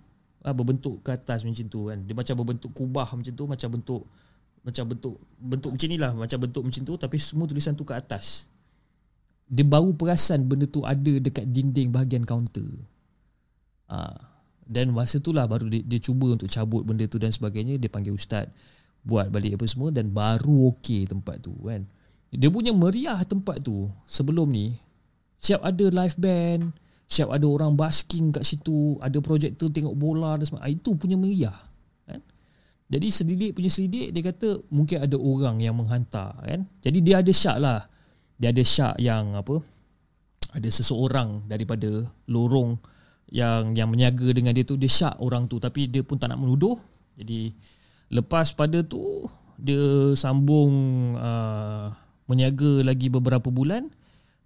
[SPEAKER 1] ah, Berbentuk ke atas macam tu kan. Dia macam berbentuk kubah macam tu Macam bentuk Macam bentuk Bentuk macam ni lah Macam bentuk macam tu Tapi semua tulisan tu ke atas. Dia baru perasan benda tu ada Dekat dinding bahagian kaunter. Ah. Dan masa tu lah Baru dia, dia cuba untuk cabut benda tu dan sebagainya Dia panggil ustaz Buat balik apa semua Dan baru okey tempat tu kan dia punya meriah tempat tu sebelum ni siap ada live band, siap ada orang basking kat situ, ada projektor tengok bola dan semua. Itu punya meriah. Kan? Jadi selidik punya selidik dia kata mungkin ada orang yang menghantar kan. Jadi dia ada syak lah. Dia ada syak yang apa? Ada seseorang daripada lorong yang yang menyaga dengan dia tu dia syak orang tu tapi dia pun tak nak menuduh. Jadi lepas pada tu dia sambung uh, Meniaga lagi beberapa bulan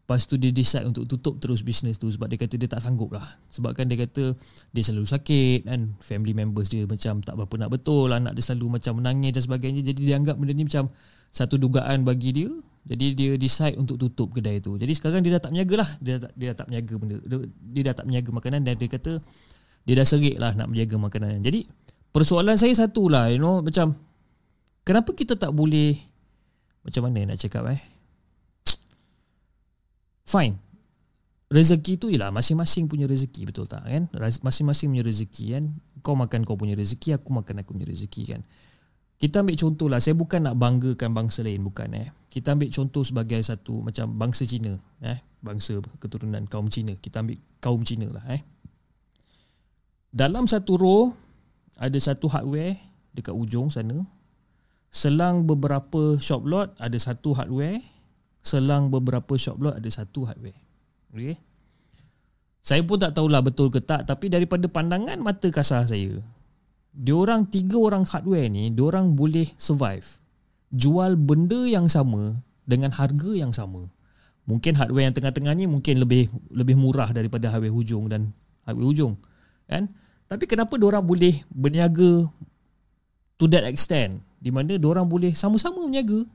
[SPEAKER 1] Lepas tu dia decide untuk tutup terus bisnes tu Sebab dia kata dia tak sanggup lah. Sebab kan dia kata dia selalu sakit kan Family members dia macam tak berapa nak betul Anak dia selalu macam menangis dan sebagainya. Jadi dia anggap benda ni macam satu dugaan bagi dia. Jadi dia decide untuk tutup kedai tu. Jadi sekarang dia dah tak meniaga lah. Dia, dia dah tak meniaga benda Dia, dia dah tak meniaga makanan Dan dia kata dia dah serik lah nak menjaga makanan. Jadi persoalan saya satu lah, you know, macam kenapa kita tak boleh macam mana nak cakap eh? Fine. Rezeki tu ialah masing-masing punya rezeki betul tak kan? Masing-masing punya rezeki kan. Kau makan kau punya rezeki, aku makan aku punya rezeki kan. Kita ambil contoh lah, saya bukan nak banggakan bangsa lain bukan eh. Kita ambil contoh sebagai satu macam bangsa Cina eh, bangsa keturunan kaum Cina. Kita ambil kaum Cina lah eh. Dalam satu row ada satu hardware dekat ujung sana. Selang beberapa shop lot ada satu hardware. Selang beberapa shop lot ada satu hardware. Okay. Saya pun tak tahulah betul ke tak tapi daripada pandangan mata kasar saya diorang tiga orang hardware ni diorang boleh survive jual benda yang sama dengan harga yang sama mungkin hardware yang tengah-tengah ni mungkin lebih lebih murah daripada hardware hujung dan hardware hujung kan tapi kenapa diorang boleh berniaga to that extent di mana diorang boleh sama-sama berniaga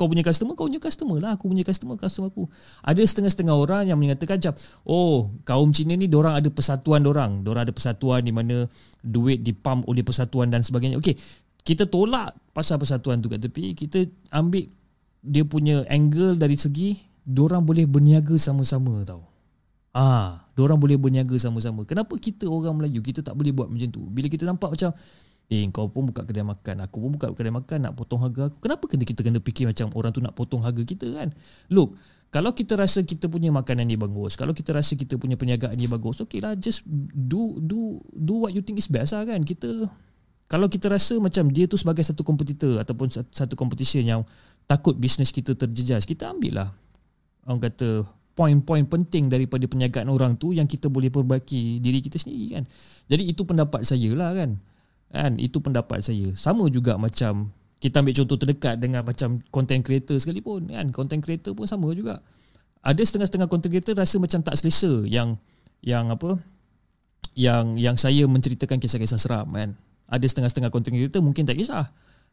[SPEAKER 1] kau punya customer kau punya customer lah. Aku punya customer customer aku. Ada setengah-setengah orang yang mengatakan macam oh kaum Cina ni orang ada persatuan orang orang ada persatuan di mana duit dipump oleh persatuan dan sebagainya. Okey kita tolak pasal persatuan tu kat tepi. Kita ambil dia punya angle dari segi orang boleh berniaga sama-sama tau. Ah orang boleh berniaga sama-sama. Kenapa kita orang Melayu kita tak boleh buat macam tu? Bila kita nampak macam Eh kau pun buka kedai makan. Aku pun buka kedai makan Nak potong harga aku. Kenapa kena kita kena fikir macam Orang tu nak potong harga kita kan? Look Kalau kita rasa kita punya makanan ni bagus Kalau kita rasa kita punya perniagaan ni bagus Okay lah just do do do what you think is best lah kan? Kita Kalau kita rasa macam dia tu sebagai satu kompetitor Ataupun satu competition yang Takut bisnes kita terjejas Kita ambil lah. Orang kata Poin-poin penting daripada perniagaan orang tu Yang kita boleh perbaiki diri kita sendiri kan? Jadi itu pendapat saya lah kan kan? Itu pendapat saya. Sama juga macam kita ambil contoh terdekat dengan macam content creator sekalipun kan? Content creator pun sama juga. Ada setengah-setengah content creator rasa macam tak selesa yang yang apa? Yang yang saya menceritakan kisah-kisah seram kan? Ada setengah-setengah content creator mungkin tak kisah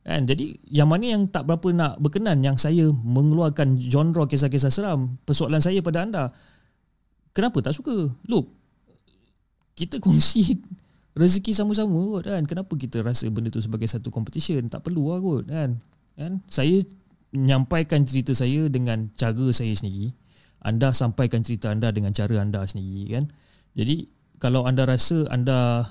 [SPEAKER 1] kan? Jadi yang mana yang tak berapa nak berkenan yang saya mengeluarkan genre kisah-kisah seram persoalan saya pada anda? Kenapa tak suka? Look kita kongsi rezeki sama-sama kot kan? Kenapa kita rasa benda tu sebagai satu competition? Tak perlu lah kot kan? Kan? Saya menyampaikan cerita saya dengan cara saya sendiri. Anda sampaikan cerita anda dengan cara anda sendiri kan? Jadi kalau anda rasa anda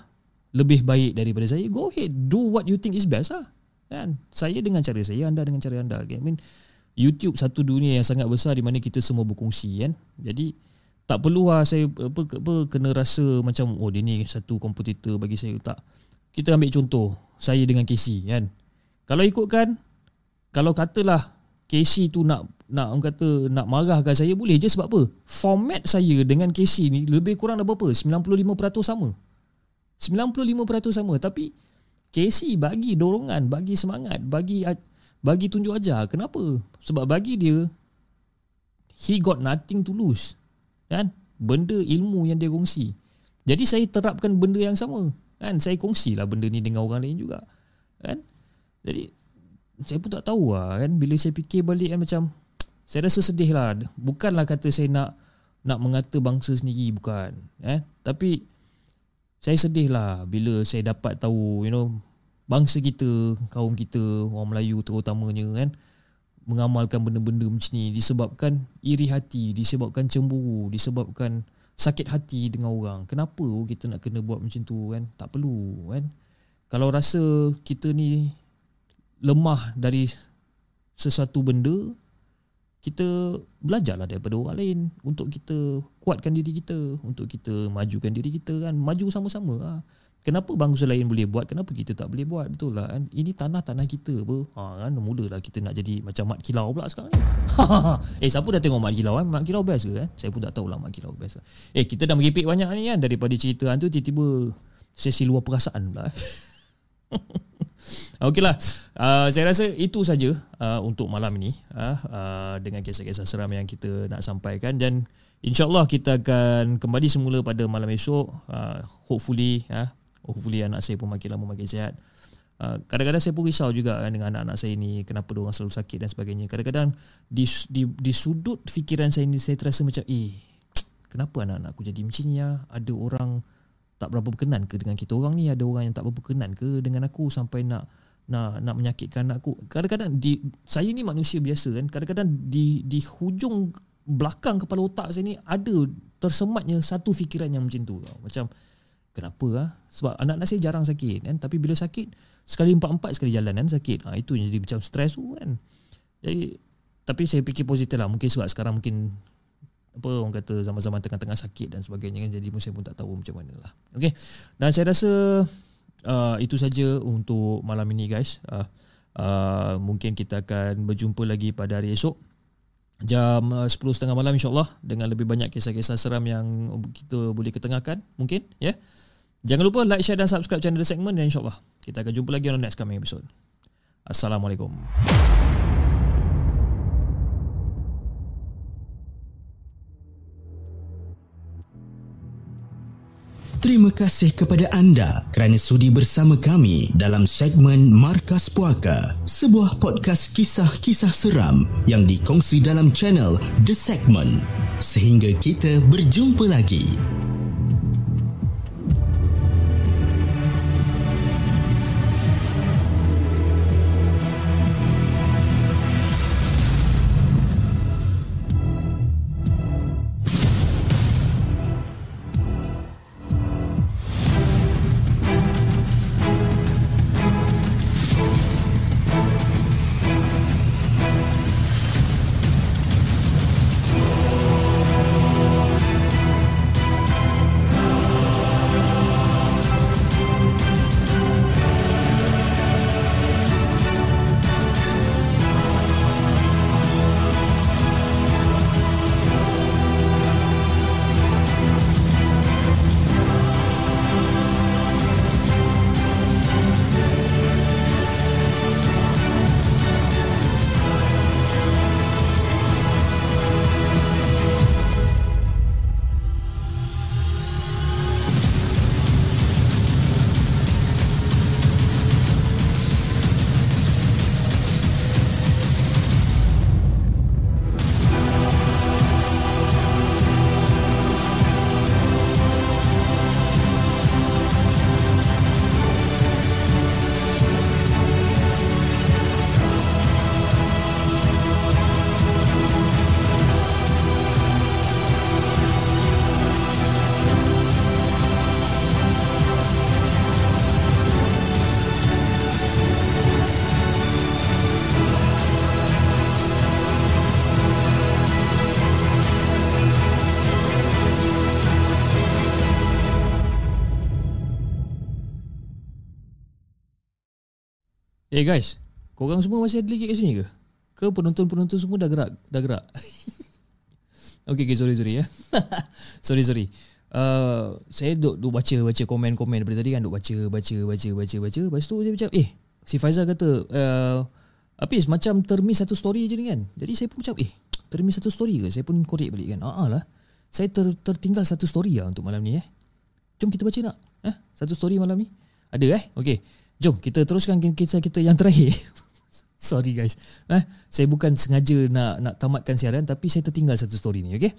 [SPEAKER 1] lebih baik daripada saya go ahead do what you think is best lah kan? Saya dengan cara saya anda dengan cara anda I mean YouTube satu dunia yang sangat besar di mana kita semua berkongsi kan? Jadi tak perlu lah saya apa, apa kena rasa macam oh dia ni satu kompetitor bagi saya tak kita ambil contoh saya dengan Casey kan? Kalau ikutkan kalau katalah Casey tu nak nak orang kata nak marahkan saya boleh je. Sebab apa? Format saya dengan Casey ni lebih kurang dah berapa? 95% sama. 95% sama. Tapi Casey bagi dorongan bagi semangat bagi bagi tunjuk ajar. Kenapa? Sebab bagi dia he got nothing to lose kan? Benda ilmu yang dia kongsi. Jadi saya terapkan benda yang sama kan? Saya kongsilah benda ni dengan orang lain juga kan? Jadi saya pun tak tahu lah kan? Bila saya fikir balik kan macam saya rasa sedih lah. Bukanlah kata saya nak nak mengata bangsa sendiri bukan eh tapi saya sedih lah bila saya dapat tahu you know bangsa kita kaum kita orang Melayu terutamanya kan mengamalkan benda-benda macam ni disebabkan iri hati, disebabkan cemburu, disebabkan sakit hati dengan orang. Kenapa kita nak kena buat macam tu kan? Tak perlu kan? Kalau rasa kita ni lemah dari sesuatu benda, kita belajarlah daripada orang lain untuk kita kuatkan diri kita, untuk kita majukan diri kita kan. Maju sama-sama lah. Kenapa bangsa lain boleh buat Kenapa kita tak boleh buat? Betul lah kan? Ini tanah-tanah kita apa? Ha, kan? Mulalah kita nak jadi Macam Mat Kilau pula sekarang ni. Eh siapa dah tengok Mat Kilau kan Mat Kilau best ke kan Saya pun tak tahu lah Mat Kilau best Eh kita dah meripik banyak ni kan? Daripada cerita tu Tiba-tiba Sesi luar perasaan pula Okeylah. Uh, Saya rasa itu saja uh, Untuk malam ini uh, uh, Dengan kisah-kisah seram Yang kita nak sampaikan. Dan InsyaAllah kita akan Kembali semula pada malam esok uh, Hopefully uh, hopefully anak saya pun makin lama makin sihat. Uh, kadang-kadang saya pun risau juga kan dengan anak-anak saya ni kenapa dia orang selalu sakit dan sebagainya. Kadang-kadang di, di, di sudut fikiran saya ni saya terasa macam eh kenapa anak-anak aku jadi macam ni ya? Ada orang tak berapa berkenan ke dengan kita orang ni? Ada orang yang tak berapa berkenan ke dengan aku sampai nak nak nak menyakitkan aku? Kadang-kadang di saya ni manusia biasa kan kadang-kadang di di hujung belakang kepala otak saya ni ada tersematnya satu fikiran yang macam tu. Macam kenapa ah? Sebab anak-anak saya jarang sakit kan? Tapi bila sakit sekali empat-empat sekali jalan kan? Sakit. Ha, itu jadi macam stres tu kan? Jadi tapi saya fikir positif lah. Mungkin sebab sekarang mungkin apa orang kata zaman-zaman tengah-tengah sakit dan sebagainya kan? Jadi saya pun tak tahu macam mana lah. Okay. dan saya rasa uh, itu saja untuk malam ini guys. Uh, uh, mungkin kita akan berjumpa lagi pada hari esok. Jam uh, 10.30 malam insyaAllah. Dengan lebih banyak kisah-kisah seram yang kita boleh ketengahkan mungkin ya? yeah. Jangan lupa like, share dan subscribe channel The Segment dan insyaAllah kita akan jumpa lagi on the next coming episode Assalamualaikum
[SPEAKER 5] Terima kasih kepada anda kerana sudi bersama kami dalam segmen Markas Puaka, sebuah podcast kisah-kisah seram yang dikongsi dalam channel The Segment. Sehingga kita berjumpa lagi.
[SPEAKER 1] Eh guys, korang semua masih ada lagi kat sini ke? Ke penonton-penonton semua dah gerak? Dah gerak? okay, okay, sorry, sorry ya. sorry, sorry. Uh, saya duk, duk baca baca komen-komen daripada tadi kan duk baca baca baca baca baca lepas tu dia macam eh si Faizal kata uh, Apis macam termis satu story je ni kan jadi saya pun macam eh termis satu story ke saya pun korek balik kan ah lah saya ter, tertinggal satu story lah untuk malam ni eh jom kita baca nak eh satu story malam ni ada eh okey Jom kita teruskan kisah kita yang terakhir. Sorry guys. Eh, saya bukan sengaja nak nak tamatkan siaran tapi saya tertinggal satu story ni, okey?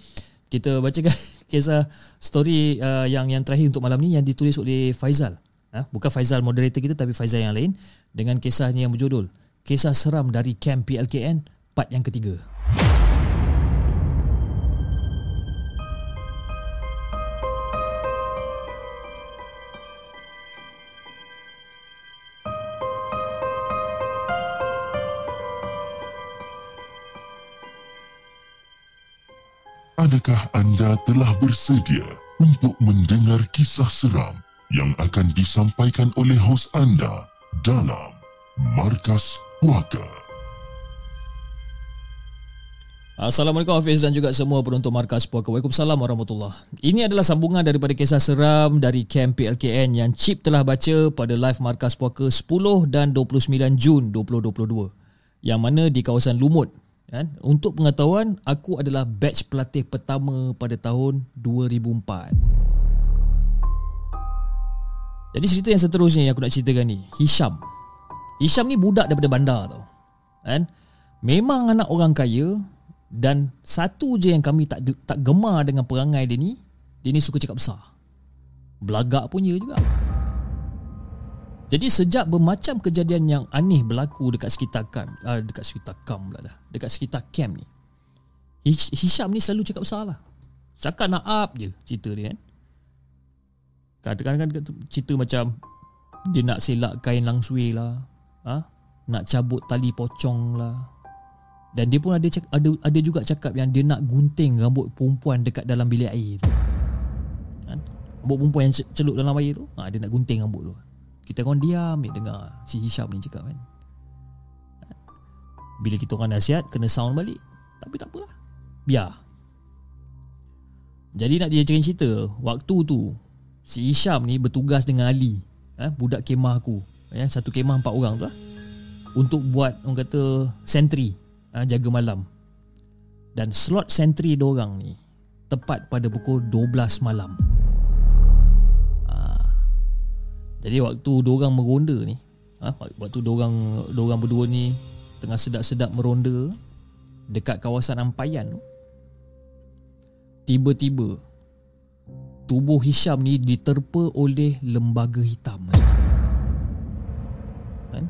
[SPEAKER 1] Kita bacakan kisah story uh, yang yang terakhir untuk malam ni yang ditulis oleh Faizal. Eh, bukan Faizal moderator kita tapi Faizal yang lain dengan kisahnya yang berjudul Kisah Seram dari Camp PLKN part yang ketiga.
[SPEAKER 3] Adakah anda telah bersedia untuk mendengar kisah seram yang akan disampaikan oleh hos anda dalam Markas Puaka?
[SPEAKER 1] Assalamualaikum Hafiz dan juga semua penonton Markas Puaka. Waalaikumsalam warahmatullahi Ini adalah sambungan daripada kisah seram dari Camp PLKN yang Chip telah baca pada live Markas Puaka 10 dan 29 Jun 2022 yang mana di kawasan Lumut Kan? Untuk pengetahuan, aku adalah batch pelatih pertama pada tahun 2004. Jadi cerita yang seterusnya yang aku nak ceritakan ni, Hisham. Hisham ni budak daripada bandar tau. Kan? Memang anak orang kaya dan satu je yang kami tak tak gemar dengan perangai dia ni, dia ni suka cakap besar. Belagak punya juga Jadi sejak bermacam kejadian yang aneh berlaku dekat sekitar camp uh, Dekat sekitar camp pula dah. Dekat sekitar camp ni. Hish- Hisham ni selalu cakap salah Cakap nak up je cerita dia kan. Katakan kan cerita macam Dia nak selak kain langsui lah. Ha? Nak cabut tali pocong lah. Dan dia pun ada, cak- ada ada juga cakap yang dia nak gunting rambut perempuan dekat dalam bilik air tu. Kan? Rambut perempuan yang ce- celup dalam air tu. Ha, Dia nak gunting rambut tu Kita orang diam dia dengar Si Hisham ni cakap kan. Bila kita orang nasihat Kena sound balik. Tapi tak apalah. Biar. Jadi nak dia cerita Waktu tu Si Hisham ni bertugas dengan Ali eh, Budak kemah aku. Eh, Satu kemah empat orang tu lah. Untuk buat Orang kata Sentry eh, Jaga malam. Dan slot sentry diorang ni Tepat pada pukul 12 malam. Jadi waktu diorang meronda ni ah, Waktu diorang Diorang berdua ni Tengah sedap-sedap meronda Dekat kawasan Ampayan tu Tiba-tiba tubuh Hisham ni diterpa oleh lembaga hitam. Kan?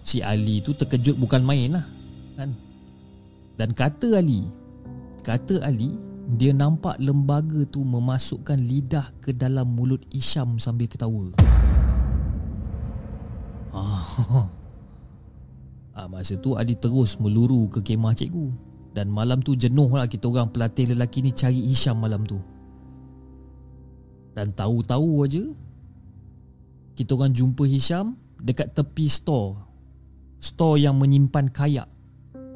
[SPEAKER 1] Si Ali tu terkejut bukan main lah. Kan? Dan kata Ali, kata Ali, dia nampak lembaga tu memasukkan lidah ke dalam mulut Hisham sambil ketawa. Ah. ah masa tu Ali terus meluru ke kemah cikgu. Dan malam tu jenuh lah kita orang pelatih lelaki ni cari Hisham malam tu. Dan tahu-tahu aja kita orang jumpa Hisham dekat tepi store. Store yang menyimpan kayak.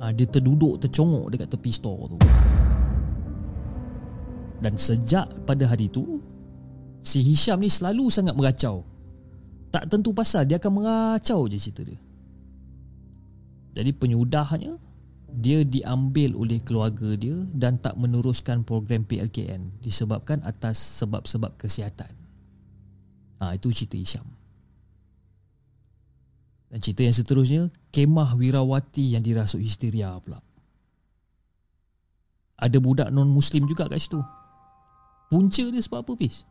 [SPEAKER 1] Ha, dia terduduk tercongok dekat tepi store tu. Dan sejak pada hari tu si Hisham ni selalu sangat meracau. Tak tentu pasal dia akan meracau je cerita dia. Jadi penyudahnya dia diambil oleh keluarga dia dan tak meneruskan program PLKN disebabkan atas sebab-sebab kesihatan. Ha, itu cerita Hisham. Dan cerita yang seterusnya, kemah Wirawati yang dirasuk histeria pula. Ada budak non-Muslim juga kat situ. Punca dia sebab apa, Pis?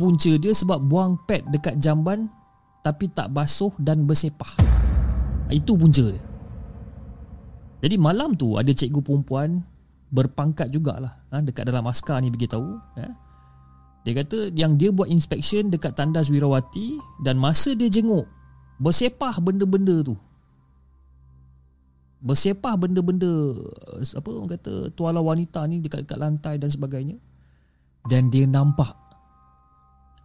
[SPEAKER 1] Punca dia sebab buang pad dekat jamban tapi tak basuh dan bersepah. Itu punca dia. Jadi malam tu ada cikgu perempuan berpangkat jugalah ha, dekat dalam askar ni beritahu ya. Dia kata yang dia buat inspection dekat tandas Wirawati dan masa dia jenguk bersepah benda-benda tu. Bersepah benda-benda apa orang kata tuala wanita ni dekat-dekat lantai dan sebagainya. Dan dia nampak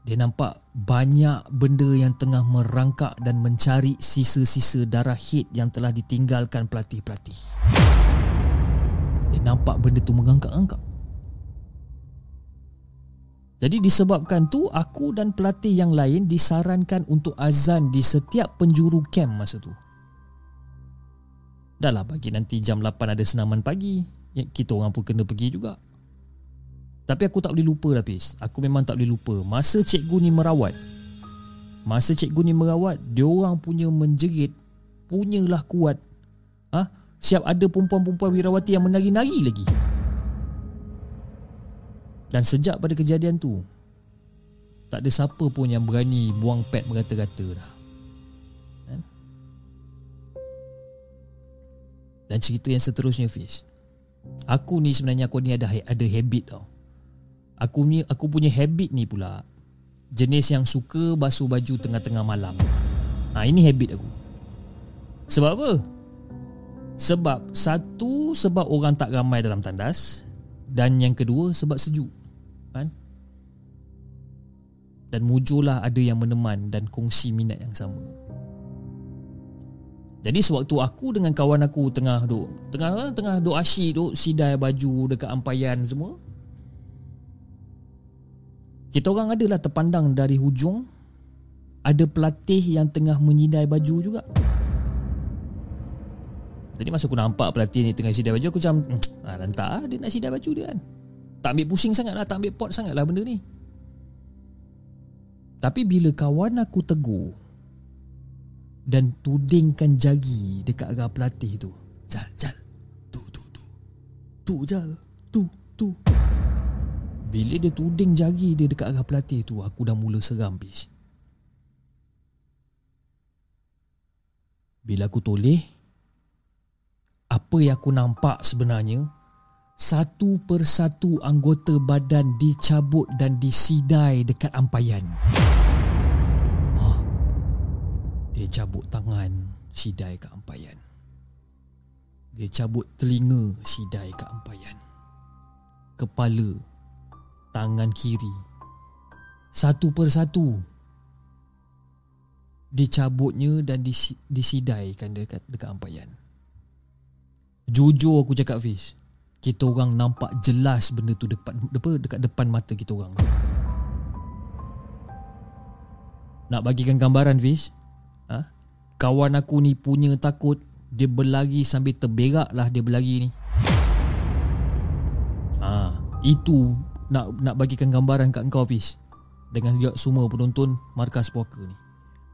[SPEAKER 1] dia nampak banyak benda yang tengah merangkak dan mencari sisa-sisa darah hit yang telah ditinggalkan pelatih-pelatih. Dia nampak benda tu mengangkat-angkat. Jadi disebabkan tu aku dan pelatih yang lain disarankan untuk azan di setiap penjuru camp masa tu. Dah lah bagi nanti jam 8 ada senaman pagi. Ya, Kita orang pun kena pergi juga. Tapi aku tak boleh lupa lah Pis. Aku memang tak boleh lupa. Masa cikgu ni merawat Masa cikgu ni merawat Dia orang punya menjerit Punyalah kuat. Ha? Siap ada perempuan-perempuan wirawati yang menari-nari lagi. Dan sejak pada kejadian tu Tak ada siapa pun yang berani buang pad merata-rata dah. Kan? Dan cerita yang seterusnya Fiz. Aku ni sebenarnya aku ni ada ada habit tau Aku ni aku punya habit ni pula jenis yang suka basuh baju tengah-tengah malam. Ha ini habit aku. Sebab apa? Sebab satu sebab orang tak ramai dalam tandas dan yang kedua sebab sejuk. Kan? Dan mujurlah ada yang meneman dan kongsi minat yang sama. Jadi sewaktu aku dengan kawan aku tengah duk tengah tengah duk asyik duk sidai baju dekat ampayan semua, kita orang adalah terpandang dari hujung. Ada pelatih yang tengah menyidai baju juga. Jadi masa aku nampak pelatih ni tengah sidai baju Aku macam hmm, ah, Lantak lah dia nak sidai baju dia kan. Tak ambil pusing sangat lah Tak ambil pot sangat lah benda ni. Tapi bila kawan aku tegur Dan tudingkan jari Dekat arah pelatih tu Jal, jal Tu, tu, tu Tu, jal Tu, tu Bila dia tuding jari dia dekat arah pelatih tu Aku dah mula seram bis Bila aku toleh Apa yang aku nampak sebenarnya Satu persatu anggota badan dicabut dan disidai dekat ampayan oh, Dia cabut tangan sidai ke ampayan Dia cabut telinga sidai ke ampayan Kepala Tangan kiri. Satu persatu. Dicabutnya dan disi, disidaikan dekat, dekat ampayan Jujur aku cakap Fish Kita orang nampak jelas benda tu dekat, depan, dekat depan mata kita orang. Nak bagikan gambaran Fish ha? Kawan aku ni punya takut Dia berlari sambil terberak lah dia berlari ni. Ha, Itu nak nak bagikan gambaran kat kau Fish dengan juga semua penonton markas poker ni.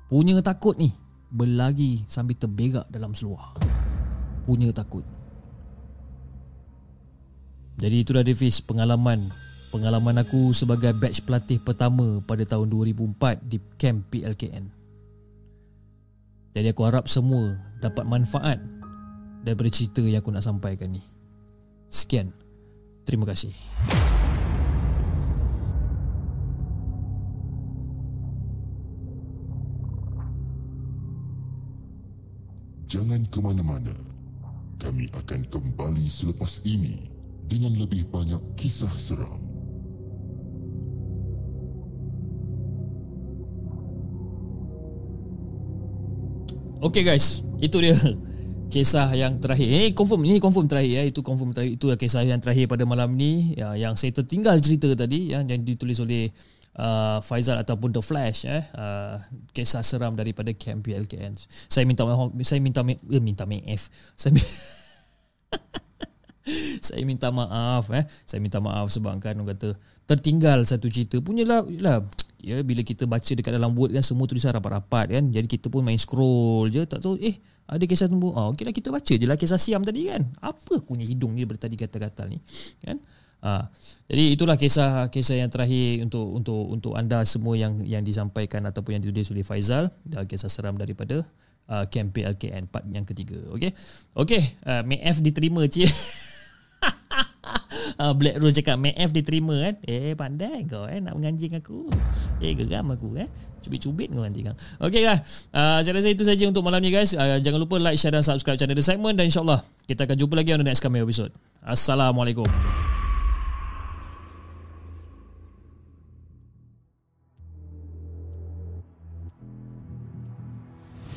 [SPEAKER 1] Punya takut ni berlari sambil terberak dalam seluar. Punya takut. Jadi itulah dia Fish pengalaman pengalaman aku sebagai batch pelatih pertama pada tahun 2004 di camp PLKN. Jadi aku harap semua dapat manfaat daripada cerita yang aku nak sampaikan ni. Sekian. Terima kasih.
[SPEAKER 3] Jangan ke mana-mana. Kami akan kembali selepas ini dengan lebih banyak kisah seram.
[SPEAKER 1] Okay guys, itu dia kisah yang terakhir. Ini confirm, ini confirm terakhir ya. Itu confirm terakhir. Itu kisah yang terakhir pada malam ni ya, yang saya tertinggal cerita tadi ya, yang ditulis oleh uh, Faizal ataupun The Flash eh uh, kisah seram daripada camp PLKN. Saya minta saya minta eh, minta maaf. Saya saya minta maaf eh. Saya minta maaf sebab kan orang kata tertinggal satu cerita. Punyalah lah ya bila kita baca dekat dalam word kan semua tulisan rapat-rapat kan. Jadi kita pun main scroll je tak tahu eh ada kisah tumbuh. Oh, okeylah kita baca je lah kisah siam tadi kan. Apa punya hidung ni bertadi kata-kata ni kan. Ha, jadi itulah kisah-kisah yang terakhir untuk untuk untuk anda semua yang yang disampaikan ataupun yang ditulis oleh Faizal dan kisah seram daripada uh, camp PLKN part yang ketiga. Okey. Okey, uh, MF diterima cik. uh, Black Rose cakap MF diterima kan. Eh pandai kau eh nak menganjing aku. Eh geram aku eh. Cubit-cubit kau nanti kan. Okey kan. Uh, saya rasa itu saja untuk malam ni guys. Uh, jangan lupa like, share dan subscribe channel The Segment dan insyaallah kita akan jumpa lagi on the next coming episode. Assalamualaikum.